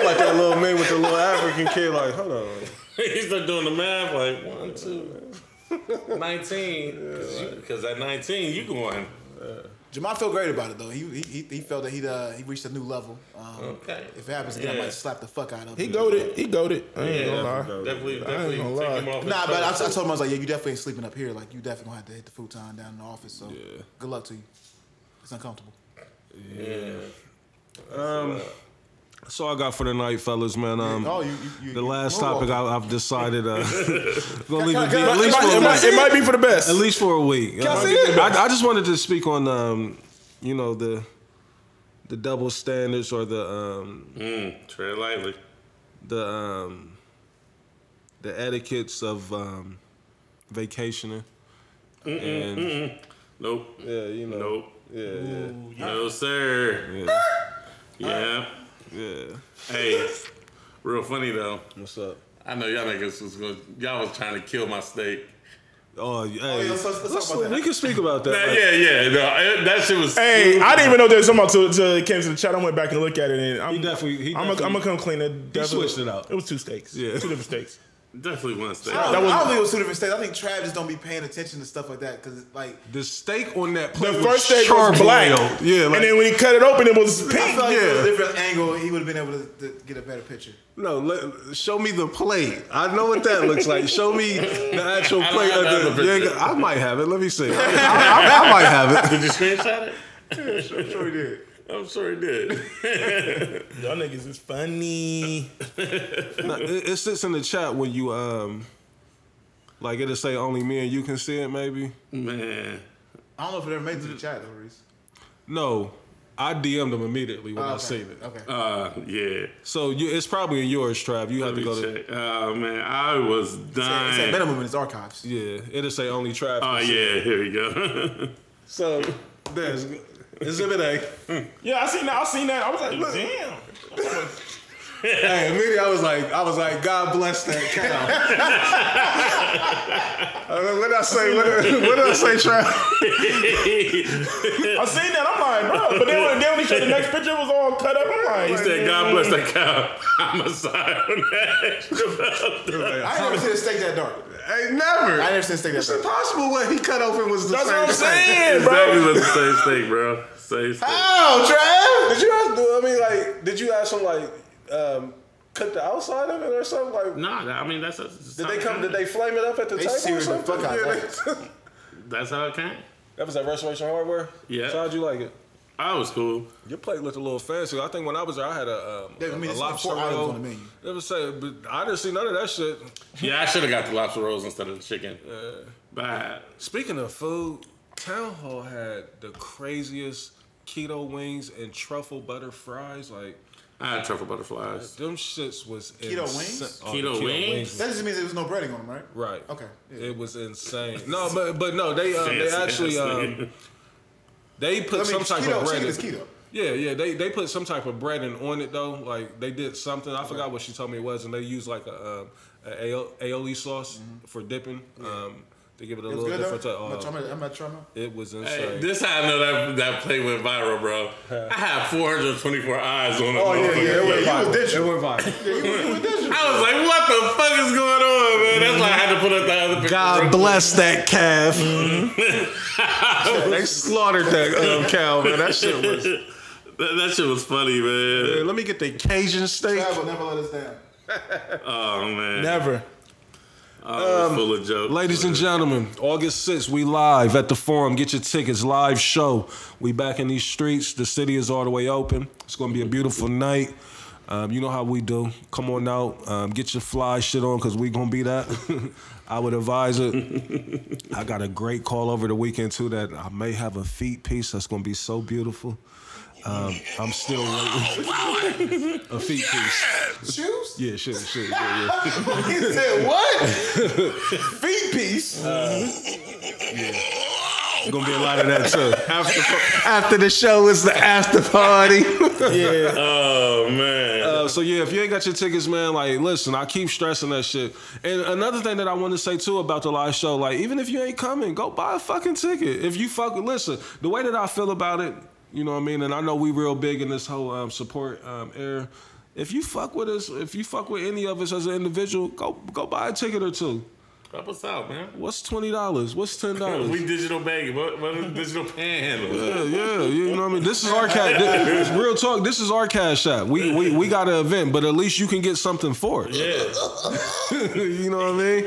like that little man with the little African kid. Like, hold on. he started doing the math like one, two, 19. Because at 19, you going. Jamal felt great about it though. He he, he felt that he uh, he reached a new level. Um, Okay. If it happens again, I might slap the fuck out of him. He goaded. He goaded. I ain't Yeah, gonna lie. definitely, I ain't gonna take lie. him off. Nah, but I, I told him I was like, yeah, you definitely ain't sleeping up here. Like you definitely gonna have to hit the futon down in the office. So yeah. good luck to you. It's uncomfortable. That's all I got for the night, fellas, man. Um, Oh, you, you, you the you- last topic I, I've decided uh, gonna leave it be at least for it, a might, week. it might be for the best. At least for a week. Can I see it? I, I just wanted to speak on, um, you know, the the double standards or the um, Mm, tread lightly. the um, the etiquettes of um, vacationing. And Nope. yeah, you know. Nope. Yeah, yeah, No, sir. yeah, Yeah. Yeah. Hey, real funny though. What's up? I know y'all niggas was going y'all was trying to kill my steak. Oh, hey, oh, yeah, let's- let's talk let's- about that. we can speak about that. Nah, like- yeah, yeah. No, it- that shit was. Hey, I didn't even know there was something about to, to came to the chat. I went back and looked at it, and I'm He definitely- he I'm gonna come clean it. Definitely- switched it out. It was two steaks. Yeah. two different steaks. Definitely one steak. I don't, That was- I don't think it was two different states. I think Trav just don't be paying attention to stuff like that because like The steak on that The plate was first steak was black, charbroiled. Yeah, like, and then when he cut it open, it was I pink. feel like if it was yeah. a different angle, he would have been able to, to get a better picture. no, let, show me the plate. I know what that looks like. Show me the actual I don't plate. have that of the the, yeah, picture. I might have it. Let me see. I, I- I might have it. Did you screenshot it? I'm sure he did. I'm sure he did. Y'all niggas is funny. No, it, it sits in the chat when you um, like it'll say only me and you can see it. Maybe Man. I don't know if it ever made it to the chat though, Reese. no. I DM'd them immediately when I Oh, okay. seen it. Okay. Uh, yeah. So you, it's probably in yours, Trav. You have Let to me go to check. Oh man, I was It's dying. at minimum in his archives. yeah. It'll say only Trav. Oh can see it. yeah, here we go. So there's Exhibit A. Yeah, I seen that. I seen that. I was like, damn. Hey, immediately I was like, I was like, God bless that cow. Uh, what did I say? What did, what did I say, Trav? I seen that. I'm like, bro. But then when, then when he showed the next picture, it was all cut up. I'm like, he said, "God bless that cow." I'm a side on that. I ain't never seen a steak that dark. Hey, never. I never seen steak that It's dark. impossible what he cut open was the That's same what I'm thing. saying, bro. exactly was the same steak, bro. Same steak. Oh, Trav! Did you ask? I mean, like, did you ask him like um, cook the outside of it or something? Like, Nah, that- I mean that's. did they come? Did they flame it up at the They table or seared the something? fuck out Yeah, they- That's how it came. that was at Restoration Hardware. Yeah. So how'd you like it? I was cool. Your plate looked a little fancy. I think when I was there, I had a, um, Yeah, I mean, a it's lobster four items roll. on the menu. It was say, but I didn't see none of that shit. Yeah, I should have got the lobster rolls instead of the chicken. Bad. Speaking of food, Town Hall had the craziest keto wings and truffle butter fries. Like I had truffle butterflies. them shits was Keto insa- wings? Oh, the Keto wings? That just means there was no breading on them, right? Right. Okay. Yeah. It was insane. No, but but no, they um, they actually um, nigga. they put I mean, some type keto, of bread. is keto. Yeah, yeah. They they put some type of breading on it though. Like they did something. I forgot what she told me it was, and they used like a, um, a aioli- sauce for dipping. Um, to give it a Mm-hmm. It was little good different. though. type- I'm uh, not- I'm not trying to. it was Hey, insane. this how I know that that play went viral, bro. I had 424 eyes on it. Oh, yeah, yeah, motherfucker. it was- viral. digital. It went viral. I was like, what the fuck is going on, man? That's why I had to put up the other picture. God bless that calf. they slaughtered that um, cow, man. That shit was. That, that shit was funny, man. Let me get the Cajun steak. Trav will never let us down. Oh, man. never. Was full of jokes. Ladies and gentlemen, August 6th, we live at the Forum. Get your tickets, live show. We back in these streets. The city is all the way open. It's going to be a beautiful night. Um, you know how we do. Come on out. Um, get your fly shit on because we going to be that. I would advise it. I got a great call over the weekend, too, that I may have a feet piece that's going to be so beautiful. Um, I'm still waiting. a feet piece. Shoes? Yeah, shit, shit. Yeah, yeah. he said what? Feet piece. Yeah. Gonna be a lot of that too. After, after the show is the after party. Yeah. Oh, man. Uh, so yeah, if you ain't got your tickets, man, like listen, I keep stressing that shit. And another thing that I want to say too about the live show, like even if you ain't coming, go buy a fucking ticket. If you fuck, listen, the way that I feel about it, you know what I mean, and I know we real big in this whole um, support um, era. If you fuck with us, if you fuck with any of us as an individual, go go buy a ticket or two. Help us out, man. What's twenty dollars? What's ten dollars? We digital bag. What, what is digital panhandle? Yeah, yeah, you know what I mean. This is our cash. This, real talk. This is our cash app. We we we got an event, but at least you can get something for it. Yeah. you know what I mean?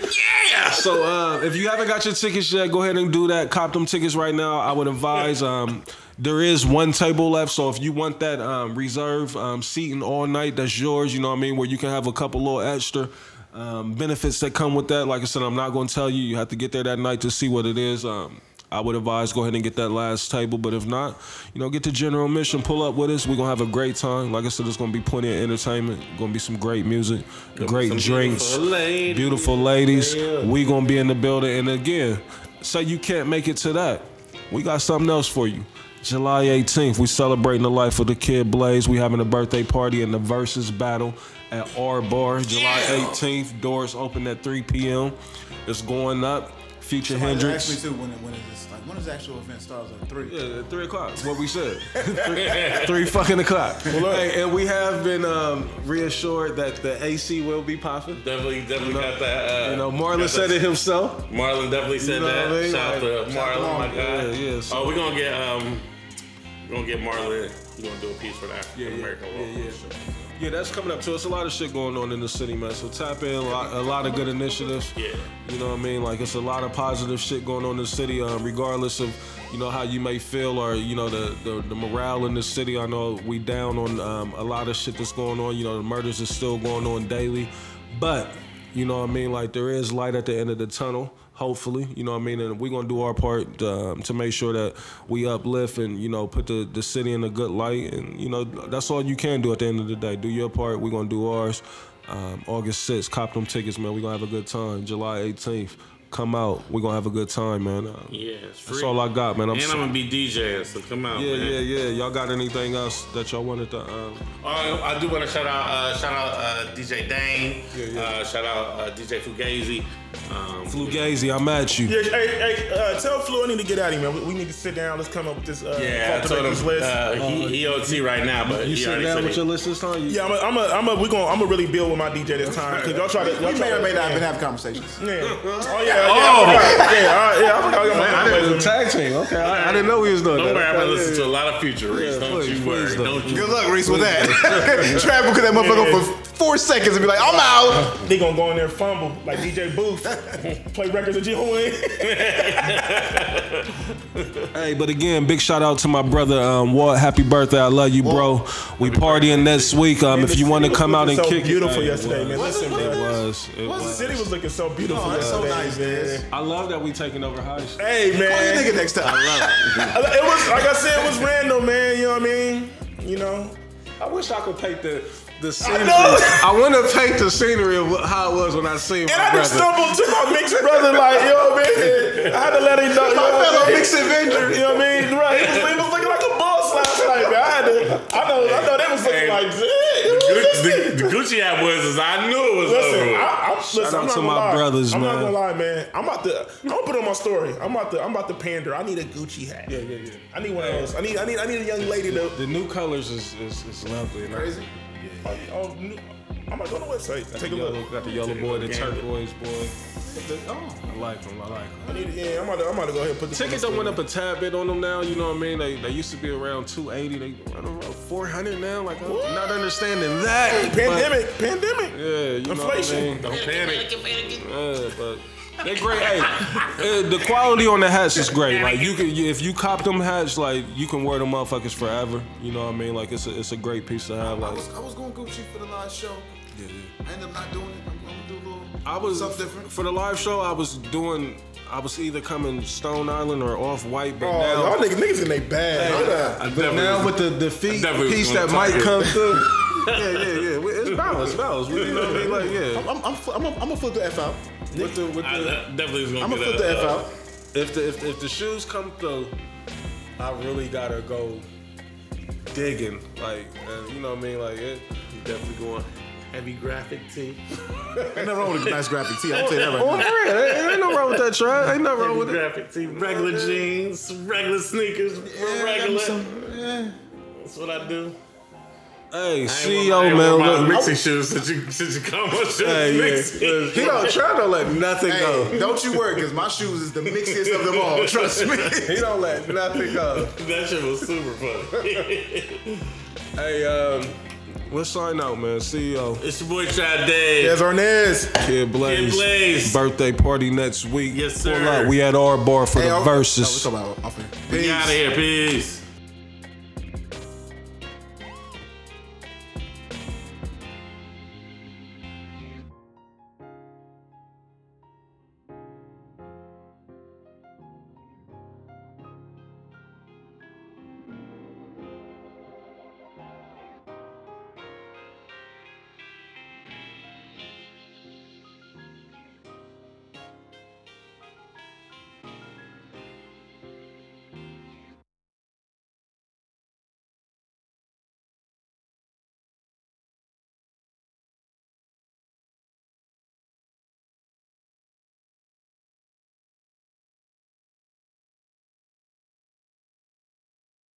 Yeah. So uh, if you haven't got your tickets yet, go ahead and do that. Cop them tickets right now. I would advise. Um, there is one table left, so if you want that um, reserve um, seating all night, that's yours. You know what I mean? Where you can have a couple little extra um, benefits that come with that. Like I said, I'm not going to tell you. You have to get there that night to see what it is. Um, I would advise go ahead and get that last table. But if not, you know, get the general mission, pull up with us. We're gonna have a great time. Like I said, there's gonna be plenty of entertainment. Gonna be some great music, great drinks, beautiful ladies. beautiful ladies. We gonna be in the building. And again, say you can't make it to that. We got something else for you. July 18th, we celebrating the life of the kid Blaze. We having a birthday party and the versus battle at R Bar. July 18th, doors open at 3 p.m. It's going up. Future Somebody Hendrix. asked me too when when is this like when does the actual event start? It's like three. Yeah, at three o'clock. That's what we said. three, three fucking o'clock. Hey, and we have been um, reassured that the AC will be popping. Definitely, definitely You know- got that. Uh, You know, got Marlon that- said it himself. Marlon definitely said know that. I mean? Shout out to Like, to Marlon, my Marlon. guy. Yeah, yeah, so- oh, we're gonna get um, we're gonna get Marlon. We're gonna do a piece for the African American yeah, Walk. yeah. Yeah, that's coming up too. It's a lot of shit going on in the city, man. So tap in, a lot, a lot of good initiatives. Yeah. You know what I mean? Like it's a lot of positive shit going on in the city, um, regardless of you know how you may feel or you know the, the the morale in the city. I know we down on um, a lot of shit that's going on. You know the murders is still going on daily, but you know what I mean? Like there is light at the end of the tunnel. Hopefully, you know what I mean, and we're gonna do our part um, to make sure that we uplift and you know put the, the city in a good light, and you know that's all you can do at the end of the day. Do your part. We're gonna do ours. Um, August 6th, cop them tickets, man. We're gonna have a good time. July 18th, come out. We're gonna have a good time, man. Uh, Yeah, it's free. That's all I got, man. I'm and so- I'm gonna be DJing, so come out, yeah, man. yeah, yeah. Y'all got anything else that y'all wanted to? Um, Oh, I do want to shout out, uh, shout out uh, DJ Dane. Yeah, yeah. Uh, shout out uh, DJ Fugazi. Um, Fugazi, I'm at you. Yeah, hey, hey, uh, tell Flu I need to get out of here, man. We, we need to sit down. Let's come up with this. Uh, yeah, I told him list. uh, he, he OT right now, but You he sit already down with he- your list this time? You- yeah, I'm a, I'm a, I'm a, we gonna, I'm gonna really build with my DJ this time because y'all try to. Y'all We try may or to- may not have been having conversations. Yeah. Oh yeah. Yeah. Oh. Yeah. all right, yeah. I forgot. I got my I didn't tag team. Okay, I, I didn't know we was doing Don't that. worry, I'm gonna Okay, listen to a lot of future Reese. Yeah, don't please, you worry. don't. Don't you Good luck, Reese, with that. Travel could that motherfucker go for four seconds and be like, I'm out. They gonna go in there and fumble like DJ Booth, play records of G Wayne. Hey, but again, big shout out to my brother um, Walt. Happy birthday! I love you, bro. We partying next week. Um, if you want to come out and so kick beautiful it, yesterday, man. Listen, It man. was. It The city was looking so beautiful Oh, that's so yesterday, nice, man. man. I love that we taking over high school. Hey, man. Call your man. nigga next time. It was like I said, it was random, man. You know what I mean? You know. I wish I could paint the the scenery. know. I, want to paint the scenery of how it was when I seen And my I just stumbled to my mixed brother, like, yo, man. I had to let him know. You know what fellow I mean? mixed Avenger. You know what I mean? Right. He was, he was looking like a boss last night, man. I had to, I know, I know they was looking Hey, like, shit. the, the Gucci app was is I knew it was Listen, over. I, I'm, listen, out to my lie. brothers, I'm not man. gonna lie, man. I'm about to. I'm gonna put on my story. I'm about to. I'm about to pander. I need a Gucci hat. Yeah, yeah, yeah. I need one of those. I need. I need. I need a young lady to. The new colors is is, is lovely. and I- Crazy. Oh, oh, new- I'm gonna go on the website. Got Take a yellow, look. got the yellow boy, the Game. turquoise boy. Oh. I like them. I like them. I need. Yeah, I'm about to. I'm about to go ahead and put the Tickets on that went up a tad bit on them now. You know what I mean? They they used to be around 280. They run around 400 now. Like I'm not understanding that. but- Pandemic. Pandemic. yeah, you know what I Inflation. mean? Don't panic. Yeah, but they great. Hey, uh, the quality on the hats is great. Like you can, if you cop them hats, like you can wear them motherfuckers forever. You know what I mean? Like it's a, it's a great piece to have. I was, I was going Gucci for the last show. yeah, yeah. I ended up not doing it. I'm going to do a little I was something different. for the live show. I was doing. I was either coming Stone Island or Off White, but Oh, now. y'all niggas, niggas in they bad. Know. I But definitely now was- with the, defeat feet definitely was piece gonna that might target. come through. yeah, yeah, yeah. We- It's balanced, balanced. You know what I mean? Like, yeah. I'm, I'm, fl- I'm, I'm gonna flip the F out. With the, with I the, definitely was gonna I'm gonna get flip the a, F out. if the if, if the shoes come through, I really gotta go digging. Like, uh, you know what I mean? Like, it, Definitely going heavy graphic tee. Ain't nothing wrong with a nice graphic tee. I'll tell you that oh, right now. for real, ain't, ain't no wrong with that, Trey. Ain't nothing wrong Heavy with it. graphic tee. Regular jeans, regular sneakers, regular. yeah That's what I do. Hey, I ain't CEO wear- I ain't man, wear my look. mixing shoes since you since you come on shoes. Hey, mixing. yeah. He don't try to let nothing go. Don't you worry, because my shoes is the mixiest of them all. Trust me. He don't let nothing go. That shit was super funny. Hey, um, let's sign out, man. CEO. it's your boy Chad Day. Yes, Arnez. Kid Blaze. Kid Blaze. Birthday party next week. Yes, Pull sir. We at our bar for Hey, the oh, verses. We're talking about off air. We out of here. Peace.